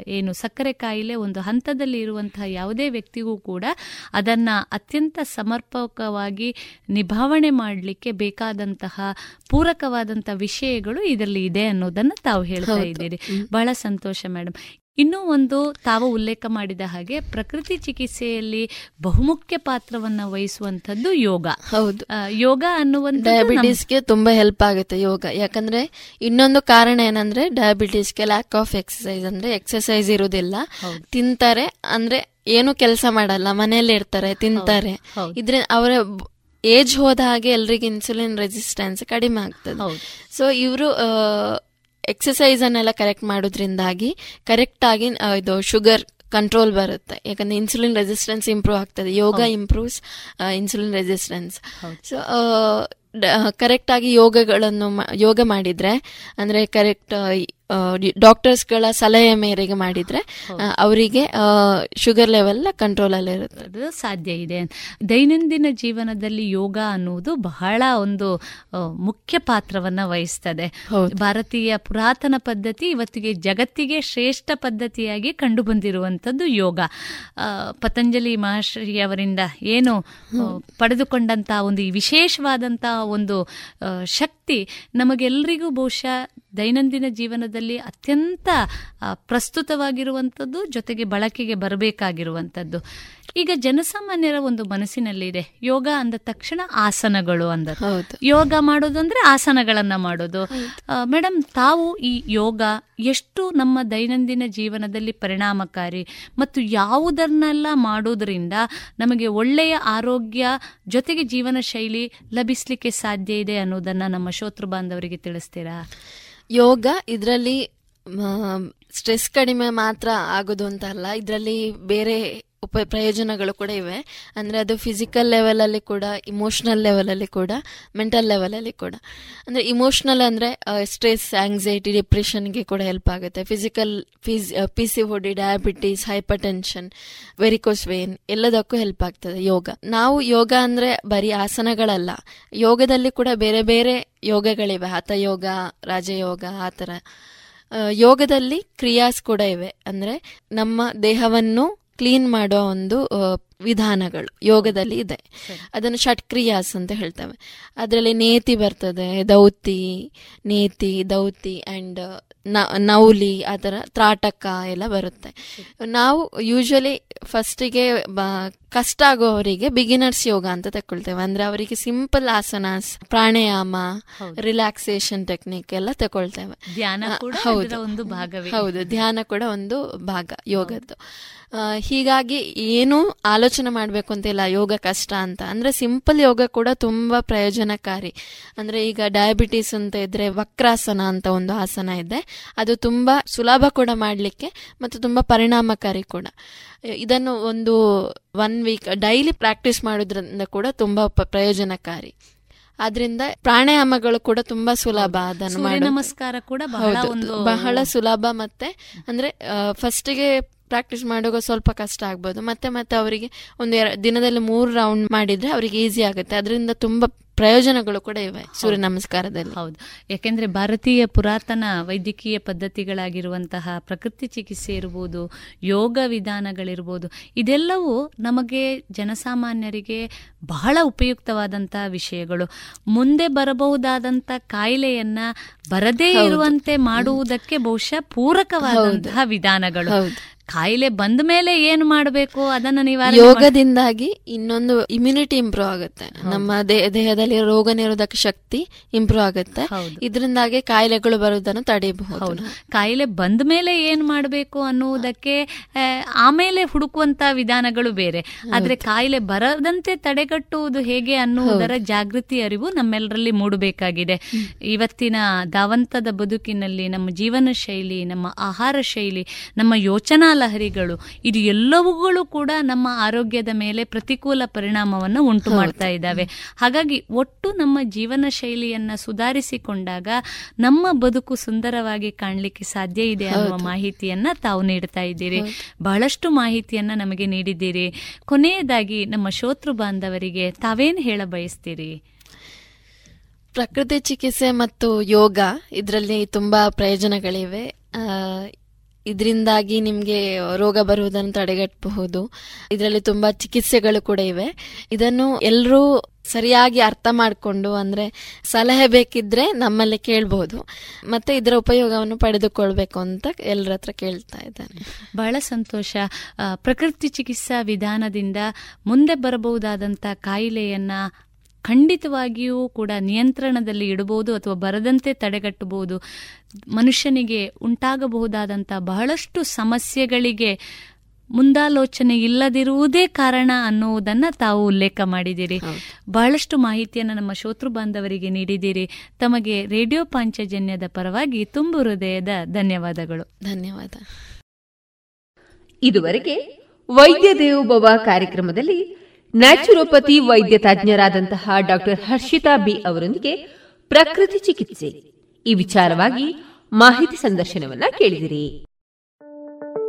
ಏನು ಸಕ್ಕರೆ ಕಾಯಿಲೆ ಒಂದು ಹಂತದಲ್ಲಿ ಇರುವಂತಹ ಯಾವುದೇ ವ್ಯಕ್ತಿಗೂ ಕೂಡ ಅದನ್ನ ಅತ್ಯಂತ ಸಮರ್ಪಕವಾಗಿ ನಿಭಾವಣೆ ಮಾಡಲಿಕ್ಕೆ ಬೇಕಾದಂತಹ ಪೂರಕವಾದಂತಹ ವಿಷಯಗಳು ಇದರಲ್ಲಿ ಇದೆ ಅನ್ನೋದನ್ನ ತಾವು ಹೇಳ್ತಾ. ಇದ್ದೀರಿ. ಬಹಳ ಸಂತೋಷ ಮೇಡಮ್ ಇನ್ನೂ ಒಂದು ತಾವು ಉಲ್ಲೇಖ ಮಾಡಿದ ಹಾಗೆ ಪ್ರಕೃತಿ ಚಿಕಿತ್ಸೆಯಲ್ಲಿ ಬಹುಮುಖ್ಯ ಪಾತ್ರವನ್ನ ವಹಿಸುವಂತದ್ದು ಯೋಗ. ಹೌದು. ಯೋಗ ಅನ್ನುವಂಥ ಡಯಾಬಿಟೀಸ್ಗೆ ತುಂಬಾ ಹೆಲ್ಪ್ ಆಗುತ್ತೆ ಯೋಗ. ಯಾಕಂದ್ರೆ ಇನ್ನೊಂದು ಕಾರಣ ಏನಂದ್ರೆ ಡಯಾಬಿಟೀಸ್ಗೆ ಲ್ಯಾಕ್ ಆಫ್ ಎಕ್ಸಸೈಸ್ ಅಂದ್ರೆ ಎಕ್ಸಸೈಸ್ ಇರುವುದಿಲ್ಲ. ತಿಂತಾರೆ ಅಂದ್ರೆ ಏನು ಕೆಲಸ ಮಾಡಲ್ಲ ಮನೆಯಲ್ಲೇ ಇರ್ತಾರೆ ತಿಂತಾರೆ. ಇದ್ರೆ ಅವರ ಏಜ್ ಹೋದ ಹಾಗೆ ಎಲ್ರಿಗೂ ಇನ್ಸುಲಿನ್ ರೆಸಿಸ್ಟೆನ್ಸ್ ಕಡಿಮೆ ಆಗ್ತದೆ. ಸೊ ಇವರು ಎಕ್ಸಸೈಸ್ ಅನ್ನೆಲ್ಲ ಕರೆಕ್ಟ್ ಮಾಡೋದ್ರಿಂದಾಗಿ ಕರೆಕ್ಟಾಗಿ ಇದು ಶುಗರ್ ಕಂಟ್ರೋಲ್ ಬರುತ್ತೆ. ಯಾಕಂದ್ರೆ ಇನ್ಸುಲಿನ್ ರೆಸಿಸ್ಟೆನ್ಸ್ ಇಂಪ್ರೂವ್ ಆಗ್ತದೆ. Yoga improves insulin resistance so ಕರೆಕ್ಟಾಗಿ ಯೋಗಗಳನ್ನು ಯೋಗ ಮಾಡಿದ್ರೆ ಅಂದ್ರೆ ಕರೆಕ್ಟ್ ಡಾಕ್ಟರ್ಸ್ಗಳ ಸಲಹೆ ಮೇರೆಗೆ ಮಾಡಿದ್ರೆ ಅವರಿಗೆ ಶುಗರ್ ಲೆವೆಲ್ ಕಂಟ್ರೋಲ್ ಅಲ್ಲಿ ಇರುತ್ತೆ. ಸಾಧ್ಯ ಇದೆ. ದೈನಂದಿನ ಜೀವನದಲ್ಲಿ ಯೋಗ ಅನ್ನುವುದು ಬಹಳ ಒಂದು ಮುಖ್ಯ ಪಾತ್ರವನ್ನ ವಹಿಸ್ತದೆ. ಭಾರತೀಯ ಪುರಾತನ ಪದ್ಧತಿ ಇವತ್ತಿಗೆ ಜಗತ್ತಿಗೆ ಶ್ರೇಷ್ಠ ಪದ್ಧತಿಯಾಗಿ ಕಂಡು ಬಂದಿರುವಂತದ್ದು ಯೋಗ ಪತಂಜಲಿ ಮಹರ್ಷಿಯವರಿಂದ ಏನು ಪಡೆದುಕೊಂಡಂತ ಪಡೆದುಕೊಂಡಂತಹ ಒಂದು ಈ ವಿಶೇಷವಾದಂತಹ ಒಂದು ಶಕ್ತಿ ನಮಗೆಲ್ಲರಿಗೂ ಬಹುಶಃ ದೈನಂದಿನ ಜೀವನದಲ್ಲಿ ಅತ್ಯಂತ ಆ, ಪ್ರಸ್ತುತವಾಗಿರುವಂಥದ್ದು ಜೊತೆಗೆ ಬಳಕೆಗೆ ಬರಬೇಕಾಗಿರುವಂಥದ್ದು. ಈಗ ಜನಸಾಮಾನ್ಯರ ಒಂದು ಮನಸ್ಸಿನಲ್ಲಿದೆ. ಯೋಗ ಅಂದ ತಕ್ಷಣ ಆಸನಗಳು ಅಂದ. ಯೋಗ ಮಾಡೋದು ಅಂದ್ರೆ ಆಸನಗಳನ್ನ ಮಾಡೋದು. ಮೇಡಮ್ ತಾವು ಈ ಯೋಗ ಎಷ್ಟು ನಮ್ಮ ದೈನಂದಿನ ಜೀವನದಲ್ಲಿ ಪರಿಣಾಮಕಾರಿ ಮತ್ತು ಯಾವುದನ್ನೆಲ್ಲ ಮಾಡೋದ್ರಿಂದ ನಮಗೆ ಒಳ್ಳೆಯ ಆರೋಗ್ಯ ಜೊತೆಗೆ ಜೀವನ ಶೈಲಿ ಲಭಿಸ್ಲಿಕ್ಕೆ ಸಾಧ್ಯ ಇದೆ ಅನ್ನೋದನ್ನ ನಮ್ಮ ಶೋತೃ ಬಾಂಧವರಿಗೆ ತಿಳಿಸ್ತೀರಾ? ಯೋಗ ಇದರಲ್ಲಿ ಸ್ಟ್ರೆಸ್ ಕಡಿಮೆ ಮಾತ್ರ ಆಗೋದು ಅಂತ ಅಲ್ಲ. ಇದರಲ್ಲಿ ಬೇರೆ ಉಪ ಪ್ರಯೋಜನಗಳು ಕೂಡ ಇವೆ. ಅಂದರೆ ಅದು ಫಿಸಿಕಲ್ ಲೆವೆಲಲ್ಲಿ ಕೂಡ ಇಮೋಷ್ನಲ್ ಲೆವೆಲಲ್ಲಿ ಕೂಡ ಮೆಂಟಲ್ ಲೆವೆಲಲ್ಲಿ ಕೂಡ. ಅಂದರೆ ಇಮೋಷ್ನಲ್ ಅಂದರೆ ಸ್ಟ್ರೆಸ್ ಆಂಗ್ಸೈಟಿ ಡಿಪ್ರೆಷನ್ಗೆ ಕೂಡ ಹೆಲ್ಪ್ ಆಗುತ್ತೆ. ಫಿಸಿಕಲ್ ಫಿಸ್ ಪಿ ಸಿ ಹೊಡಿ diabetes hypertension varicose vein ಎಲ್ಲದಕ್ಕೂ ಹೆಲ್ಪ್ ಆಗ್ತದೆ ಯೋಗ. ನಾವು ಯೋಗ ಅಂದರೆ ಬರೀ ಆಸನಗಳಲ್ಲ. ಯೋಗದಲ್ಲಿ ಕೂಡ ಬೇರೆ ಬೇರೆ ಯೋಗಗಳಿವೆ. ಹಠಯೋಗ ರಾಜಯೋಗ ಆ ಥರ. ಯೋಗದಲ್ಲಿ ಕ್ರಿಯಾಸ್ ಕೂಡ ಇವೆ. ಅಂದರೆ ನಮ್ಮ ದೇಹವನ್ನು ಕ್ಲೀನ್ ಮಾಡೋ ಒಂದು ವಿಧಾನಗಳು ಯೋಗದಲ್ಲಿ ಇದೆ. ಅದನ್ನು ಷಟ್ಕ್ರಿಯಾಸ್ ಅಂತ ಹೇಳ್ತೇವೆ. ಅದರಲ್ಲಿ ನೇತಿ ಬರ್ತದೆ ದೌತಿ ನೇತಿ ದೌತಿ ಆ್ಯಂಡ್ ನೌಲಿ ಆ ಥರ ತ್ರಾಟಕ ಎಲ್ಲ ಬರುತ್ತೆ. ನಾವು ಯೂಶ್ವಲಿ ಫಸ್ಟಿಗೆ ಕಷ್ಟ ಆಗೋವರಿಗೆ ಬಿಗಿನರ್ಸ್ ಯೋಗ ಅಂತ ತಕೊಳ್ತೇವೆ ಅಂದ್ರೆ ಅವರಿಗೆ simple asanas pranayama relaxation technique ಎಲ್ಲ ತಕೊಳ್ತೇವೆ ಹೌದು. ಒಂದು ಭಾಗವೇ. ಹೌದು ಧ್ಯಾನ ಕೂಡ ಒಂದು ಭಾಗ ಯೋಗದ್ದು. ಹೀಗಾಗಿ ಏನು ಆಲೋಚನೆ ಮಾಡಬೇಕು ಅಂತಿಲ್ಲ ಯೋಗ ಕಷ್ಟ ಅಂತ. ಅಂದ್ರೆ ಸಿಂಪಲ್ ಯೋಗ ಕೂಡ ತುಂಬಾ ಪ್ರಯೋಜನಕಾರಿ. ಅಂದ್ರೆ ಈಗ ಡಯಾಬಿಟಿಸ್ ಅಂತ ಇದ್ರೆ ವಕ್ರಾಸನ ಅಂತ ಒಂದು ಆಸನ ಇದೆ. ಅದು ತುಂಬಾ ಸುಲಭ ಕೂಡ ಮಾಡಲಿಕ್ಕೆ ಮತ್ತು ತುಂಬಾ ಪರಿಣಾಮಕಾರಿ ಕೂಡ. ಇದನ್ನು ಒಂದು ಒನ್ ವೀಕ್ ಡೈಲಿ ಪ್ರಾಕ್ಟೀಸ್ ಮಾಡೋದ್ರಿಂದ ಕೂಡ ತುಂಬಾ ಪ್ರಯೋಜನಕಾರಿ. ಆದ್ರಿಂದ ಪ್ರಾಣಾಯಾಮಗಳು ಕೂಡ ತುಂಬಾ ಸುಲಭ ಅದನ್ನು. ನಮಸ್ಕಾರ ಕೂಡ ಬಹಳ ಸುಲಭ ಮತ್ತೆ ಅಂದ್ರೆ ಫಸ್ಟಿಗೆ ಪ್ರಾಕ್ಟೀಸ್ ಮಾಡುವಾಗ ಸ್ವಲ್ಪ ಕಷ್ಟ ಆಗ್ಬೋದು. ಮತ್ತೆ ಮತ್ತೆ ಅವರಿಗೆ ಒಂದು ಎರ- ದಿನದಲ್ಲಿ ಮೂರು ರೌಂಡ್ ಮಾಡಿದ್ರೆ ಅವರಿಗೆ ಈಸಿ ಆಗುತ್ತೆ. ಅದರಿಂದ ತುಂಬಾ ಪ್ರಯೋಜನಗಳು ಕೂಡ ಇವೆ ಸೂರ್ಯ ನಮಸ್ಕಾರದಲ್ಲಿ. ಹೌದು. ಯಾಕೆಂದ್ರೆ ಭಾರತೀಯ ಪುರಾತನ ವೈದ್ಯಕೀಯ ಪದ್ಧತಿಗಳಾಗಿರುವಂತಹ ಪ್ರಕೃತಿ ಚಿಕಿತ್ಸೆ ಇರ್ಬೋದು ಯೋಗ ವಿಧಾನಗಳಿರ್ಬೋದು ಇದೆಲ್ಲವೂ ನಮಗೆ ಜನಸಾಮಾನ್ಯರಿಗೆ ಬಹಳ ಉಪಯುಕ್ತವಾದಂತಹ ವಿಷಯಗಳು. ಮುಂದೆ ಬರಬಹುದಾದಂತ ಕಾಯಿಲೆಯನ್ನ ಬರದೇ ಇರುವಂತೆ ಮಾಡುವುದಕ್ಕೆ ಬಹುಶಃ ಪೂರಕವಾದಂತಹ ವಿಧಾನಗಳು. ಕಾಯಿಲೆ ಬಂದ ಮೇಲೆ ಏನು ಮಾಡಬೇಕು? ಅದನ್ನ ನೀವು ಮಾಡ್- ಯೋಗದಿಂದಾಗಿ ಇನ್ನೊಂದು ಇಮ್ಯುನಿಟಿ ಇಂಪ್ರೂವ್ ಆಗುತ್ತೆ. ನಮ್ಮ ದೇಹದಲ್ಲಿ ರೋಗ ನಿರೋಧಕ ಶಕ್ತಿ ಇಂಪ್ರೂವ್ ಆಗುತ್ತೆ. ಇದರಿಂದಾಗಿ ಕಾಯಿಲೆಗಳು ಬರುವುದನ್ನು ತಡೆಯಬಹುದು ಕಾಯಿಲೆ ಬಂದ ಮೇಲೆ ಏನ್ ಮಾಡಬೇಕು ಅನ್ನುವುದಕ್ಕೆ ಆಮೇಲೆ ಹುಡುಕುವಂತ ವಿಧಾನಗಳು ಬೇರೆ. ಆದ್ರೆ ಕಾಯಿಲೆ ಬರದಂತೆ ತಡೆಗಟ್ಟುವುದು ಹೇಗೆ ಅನ್ನುವುದರ ಜಾಗೃತಿ ಅರಿವು ನಮ್ಮೆಲ್ಲರಲ್ಲಿ ಮೂಡಬೇಕಾಗಿದೆ. ಇವತ್ತಿನ ಧಾವಂತದ ಬದುಕಿನಲ್ಲಿ ನಮ್ಮ ಜೀವನ ಶೈಲಿ ನಮ್ಮ ಆಹಾರ ಶೈಲಿ ನಮ್ಮ ಯೋಚನಾ ಲಹರಿಗಳು. ಇದು ಎಲ್ಲವುಗಳು ಕೂಡ ನಮ್ಮ ಆರೋಗ್ಯದ ಮೇಲೆ ಪ್ರತಿಕೂಲ ಪರಿಣಾಮವನ್ನು ಉಂಟು ಮಾಡ್ತಾ ಇದ್ದಾವೆ. ಹಾಗಾಗಿ ಒಟ್ಟು ನಮ್ಮ ಜೀವನ ಶೈಲಿಯನ್ನ ಸುಧಾರಿಸಿಕೊಂಡಾಗ ನಮ್ಮ ಬದುಕು ಸುಂದರವಾಗಿ ಕಾಣಲಿಕ್ಕೆ ಸಾಧ್ಯ ಇದೆ ಅನ್ನುವ. ಮಾಹಿತಿಯನ್ನ ತಾವು ನೀಡ್ತಾ ಇದ್ದೀರಿ. ಬಹಳಷ್ಟು ಮಾಹಿತಿಯನ್ನ ನಮಗೆ ನೀಡಿದ್ದೀರಿ. ಕೊನೆಯದಾಗಿ ನಮ್ಮ ಶೋತೃ ಬಾಂಧವರಿಗೆ ತಾವೇನು ಹೇಳ ಬಯಸ್ತೀರಿ? ಪ್ರಕೃತಿ ಚಿಕಿತ್ಸೆ ಮತ್ತು ಯೋಗ ಇದರಲ್ಲಿ ತುಂಬಾ ಪ್ರಯೋಜನಗಳಿವೆ. ಇದರಿಂದಾಗಿ ನಿಮಗೆ ರೋಗ ಬರುವುದನ್ನು ತಡೆಗಟ್ಟಬಹುದು. ಇದರಲ್ಲಿ ತುಂಬಾ ಚಿಕಿತ್ಸೆಗಳು ಕೂಡ ಇವೆ. ಇದನ್ನು ಎಲ್ಲರೂ ಸರಿಯಾಗಿ ಅರ್ಥ ಮಾಡಿಕೊಂಡು ಅಂದರೆ ಸಲಹೆ ಬೇಕಿದ್ರೆ ನಮ್ಮಲ್ಲಿ ಕೇಳಬಹುದು ಮತ್ತೆ ಇದರ ಉಪಯೋಗವನ್ನು ಪಡೆದುಕೊಳ್ಬೇಕು ಅಂತ ಎಲ್ಲರ ಹತ್ರ ಕೇಳ್ತಾ ಇದ್ದಾನೆ. ಬಹಳ ಸಂತೋಷ. ಪ್ರಕೃತಿ ಚಿಕಿತ್ಸಾ ವಿಧಾನದಿಂದ ಮುಂದೆ ಬರಬಹುದಾದಂಥ ಕಾಯಿಲೆಯನ್ನ ಖಂಡಿತವಾಗಿಯೂ ಕೂಡ ನಿಯಂತ್ರಣದಲ್ಲಿ ಇಡಬಹುದು ಅಥವಾ ಬರದಂತೆ ತಡೆಗಟ್ಟಬಹುದು. ಮನುಷ್ಯನಿಗೆ ಉಂಟಾಗಬಹುದಾದಂಥ ಬಹಳಷ್ಟು ಸಮಸ್ಯೆಗಳಿಗೆ ಮುಂದಾಲೋಚನೆ ಇಲ್ಲದಿರುವುದೇ ಕಾರಣ ಅನ್ನುವುದನ್ನ ತಾವು ಉಲ್ಲೇಖ ಮಾಡಿದ್ದೀರಿ. ಬಹಳಷ್ಟು ಮಾಹಿತಿಯನ್ನು ನಮ್ಮ ಶೋತೃ ಬಾಂಧವರಿಗೆ ನೀಡಿದ್ದೀರಿ. ತಮಗೆ ರೇಡಿಯೋ ಪಾಂಚಜನ್ಯದ ಪರವಾಗಿ ತುಂಬು ಹೃದಯದ ಧನ್ಯವಾದಗಳು. ಧನ್ಯವಾದ. ಇದುವರೆಗೆ ವೈದ್ಯ ದೇವೋಭವ ಕಾರ್ಯಕ್ರಮದಲ್ಲಿ ನ್ಯಾಚುರೋಪತಿ ವೈದ್ಯ ತಜ್ಞರಾದಂತಹ ಡಾಕ್ಟರ್ ಹರ್ಷಿತಾ ಬಿ ಅವರೊಂದಿಗೆ ಪ್ರಕೃತಿ ಚಿಕಿತ್ಸೆ. ಈ ವಿಚಾರವಾಗಿ ಮಾಹಿತಿ ಸಂದರ್ಶನವನ್ನ ಕೇಳಿದಿರಿ.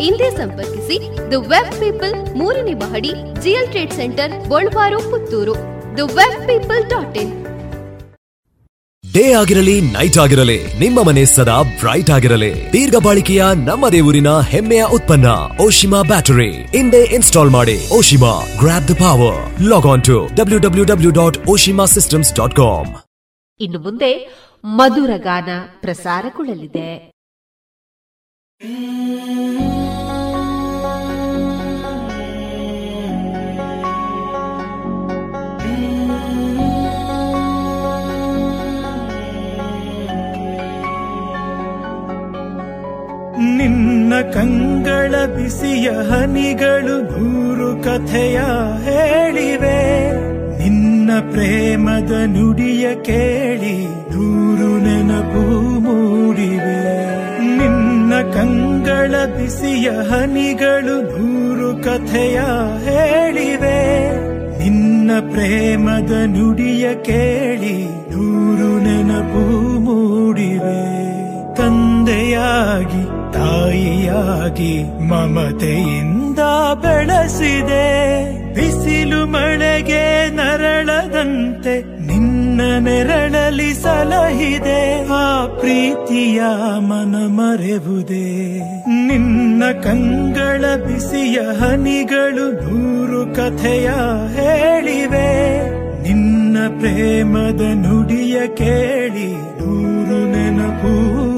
ಹಿಂದೆ ಸಂಪರ್ಕಿಸಿ ದ ವೆಬ್ ಪೀಪಲ್ ಮೂರನೇ ಮಹಡಿ GL trade centre Golwaru Puttur the web people dot in day ಆಗಿರಲಿ ನೈಟ್ ಆಗಿರಲಿ ನಿಮ್ಮ ಮನೆ ಸದಾ ಬ್ರೈಟ್ ಆಗಿರಲಿ. ದೀರ್ಘ ಬಾಳಿಕೆಯ ನಮ್ಮ ದೇವರಿನ ಹೆಮ್ಮೆಯ ಉತ್ಪನ್ನ ಓಶಿಮಾ ಬ್ಯಾಟರಿ ಇಂದೇ ಇನ್ಸ್ಟಾಲ್ ಮಾಡಿ Oshima grab the power log on to W W W dot Oshima systems dot com ಇನ್ನು ಮುಂದೆ ಮಧುರ ಗಾನ ಪ್ರಸಾರಗೊಳ್ಳಲಿದೆ. ನಿನ್ನ ಕಂಗಳ ಬಿಸಿಯ ಹನಿಗಳು ನೂರು ಕಥೆಯ ಹೇಳಿವೆ. ನಿನ್ನ ಪ್ರೇಮದ ನುಡಿಯ ಕೇಳಿ ನೂರು ನೆನಪು ಮೂಡಿವೆ. ನಿನ್ನ ಕಂಗಳ ಬಿಸಿಯ ಹನಿಗಳು ನೂರು ಕಥೆಯ ಹೇಳಿವೆ. ನಿನ್ನ ಪ್ರೇಮದ ನುಡಿಯ ಕೇಳಿ ನೂರು ನೆನಪು ಮೂಡಿವೆ. ತಂದೆಯಾಗಿ, ತಾಯಿಯಾಗಿ ಮಮತೆಯಿಂದ ಬೆಳೆಸಿದೆ. ಬಿಸಿಲು ಮಳೆಗೆ ನರಳದಂತೆ ನಿನ್ನ ನೆರಳಲಿ ಸಲಹಿದೆ. ಆ ಪ್ರೀತಿಯ ಮನ ಮರೆವುದೇ. ನಿನ್ನ ಕಂಗಳ ಬಿಸಿಯ ಹನಿಗಳು ನೂರು ಕಥೆಯ ಹೇಳಿವೆ. ನಿನ್ನ ಪ್ರೇಮದ ನುಡಿಯ ಕೇಳಿ ನೂರು ನೆನಪು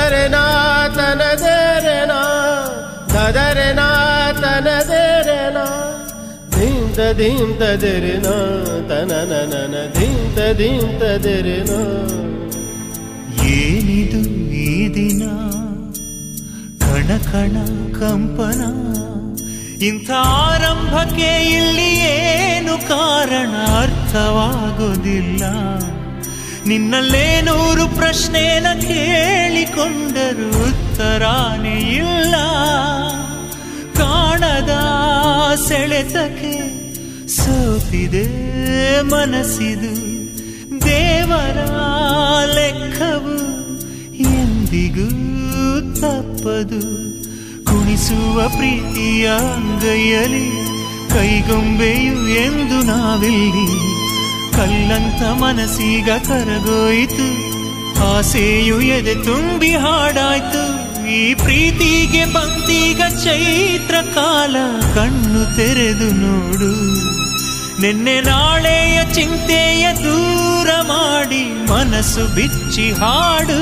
ತದೀಂ ತದಿರಿನ ತನನನ ಧೀಂ ತದೀಂ ತದಿರಿನ ಏನಿದು ಈ ದಿನ? ಕಣ ಕಣ ಕಂಪನ. ಇಂಥ ಆರಂಭಕ್ಕೆ ಇಲ್ಲಿ ಏನು ಕಾರಣ ಅರ್ಥವಾಗೋದಿಲ್ಲ ನಿನ್ನಲ್ಲೇನೂರು ಪ್ರಶ್ನೆನ ಕೇಳಿಕೊಂಡರೂ ಉತ್ತರಾನೇ ಇಲ್ಲ. ಕಾಣದ ಸೆಳೆತಕ್ಕೆ ಸೋತಿದೆ ಮನಸ್ಸಿದು ದೇವರ ಲೆಕ್ಕವು ಎಂದಿಗೂ ತಪ್ಪದು. ಕುಣಿಸುವ ಪ್ರೀತಿಯ ಅಂಗೈಯಲಿ ಕೈಗೊಂಬೆಯು ಎಂದು ನಾವಿಲ್ಲಿ. ಕಲ್ಲಂತ ಮನಸ್ಸೀಗ ಕರಗೋಯಿತು. ಆಸೆಯು ಎದೆ ತುಂಬಿ ಹಾಡಾಯ್ತು. ಈ ಪ್ರೀತಿಗೆ ಬಂದೀಗ ಚೈತ್ರ ಕಾಲ ಕಣ್ಣು ತೆರೆದು ನೋಡು. ನಿನ್ನೆ ನಾಳೆಯ ಚಿಂತೆಯ ದೂರ ಮಾಡಿ ಮನಸ್ಸು ಬಿಚ್ಚಿ ಹಾಡು.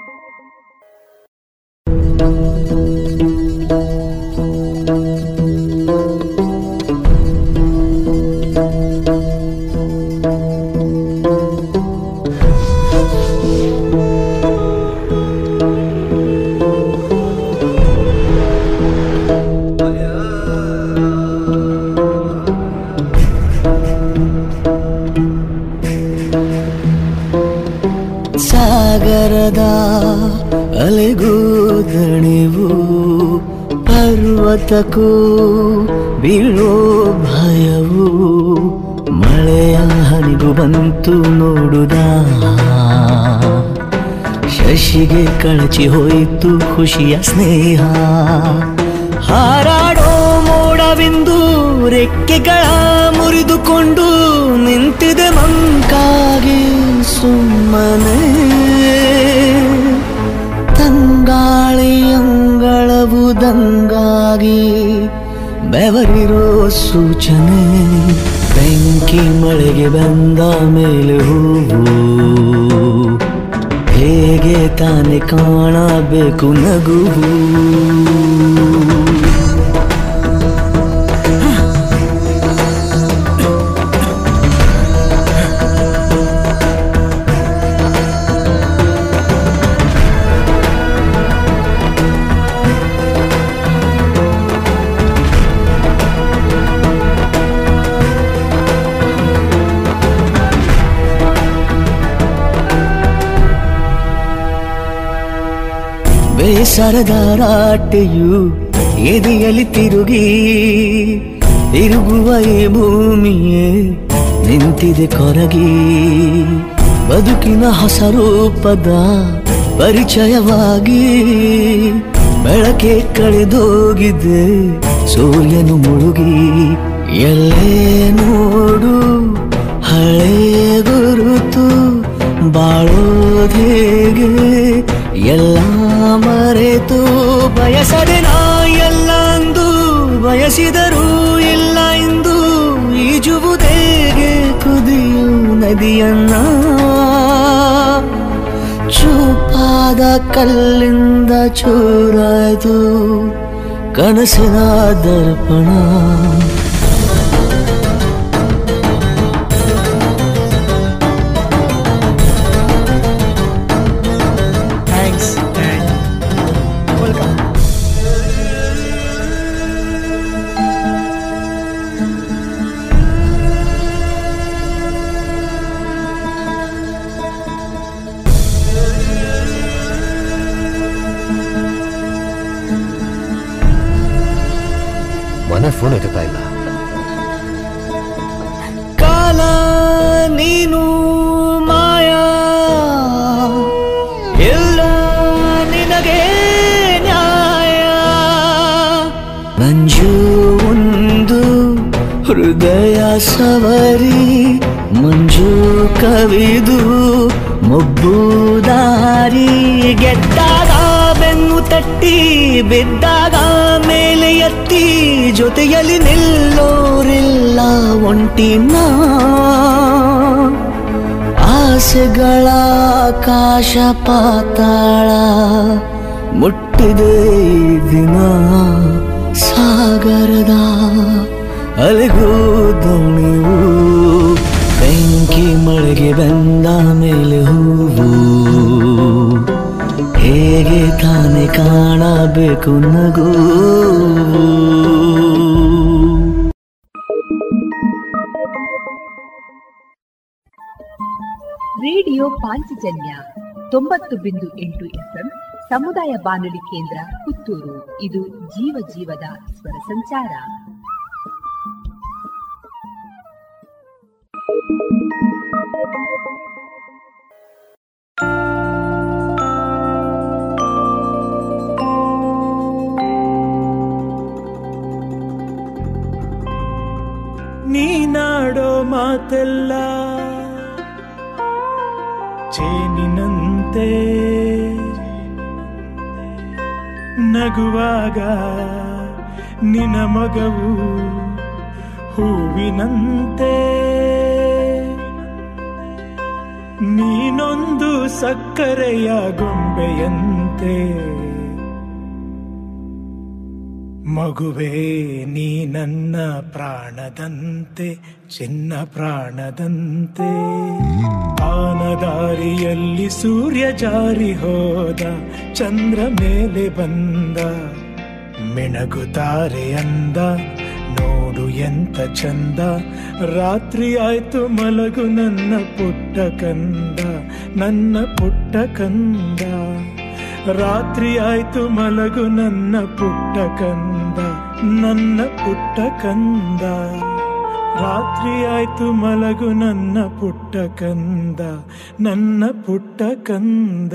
ಪರ್ವತಕ್ಕೂ ಬೀಳೋ ಭಯವು ಮಳೆಯ ಹನಿಗೂ ಬಂತು ನೋಡುದ. ಶಶಿಗೆ ಕಳಚಿ ಹೋಯಿತು ಖುಷಿಯ ಸ್ನೇಹ. ಹಾರಾಡೋ ಮೋಡವೆಂದು ರೆಕ್ಕೆಗಳ ಮುರಿದುಕೊಂಡು ನಿಂತಿದೆ ಮಂಕಾಗಿ ಸುಮ್ಮನೆ. ತಂಗಾಳಿ ಅಂಗಳವು ದಂಗಾಗಿ ಬೆವರಿರೋ ಸೂಚನೆ ಬೆಂಕಿ ಮಳೆಗೆ ಬಂದ ಮೇಲೆ ಹೂವು. ಹೇಗೆ ತಾನೆ ಕಾಣಬೇಕು ನಗುವು. ಸರದಾರಾಟೆಯು ಎದೆಯಲ್ಲಿ ತಿರುಗಿ ತಿರುಗುವ ಈ ಭೂಮಿಯೇ ನಿಂತಿದೆ ಕೊರಗಿ. ಬದುಕಿನ ಹೊಸ ರೂಪದ ಪರಿಚಯವಾಗಿ ಬೆಳಕೆ ಕಳೆದೋಗಿದೆ. ಸೂರ್ಯನು ಮುಳುಗಿ, ಎಲ್ಲೇ ನೋಡು ಹಳೆ ಗುರುತು ಬಾಳೋದೇಗೆ ಎಲ್ಲ ಮರೆತು ಬಯಸದೆ ನಾ ಎಲ್ಲ ಅಂದು ಬಯಸಿದರೂ ಇಲ್ಲ ಎಂದು ಈಜುವುದೇಗೆ ಕುದಿಯು ನದಿಯನ್ನ. ಚೂಪಾದ ಕಲ್ಲಿಂದ ಚೂರಾಯ್ತು ಕನಸಿನ ದರ್ಪಣ. ಫೋನ್ ಎತ್ತುತ್ತಾ ಇಲ್ಲ. ಕಾಲ ನೀನು ಮಾಯಾ. ಎಲ್ಲ ನಿನಗೆ ನ್ಯಾಯ. ಮಂಜು ಒಂದು ಹೃದಯ ಸವರಿ, ಮಂಜು ಕವಿದು ಮೊಬ್ಬು ದಾರಿ ಬೆನ್ನು ತಟ್ಟಿ ಬಿದ್ದ ಜೊತೆಯಲ್ಲಿ ನಿಲ್ಲೋರಿಲ್ಲ ಒಂಟಿನ ಆಸೆಗಳ ಆಕಾಶ ಪಾತಾಳ ಮುಟ್ಟಿದೆ ದಿನ ಸಾಗರದ ಅಲೆಗೂ ದೋಣಿವು. ಬೆಂಕಿ ಮಳೆಗೆ ಬಂದ ಮೇಲೆ ಹೂವು. ಹೇಗೆ ತಾನೆ ಕಾಣಬೇಕು ನಗು. ತೊಂಬತ್ತು ಬಿಂದು ಎಂಟು ಎಫ್ಎಂ ಸಮುದಾಯ ಬಾನುಲಿ ಕೇಂದ್ರ ಪುತ್ತೂರು. ಇದು ಜೀವ ಜೀವದ ಸ್ವರ ಸಂಚಾರ. ನೀನಾಡೋ ಮಾತೆಲ್ಲ ಚೇನಿನಂತೆ ನಗುವಾಗ ನಿನ ಮಗವು ಹೂವಿನಂತೆ. ನೀನೊಂದು ಸಕ್ಕರೆಯ ಗೊಂಬೆಯಂತೆ. ಮಗುವೇ, ನೀ ನನ್ನ ಪ್ರಾಣದಂತೆ, ಚಿನ್ನ ಪ್ರಾಣದಂತೆ. ಆನದಾರಿಯಲ್ಲಿ ಸೂರ್ಯ ಜಾರಿ ಹೋದ, ಚಂದ್ರ ಮೇಲೆ ಬಂದ. ಮಿಣಗುತ್ತಾರೆ ಅಂದ, ನೋಡು ಎಂತ ಚಂದ. ರಾತ್ರಿ ಆಯ್ತು ಮಲಗು ನನ್ನ ಪುಟ್ಟ ಕಂದ, ನನ್ನ ಪುಟ್ಟ ಕಂದ. ರಾತ್ರಿ ಆಯ್ತು ಮಲಗು ನನ್ನ ಪುಟ್ಟ ಕಂದ, ನನ್ನ ಪುಟ್ಟ ಕಂದ. ರಾತ್ರಿ ಆಯ್ತು ಮಲಗು ನನ್ನ ಪುಟ್ಟ ಕಂದ, ನನ್ನ ಪುಟ್ಟ ಕಂದ.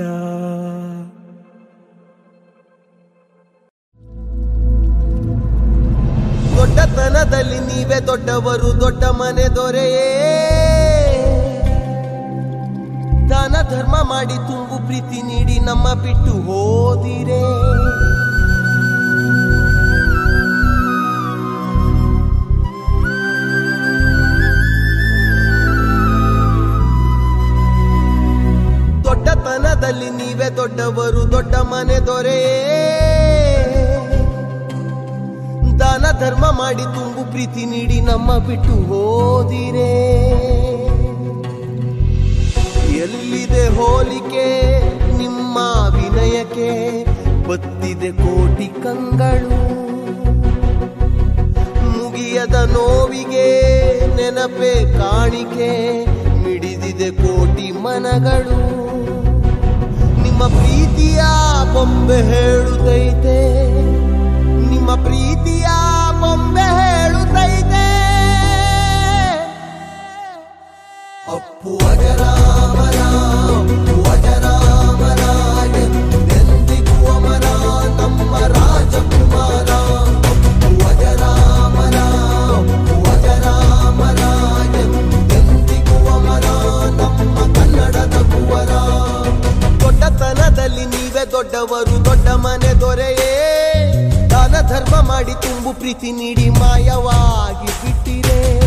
ದೊಡ್ಡತನದಲ್ಲಿ ನೀವೇ ದೊಡ್ಡವರು, ದೊಡ್ಡ ಮನೆ ದೊರೆಯೇ. ದಾನ ಧರ್ಮ ಮಾಡಿ ತುಂಬು ಪ್ರೀತಿ ನೀಡಿ ನಮ್ಮ ಬಿಟ್ಟು ಹೋದಿರೇ. ದೊಡ್ಡತನದಲ್ಲಿ ನೀವೇ ದೊಡ್ಡವರು, ದೊಡ್ಡ ಮನೆ ದೊರೆ. ದಾನ ಧರ್ಮ ಮಾಡಿ ತುಂಬು ಪ್ರೀತಿ ನೀಡಿ ನಮ್ಮ ಬಿಟ್ಟು ಹೋದಿರೇ. ಎಲ್ಲಿದೆ ಹೋಲಿಕೆ, ನಿಮ್ಮ ವಿನಯಕ್ಕೆ ಬತ್ತಿದೆ ಕೋಟಿ ಕಂಗಳು. ಮುಗಿಯದ ನೋವಿಗೆ ನೆನಪೆ ಕಾಣಿಕೆ, ಮಿಡಿದಿದೆ ಕೋಟಿ ಮನಗಳು. ನಿಮ್ಮ ಪ್ರೀತಿಯ ಬೊಂಬೆ ಹೇಳುತ್ತೈತೆ, ನಿಮ್ಮ ಪ್ರೀತಿಯ ಬೊಂಬೆ ಹೇಳುತ್ತೈತೆ. ಅಪ್ಪು ಅಜರಾಮರ ದೊಡ್ಡವರು ದೊಡ್ಡ ಮನೆ ದೊರೆಯೇ. ದಾನ ಧರ್ಮ ಮಾಡಿ ತುಂಬು ಪ್ರೀತಿ ನೀಡಿ ಮಾಯವಾಗಿ ಬಿಟ್ಟಿರೇ.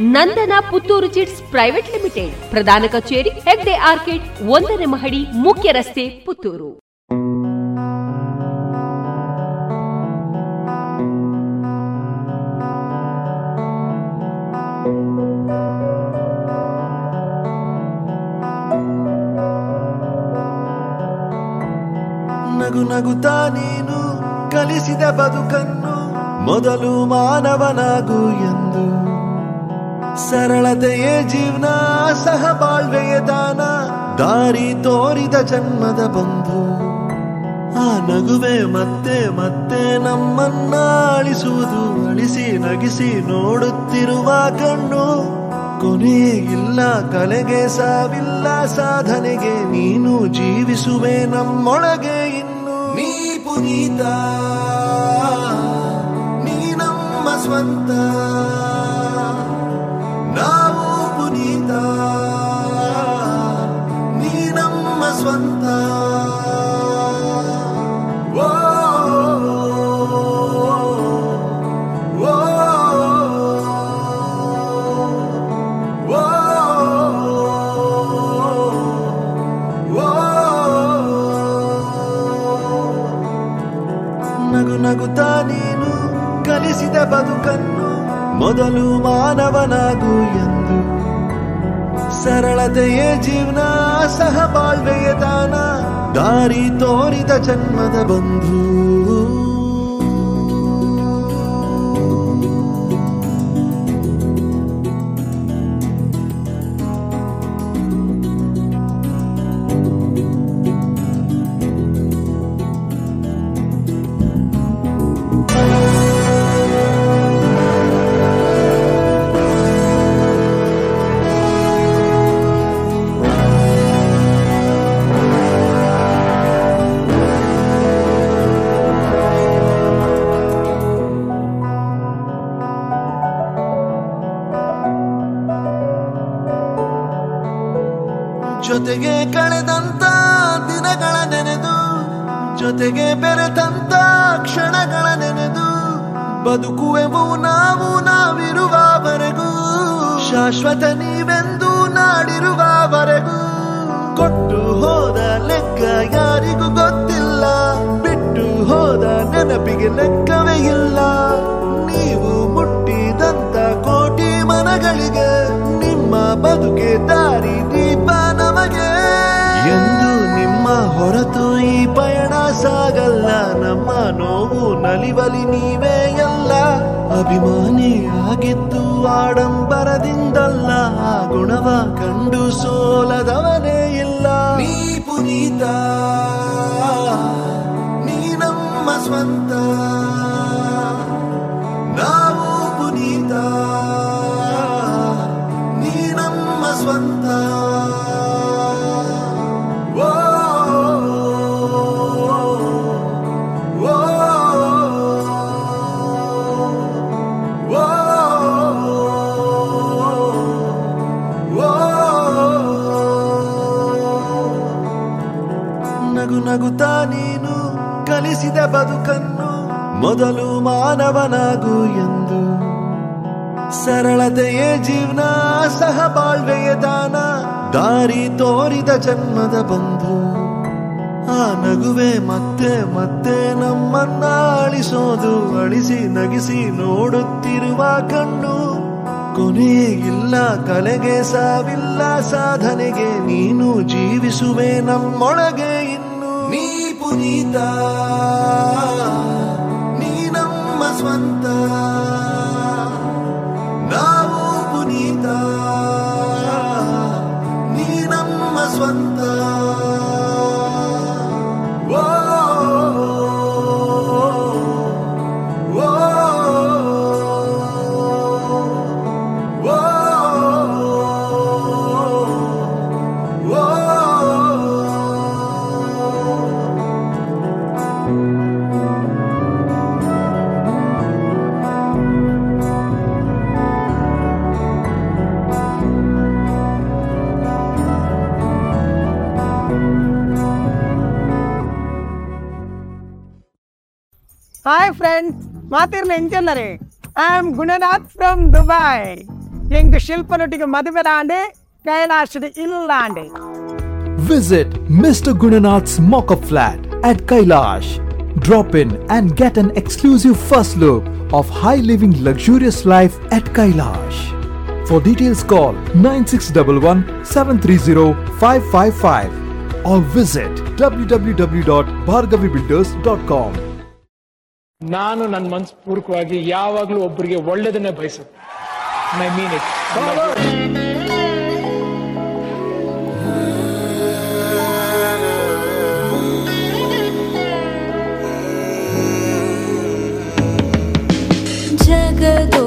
Nandana Puttur chits private limited, ಪ್ರಧಾನ ಕಚೇರಿ, ಹೆಗ್ಡೆ ಆರ್ಕಿಡ್, ಒಂದನೇ ಮಹಡಿ, ಮುಖ್ಯ ರಸ್ತೆ, ಪುತ್ತೂರು. ನಗು ನಗುತ್ತಾ ನೀನು ಕಲಿಸಿದ ಬದುಕನ್ನು, ಮೊದಲು ಮಾನವನಾಗು ಎಂದು. ಸರಳತೆಯೇ ಜೀವನ ಸಹ ಬಾಳ್ವೆಯ ದಾನ, ದಾರಿ ತೋರಿದ ಜನ್ಮದ ಬಂಧು. ಆ ನಗುವೆ ಮತ್ತೆ ಮತ್ತೆ ನಮ್ಮನ್ನ ಅಳಿಸುವುದು ಅಳಿಸಿ ನಗಿಸಿ ನೋಡುತ್ತಿರುವ ಕಣ್ಣು. ಕೊನೆಯಿಲ್ಲ ಕಲೆಗೆ ಸಾವಿಲ್ಲ, ಸಾಧನೆಗೆ ನೀನು ಜೀವಿಸುವೆ ನಮ್ಮೊಳಗೆ ಇನ್ನು. ನೀ ಪುನೀತ, ನೀ ನಮ್ಮ ಸ್ವಂತ. ನೀನು ಕಲಿಸಿದ ಬದುಕನ್ನು ಮೊದಲು ಮಾನವನಾಗು ಎಂದು. ಸರಳತೆಯೇ ಜೀವನ ಸಹ ಬಾಳ್ವೆಯ ದಾನ, ದಾರಿ ತೋರಿದ ಜನ್ಮದ ಬಂಧು. ಜೊತೆಗೆ ಬೆರೆತಂತ ಕ್ಷಣಗಳ ನೆನೆದು ಬದುಕುವೆವು ನಾವು ನಾವಿರುವವರೆಗೂ. ಶಾಶ್ವತ ನೀವೆಂದು ನಾಡಿರುವವರೆಗೂ. ಕೊಟ್ಟು ಹೋದ ಲೆಕ್ಕ ಯಾರಿಗೂ ಗೊತ್ತಿಲ್ಲ. ಬಿಟ್ಟು ಹೋದ ನೆನಪಿಗೆ ಲೆಕ್ಕವೇ ಇಲ್ಲ. ನೀವು ಮುಟ್ಟಿದಂತ ಕೋಟಿ ಮನಗಳಿಗೆ ನಿಮ್ಮ ಬದುಕೆ ಹೊರತು ಈ ಪಯಣ ಸಾಗಲ್ಲ. ನಮ್ಮ ನೋವು ನಲಿವಲಿ ನೀವೇ ಎಲ್ಲ. ಅಭಿಮಾನಿ ಆಗಿದ್ದು ಆಡಂಬರದಿಂದಲ್ಲ. ಗುಣವ ಕಂಡು ಸೋಲದವನೇ ಇಲ್ಲ. ನೀ ಪುನೀತ, ನೀ ನಮ್ಮ ಸ್ವಂತ. ಕಲಿಸಿದ ಬದುಕನ್ನು ಮೊದಲು ಮಾನವನಾಗು ಎಂದು. ಸರಳತೆಯೇ ಜೀವನ ಸಹಬಾಳ್ವೆಯ ದಾನ, ದಾರಿ ತೋರಿದ ಜನ್ಮದ ಬಂಧು. ಆ ನಗುವೆ ಮತ್ತೆ ಮತ್ತೆ ನಮ್ಮನ್ನ ಅಳಿಸೋದು, ಅಳಿಸಿ ನಗಿಸಿ ನೋಡುತ್ತಿರುವ ಕಣ್ಣು. ಕೊನೆಯೇ ಇಲ್ಲ, ಕಲೆಗೆ ಸಾವಿಲ್ಲ, ಸಾಧನೆಗೆ ನೀನು ಜೀವಿಸುವೆ ನಮ್ಮೊಳಗೆ ಇನ್ನು. ನೀ Hi friends, ಮಾತಿರ್ಲೆ I am Gunanath from Dubai ಹೆಂಗ್ ಶಿಲ್ಪನೊಟ್ಟಿಗೆ ಮದುವೆದಾಂಡೆ ಕೈಲಾಶದ ಇಲ್ಲಾಂಡೆ Visit Mr. Gunanath's mock-up flat at Kailash. Drop in and get an exclusive first look of high living luxurious life at Kailash. For details call 9611-730-555 or visit www.bhargavibuilders.com. ನಾನು ನನ್ನ ಮನಸ್ ಪೂರ್ವಕವಾಗಿ ಯಾವಾಗಲೂ ಒಬ್ಬರಿಗೆ ಒಳ್ಳೇದನ್ನೇ ಬಯಸುತ್ತೆ ಮೈ ಮೀನ್ ಇಟ್ ಜಗದೋಧಾರನ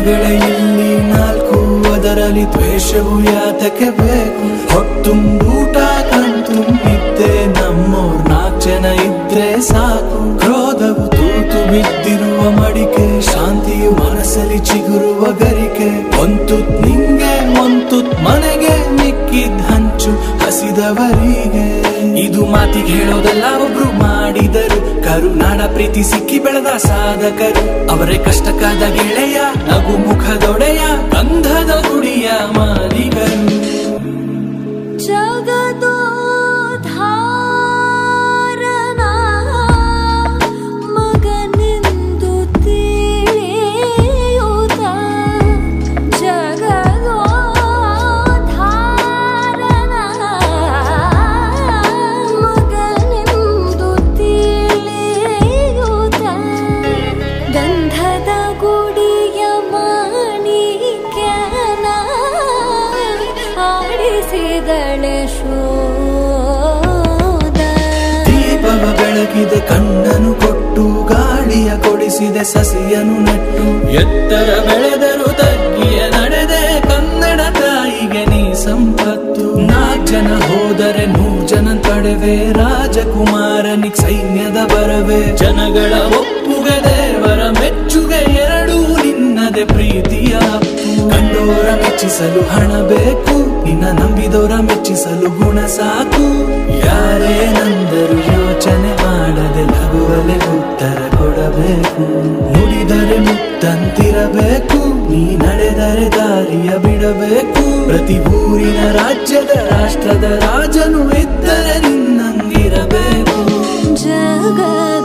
ದಿನಗಳ ಇಲ್ಲಿ ನಾಲ್ಕು, ಅದರಲ್ಲಿ ದ್ವೇಷವು ಯಾತಕ್ಕೆ ಬೇಕು? ಹೊತ್ತುಂಬೂಟ ಕಣ್ತುಂಬಿದ್ದೆ ನಮ್ಮೋರ್ ನಾಲ್ಕು ಜನ ಇದ್ರೆ ಸಾಕು. ಕ್ರೋಧವು ತೂತು ಬಿದ್ದಿರುವ ಮಡಿಕೆ, ಶಾಂತಿಯು ಮನಸ್ಸಲ್ಲಿ ಚಿಗುರುವ ಗರಿಕೆ. ಒಂತುತ್ ನಿಂಗೆ, ಒಂತುತ್ ಮನೆಗೆ ಮಿಕ್ಕಿದ್ ಹಂಚು ಹಸಿದವರಿಗೆ. ಇದು ಮಾತಿಗೆ ಹೇಳೋದಲ್ಲ, ಒಬ್ರು ಮಾಡಿದರು. ಕರುನಾಡ ಪ್ರೀತಿ ಸಿಕ್ಕಿ ಬೆಳೆದ ಸಾಧಕರು. ಅವರೇ ಕಷ್ಟಕ್ಕಾದ ಗೆಳೆಯ ನಗು ಮುಖದೊಡೆಯ ಗಂಧದ ಗುಡಿಯ ಮಾಲಿಗರು ಕೊಡಿಸಿದೆ ಸಸಿಯನು ನೆಟ್ಟು ಎತ್ತರ ಬೆಳೆದರು ತಗ್ಗಿಯ ನಡೆದೆ ಕನ್ನಡ ತಾಯಿಗೆ ನೀ ಸಂಪತ್ತು. ನಾಲ್ಕು ಜನ ಹೋದರೆ ನೂರು ಜನ ತಡವೆ. ರಾಜಕುಮಾರನಿಗೆ ಸೈನ್ಯದ ಬರವೆ. ಜನಗಳ ಒಪ್ಪುಗೆ ದೇವರ ಮೆಚ್ಚುಗೆ ಎರಡೂ ನಿನ್ನದೆ ಪ್ರೀತಿಯ ಕಂಡೋರ ಮೆಚ್ಚಿಸಲು ಹಣ ಬೇಕು. ನಿನ್ನ ನಂಬಿದೋರ ಮೆಚ್ಚಿಸಲು ಗುಣ ಸಾಕು. ಯಾರೇ ನಂದರು ಯೋಚನೆ ಮಾಡದೆ ಲಗುವಲೆ ಉತ್ತರ ಕೊಡಬೇಕು. ನುಡಿದರೆ ಮುತ್ತಂತಿರಬೇಕು ನೀ ನಡೆದರೆ ದಾರಿಯ ಬಿಡಬೇಕು. ಪ್ರತಿ ಊರಿನ ರಾಜ್ಯದ ರಾಷ್ಟ್ರದ ರಾಜನು ಇದ್ದರೆ ನಿನ್ನಂಗಿರಬೇಕು. ಜಗದೋಧಾರನ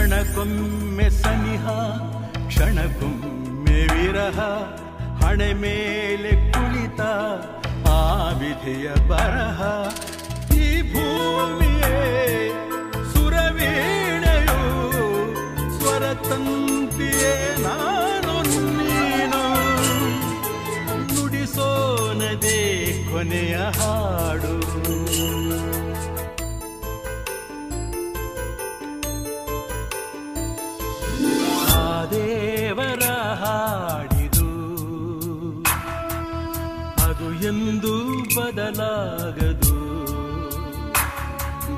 ಕ್ಷಣಕ್ಕೊಮ್ಮೆ ಸನಿಹ, ಕ್ಷಣಕ್ಕೊಮ್ಮೆ ವಿರಹ, ಹಣೆ ಮೇಲೆ ಕುಳಿತ ಆ ವಿಧಿಯ ಬರಹ. ಈ ಭೂಮಿಯೇ ಸುರವೀಣೆಯು ಸ್ವರತಂತಿಯೇ ನಾನು ನೀನು. ನುಡಿಸೋನದೇ ಕೊನೆಯ ಹಾಡು. ಬದಲಾಗದು.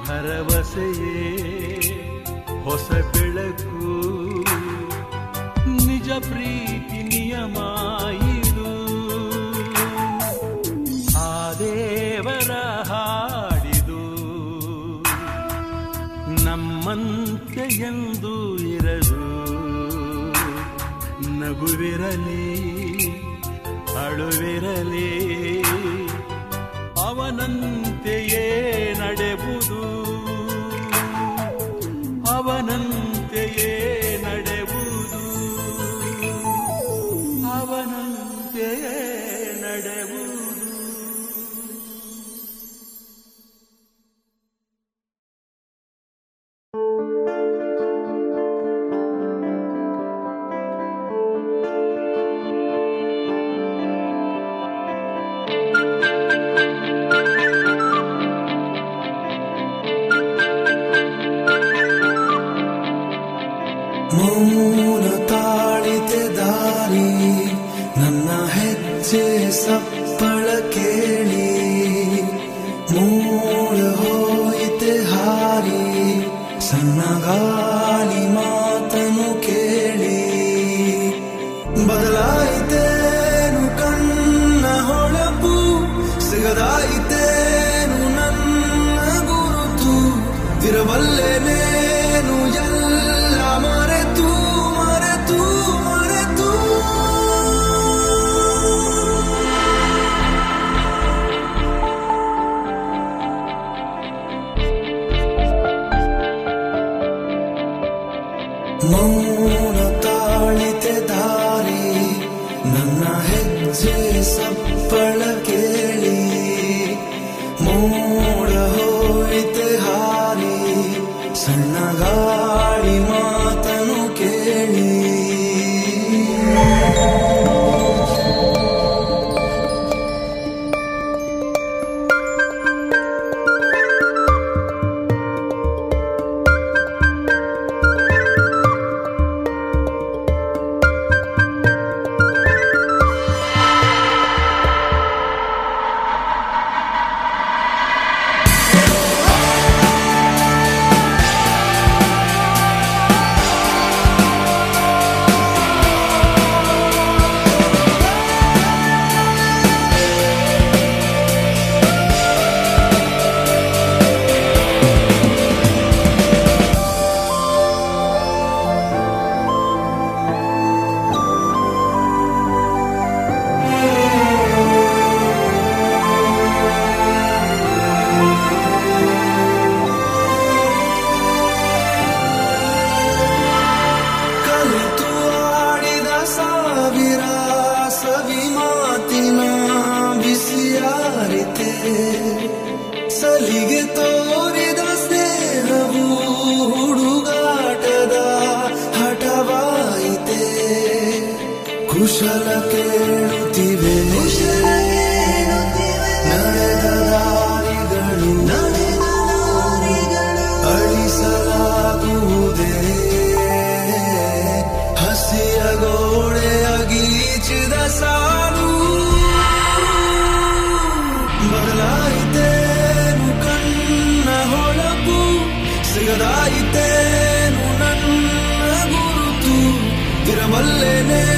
ಭರವಸೆಯೇ ಹೊಸ ಬೆಳಕು. ನಿಜ ಪ್ರೀತಿ ನಿಯಮ ಇದು ಆ ದೇವರ ಹಾಡಿದು. ನಮ್ಮಂತೆ ಎಂದು ಇರದು. ನಗುವಿರಲಿ, ಅಳುವಿರಲಿ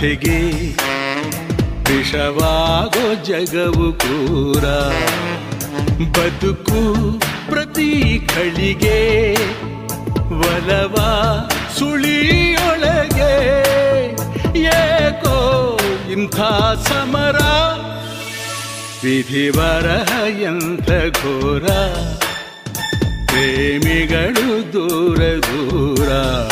ಕಥೆಗೆ ವಿಷವಾಗೋ ಜಗವು ಕೂರ ಬದುಕು ಪ್ರತಿ ಕಳಿಗೆ ಒಲವ ಸುಳಿಯೊಳಗೆ. ಏಕೋ ಇಂಥ ಸಮರ ವಿಧಿ ಬರಹ ಎಂಥ ಘೋರ. ಪ್ರೇಮಿಗಳು ದೂರ ದೂರ.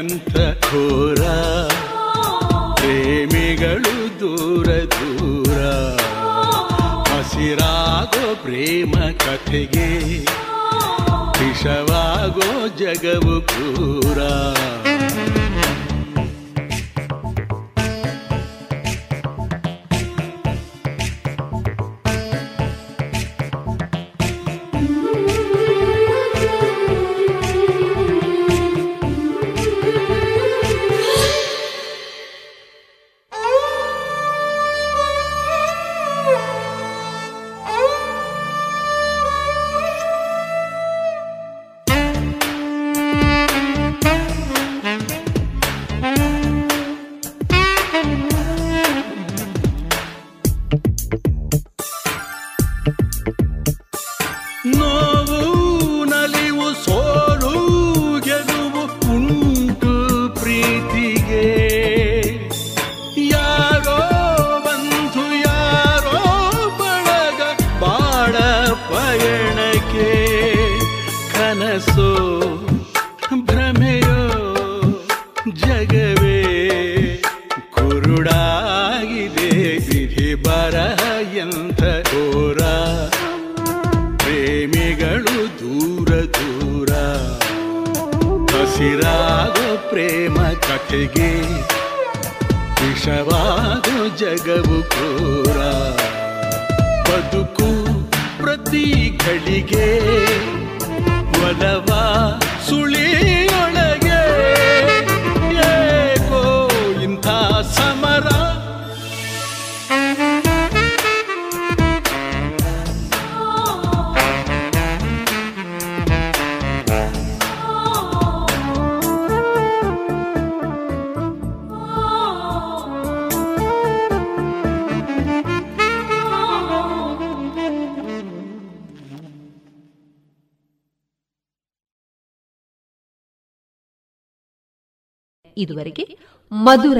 ಎಂಥ ಘೋರ. ಪ್ರೇಮಿಗಳು ದೂರ ದೂರ. ಹಸಿರಾಗೋ ಪ್ರೇಮ ಕಥೆಗೆ. ವಿಷವಾಗೋ ಜಗವು ಕ್ರೂರ